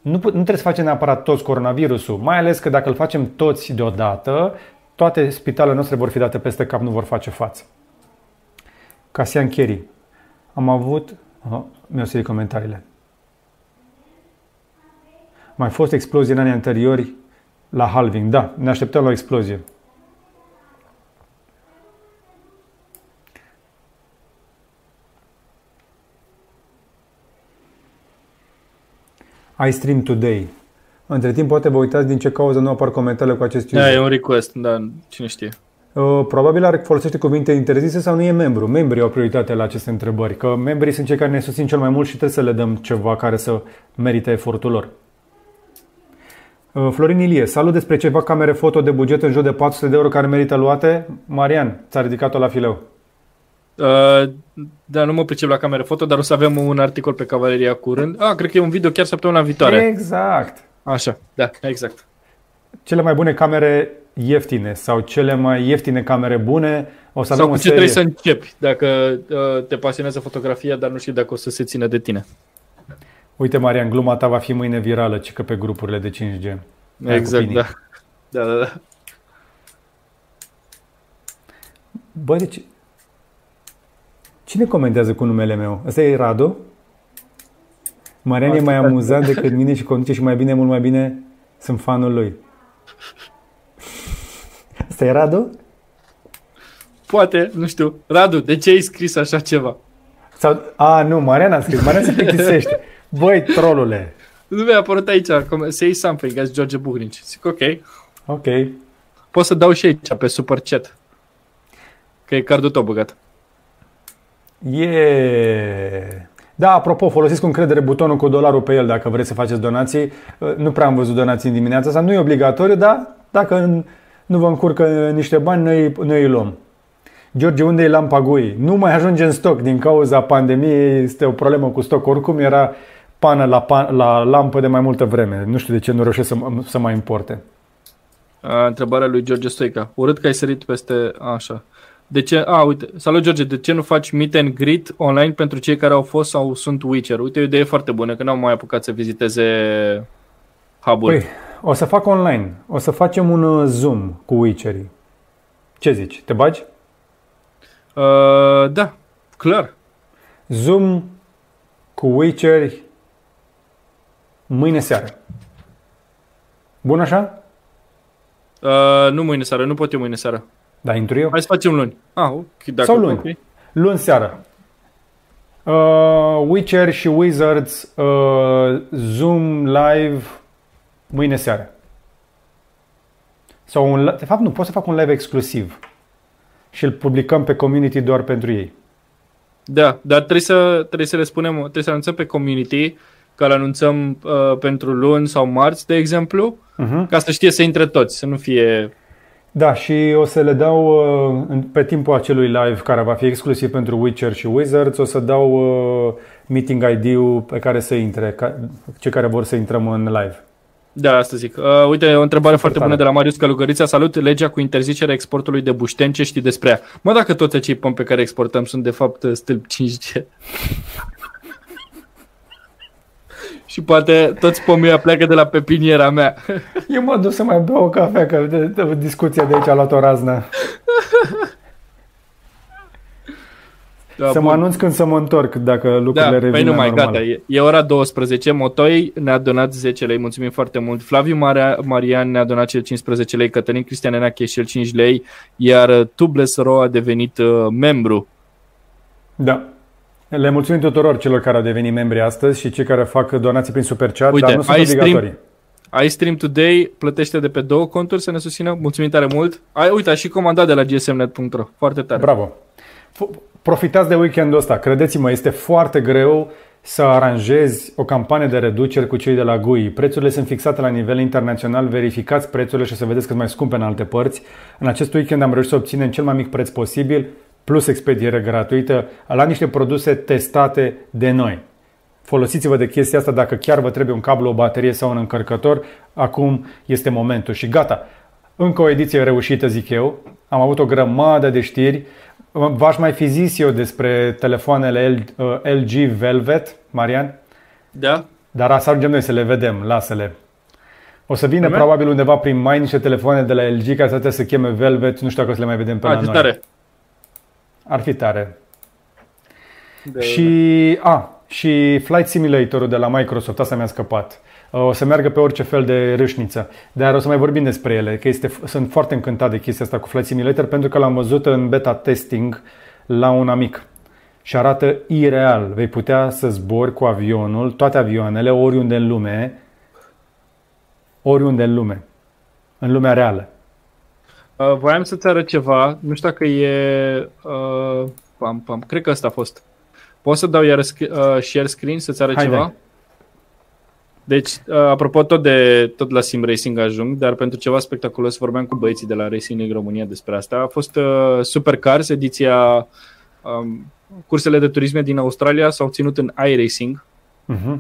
nu, nu trebuie să facem neapărat toți coronavirusul, mai ales că dacă îl facem toți deodată, toate spitalele noastre vor fi date peste cap, nu vor face față. Casian Cherry. Am avut... Oh, mi-au să comentariile. Mai fost explozie în anii anteriori la halving. Da, ne așteptăm la o explozie. iStream Today. Între timp, poate vă uitați din ce cauză nu apar comentariile cu acest user. Da, e un request, da, cine știe. Uh, probabil are folosește cuvinte interzise sau nu e membru. Membrii au prioritate la aceste întrebări, că membrii sunt cei care ne susțin cel mai mult și trebuie să le dăm ceva care să merite efortul lor. Uh, Florin Ilie, salut despre ceva camere foto de buget în jur de 400 de euro care merită luate. Marian, ți-a ridicat-o la fileu. Uh, da, nu mă pricep la camere foto, dar o să avem un articol pe Cavaleria curând. Ah, cred că e un video chiar săptămâna viitoare. Exact. Așa, da, exact. Cele mai bune camere ieftine sau cele mai ieftine camere bune o să avem sau cu ce serie... trebuie să începi dacă uh, te pasionează fotografia, dar nu știi dacă o să se țină de tine. Uite, Marian, gluma ta va fi mâine virală, ci că pe grupurile de 5G. Exact, da. Da, da, da. Bă, deci Cine comentează cu numele meu? Ăsta e Radu? Marian e mai amuzant decât mine și conduce și mai bine, mult mai bine sunt fanul lui. Asta e Radu? Poate, nu știu. Radu, de ce ai scris așa ceva? Sau, a, nu, Marian a scris. Marian se plictisește. Băi, trolule. Nu mi-a apărut aici. Say something, as George Buhnici. Zic, ok. Ok. Pot să dau și aici, pe super chat. Că e cardul tău băgat. E... Da, apropo, folosiți cu încredere butonul cu dolarul pe el dacă vreți să faceți donații. Nu prea am văzut donații în dimineața asta, nu e obligatoriu, dar dacă nu vă încurcă niște bani, noi, noi îi luăm. George, unde e lampa GUI? Nu mai ajunge în stoc din cauza pandemiei, este o problemă cu stoc. Oricum era pană la, pan, la lampă de mai multă vreme. Nu știu de ce nu reușesc să, să mai importe. A, întrebarea lui George Stoica. Urât că ai sărit peste... așa. De ce? A, uite, salut George, de ce nu faci meet and greet online pentru cei care au fost sau sunt Witcher? Uite, o idee foarte bună, că n-au mai apucat să viziteze hub-ul. Păi, o să fac online. O să facem un uh, Zoom cu Witcherii. Ce zici? Te bagi? Uh, da, clar. Zoom cu Witcheri mâine seară. Bun așa? Uh, nu mâine seară, nu pot eu mâine seară. Da, intru eu? Hai să facem luni. Ah, ok. Dacă Sau luni. ok. Luni seară. Uh, Witcher și Wizards uh, Zoom live mâine seară. Sau un, li- de fapt nu, pot să fac un live exclusiv și îl publicăm pe community doar pentru ei. Da, dar trebuie să, trebuie să le spunem, trebuie să anunțăm pe community că îl anunțăm uh, pentru luni sau marți, de exemplu, Uh-huh. ca să știe să intre toți, să nu fie... Da, și o să le dau uh, în- pe timpul acelui live care va fi exclusiv pentru Witcher și Wizards, o să dau uh, meeting ID-ul pe care să intre, ca, cei care vor să intrăm în live. Da, asta zic. Uh, uite, o întrebare foarte tare. bună de la Marius Călugărița. Salut, legea cu interzicerea exportului de bușteni, ce știi despre ea? Mă, dacă toți acei pomi pe care exportăm sunt de fapt stâlp 5G. Și poate toți pomii ăia pleacă de la pepiniera mea. Eu mă duc să mai beau o cafea, că de, de, discuția de aici a luat o raznă. Da, să bun. mă anunț când să mă întorc, dacă Da, lucrurile revin păi nu la mai, normal. gata, e, e ora 12, Motoi ne-a donat 10 lei, mulțumim foarte mult, Flaviu Maria, Marian ne-a donat cel 15 lei, Cătălin Cristian Enache și el 5 lei, iar uh, Tubles Ro a devenit uh, membru. Da. Le mulțumim tuturor celor care au devenit membri astăzi și cei care fac donații prin Super Chat, Uite, dar nu sunt ai stream- obligatorii. Ai stream today, plătește de pe două conturi să ne susțină, mulțumim tare mult. Ai, uite, a și comandat de la gsmnet.ro, foarte tare. Bravo. F- Profitați de weekendul ăsta. Credeți-mă, este foarte greu să aranjezi o campanie de reduceri cu cei de la GUI. Prețurile sunt fixate la nivel internațional, verificați prețurile și o să vedeți cât mai scumpe în alte părți. În acest weekend am reușit să obținem cel mai mic preț posibil, plus expediere gratuită, la niște produse testate de noi. Folosiți-vă de chestia asta dacă chiar vă trebuie un cablu, o baterie sau un încărcător. Acum este momentul și gata. Încă o ediție reușită, zic eu. Am avut o grămadă de știri. V-aș mai fi zis eu despre telefoanele L- uh, LG Velvet, Marian, Da? dar să ajungem noi să le vedem, lasă-le. O să vină Amen? probabil undeva prin mai niște telefoane de la LG care să trebuie să cheme Velvet, nu știu dacă o să le mai vedem pe A, la ce noi. tare. Ar fi tare. De... Și, a, și Flight Simulator-ul de la Microsoft, asta mi-a scăpat. Uh, O să meargă pe orice fel de râșniță. Dar o să mai vorbim despre ele, că este, sunt foarte încântat de chestia asta cu Flight Simulator pentru că l-am văzut în beta testing la un amic. Și arată ireal. Vei putea să zbori cu avionul, toate avioanele, oriunde în lume, oriunde în lume. În lumea reală. Uh, voiam să-ți arăt ceva, nu știu dacă e... Uh, pam, pam, cred că ăsta a fost. Poți să dau iar sc- uh, share screen să-ți arăt Hai, ceva? dai. Deci, uh, apropo, tot, de, tot la Sim Racing ajung, dar pentru ceva spectaculos vorbeam cu băieții de la Racing League România despre asta. A fost uh, Supercars, ediția um, cursele de turisme din Australia s-au ținut în iRacing Uh-huh.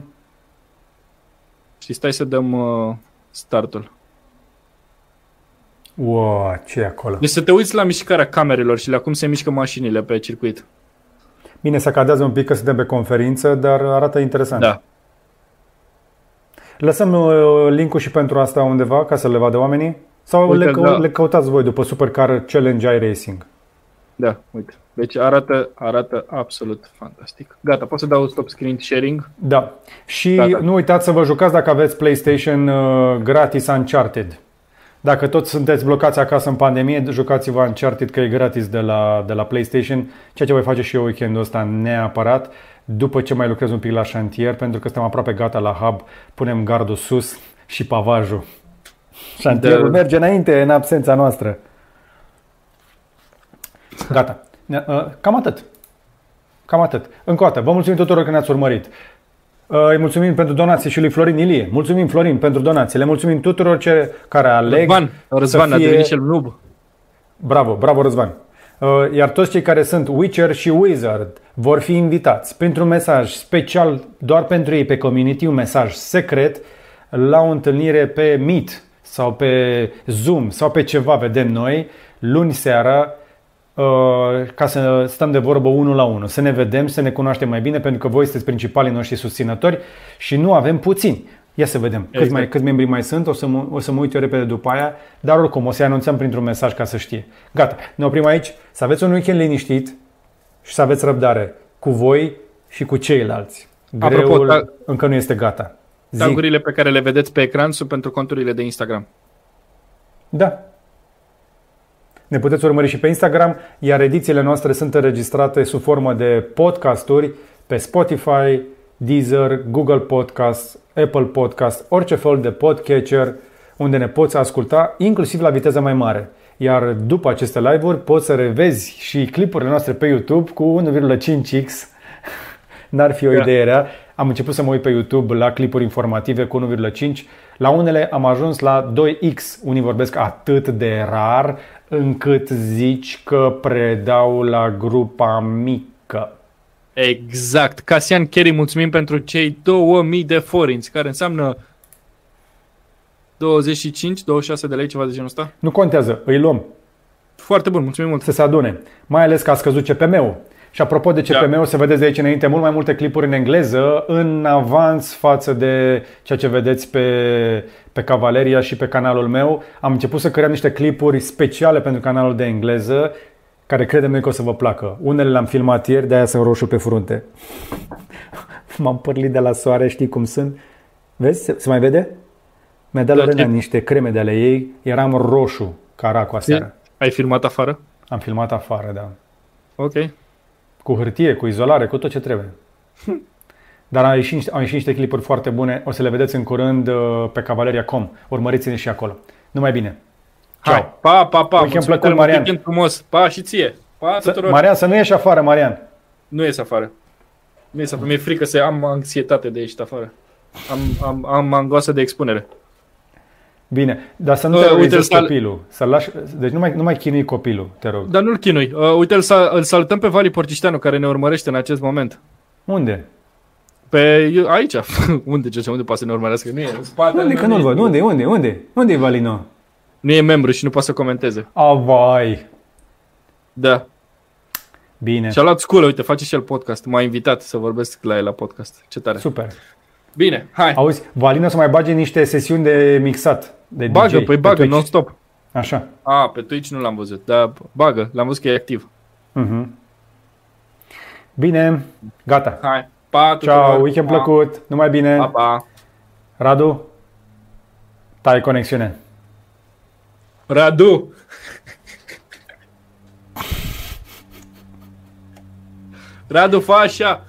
și stai să dăm uh, startul. Wow, ce e acolo? Deci să te uiți la mișcarea camerelor și la cum se mișcă mașinile pe circuit. Bine, se cadează un pic că suntem pe conferință, dar arată interesant. Da. Lăsăm uh, link-ul și pentru asta undeva ca să le vadă oamenii? Sau Uite, le, cău- da. le căutați voi după Supercar Challenge iRacing? Da, uite. Deci arată, arată absolut fantastic. Gata, pot să dau stop screen sharing? Da. Și Da, da. nu uitați să vă jucați dacă aveți PlayStation uh, gratis Uncharted. Dacă toți sunteți blocați acasă în pandemie, jucați-vă Uncharted că e gratis de la, de la PlayStation, ceea ce voi face și eu weekendul ăsta neapărat, după ce mai lucrez un pic la șantier, pentru că suntem aproape gata la hub, punem gardul sus și pavajul. Șantierul Da. merge înainte în absența noastră. Gata. Ne- uh, Cam atât. Cam atât. Încă o dată, vă mulțumim tuturor că ne-ați urmărit. Uh, Îi mulțumim pentru donații și lui Florin Ilie. Mulțumim, Florin, pentru donații. Le mulțumim tuturor ce, care aleg Răzvan, Răzvan să a fie... devenit și el noob. Bravo, bravo Răzvan. Uh, Iar toți cei care sunt Witcher și Wizard vor fi invitați printr-un mesaj special doar pentru ei pe community, un mesaj secret la o întâlnire pe Meet sau pe Zoom sau pe ceva vedem noi luni seara uh, ca să stăm de vorbă unul la unul, să ne vedem, să ne cunoaștem mai bine, pentru că voi sunteți principalii noștri susținători și nu avem puțini. Ia să vedem exact. câți, mai, câți membri mai sunt, o să, mă, o să mă uit eu repede după aia, dar oricum o să-i anunțăm printr-un mesaj ca să știe. Gata, ne oprim aici, să aveți un weekend liniștit și să aveți răbdare cu voi și cu ceilalți. Greul Apropo, da- încă nu este gata. Zi. Tagurile pe care le vedeți pe ecran sunt pentru conturile de Instagram. Da. Ne puteți urmări și pe Instagram, iar edițiile noastre sunt înregistrate sub formă de podcasturi pe Spotify, Deezer, Google Podcast, Apple Podcast, orice fel de podcatcher unde ne poți asculta, inclusiv la viteză mai mare. Iar după aceste live-uri poți să revezi și clipurile noastre pe YouTube cu 1,5x. N-ar fi o Da. idee rea. Am început să mă uit pe YouTube la clipuri informative cu 1,5. La unele am ajuns la 2x. Unii vorbesc atât de rar încât zici că predau la grupa mică. Exact. Casian Kerry, mulțumim pentru cei 2000 de forinți, care înseamnă 25, 26 de lei, ceva de genul ăsta. Nu contează, îi luăm. Foarte bun, mulțumim mult. să se adune. Mai ales că a scăzut CPM-ul. Și apropo de CPM-ul, Da. să vedeți de aici înainte mult mai multe clipuri în engleză, în avans față de ceea ce vedeți pe, pe Cavaleria și pe canalul meu. Am început să creăm niște clipuri speciale pentru canalul de engleză, care credem noi că o să vă placă. Unele le-am filmat ieri, de-aia sunt roșu pe frunte. M-am părlit de la soare, știi cum sunt? Vezi? Se, se mai vede? Mi-a dat Da, Lorena ce? niște creme de ale ei, eram roșu ca racu aseară. Ai filmat afară? Am filmat afară, da. Ok. Cu hârtie, cu izolare, cu tot ce trebuie. Dar au ieșit, niște- au ieșit niște clipuri foarte bune. O să le vedeți în curând uh, pe Cavaleria.com. Urmăriți-ne și acolo. Numai bine. Ciao. Hai, pa, pa, pa. Weekend Mulțumim plăcut, tare mult, Marian. Weekend frumos. Pa și ție. Pa Să, tuturor. Marian, să nu ieși afară, Marian. Nu ies afară. Nu ies afară. Mi-e frică să am anxietate de ieșit afară. Am, am, am angoasă de expunere. Bine, dar să nu Bă, te uite, terorizezi sal- copilul. Să lași, deci nu mai, nu mai chinui copilul, te rog. Dar nu-l chinui. Uh, uite, îl, sal- îl salutăm pe Vali Portișteanu, care ne urmărește în acest moment. Unde? Pe eu- aici. unde, ce, unde poate să ne urmărească? Nu e. În spate, Unde că nu-l văd? Unde? Unde? Unde? Unde e Valino? Nu e membru și nu poate să comenteze. A, vai. Da. Bine. Și-a luat sculă, uite, face și el podcast. M-a invitat să vorbesc la el la podcast. Ce tare. Super. Bine, hai. Auzi, Valino să mai bage niște sesiuni de mixat. De Bagă, DJ, păi pe bagă, Twitch. non-stop. Așa. A, pe Twitch nu l-am văzut, dar bagă, l-am văzut că e activ. Mhm. Bine, gata. Hai, pa tuturor. Ciao, weekend Pa. plăcut, numai bine. Pa, pa. Radu, tai conexiune. Radu! Radu, fa așa!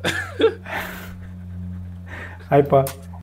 Hai pa.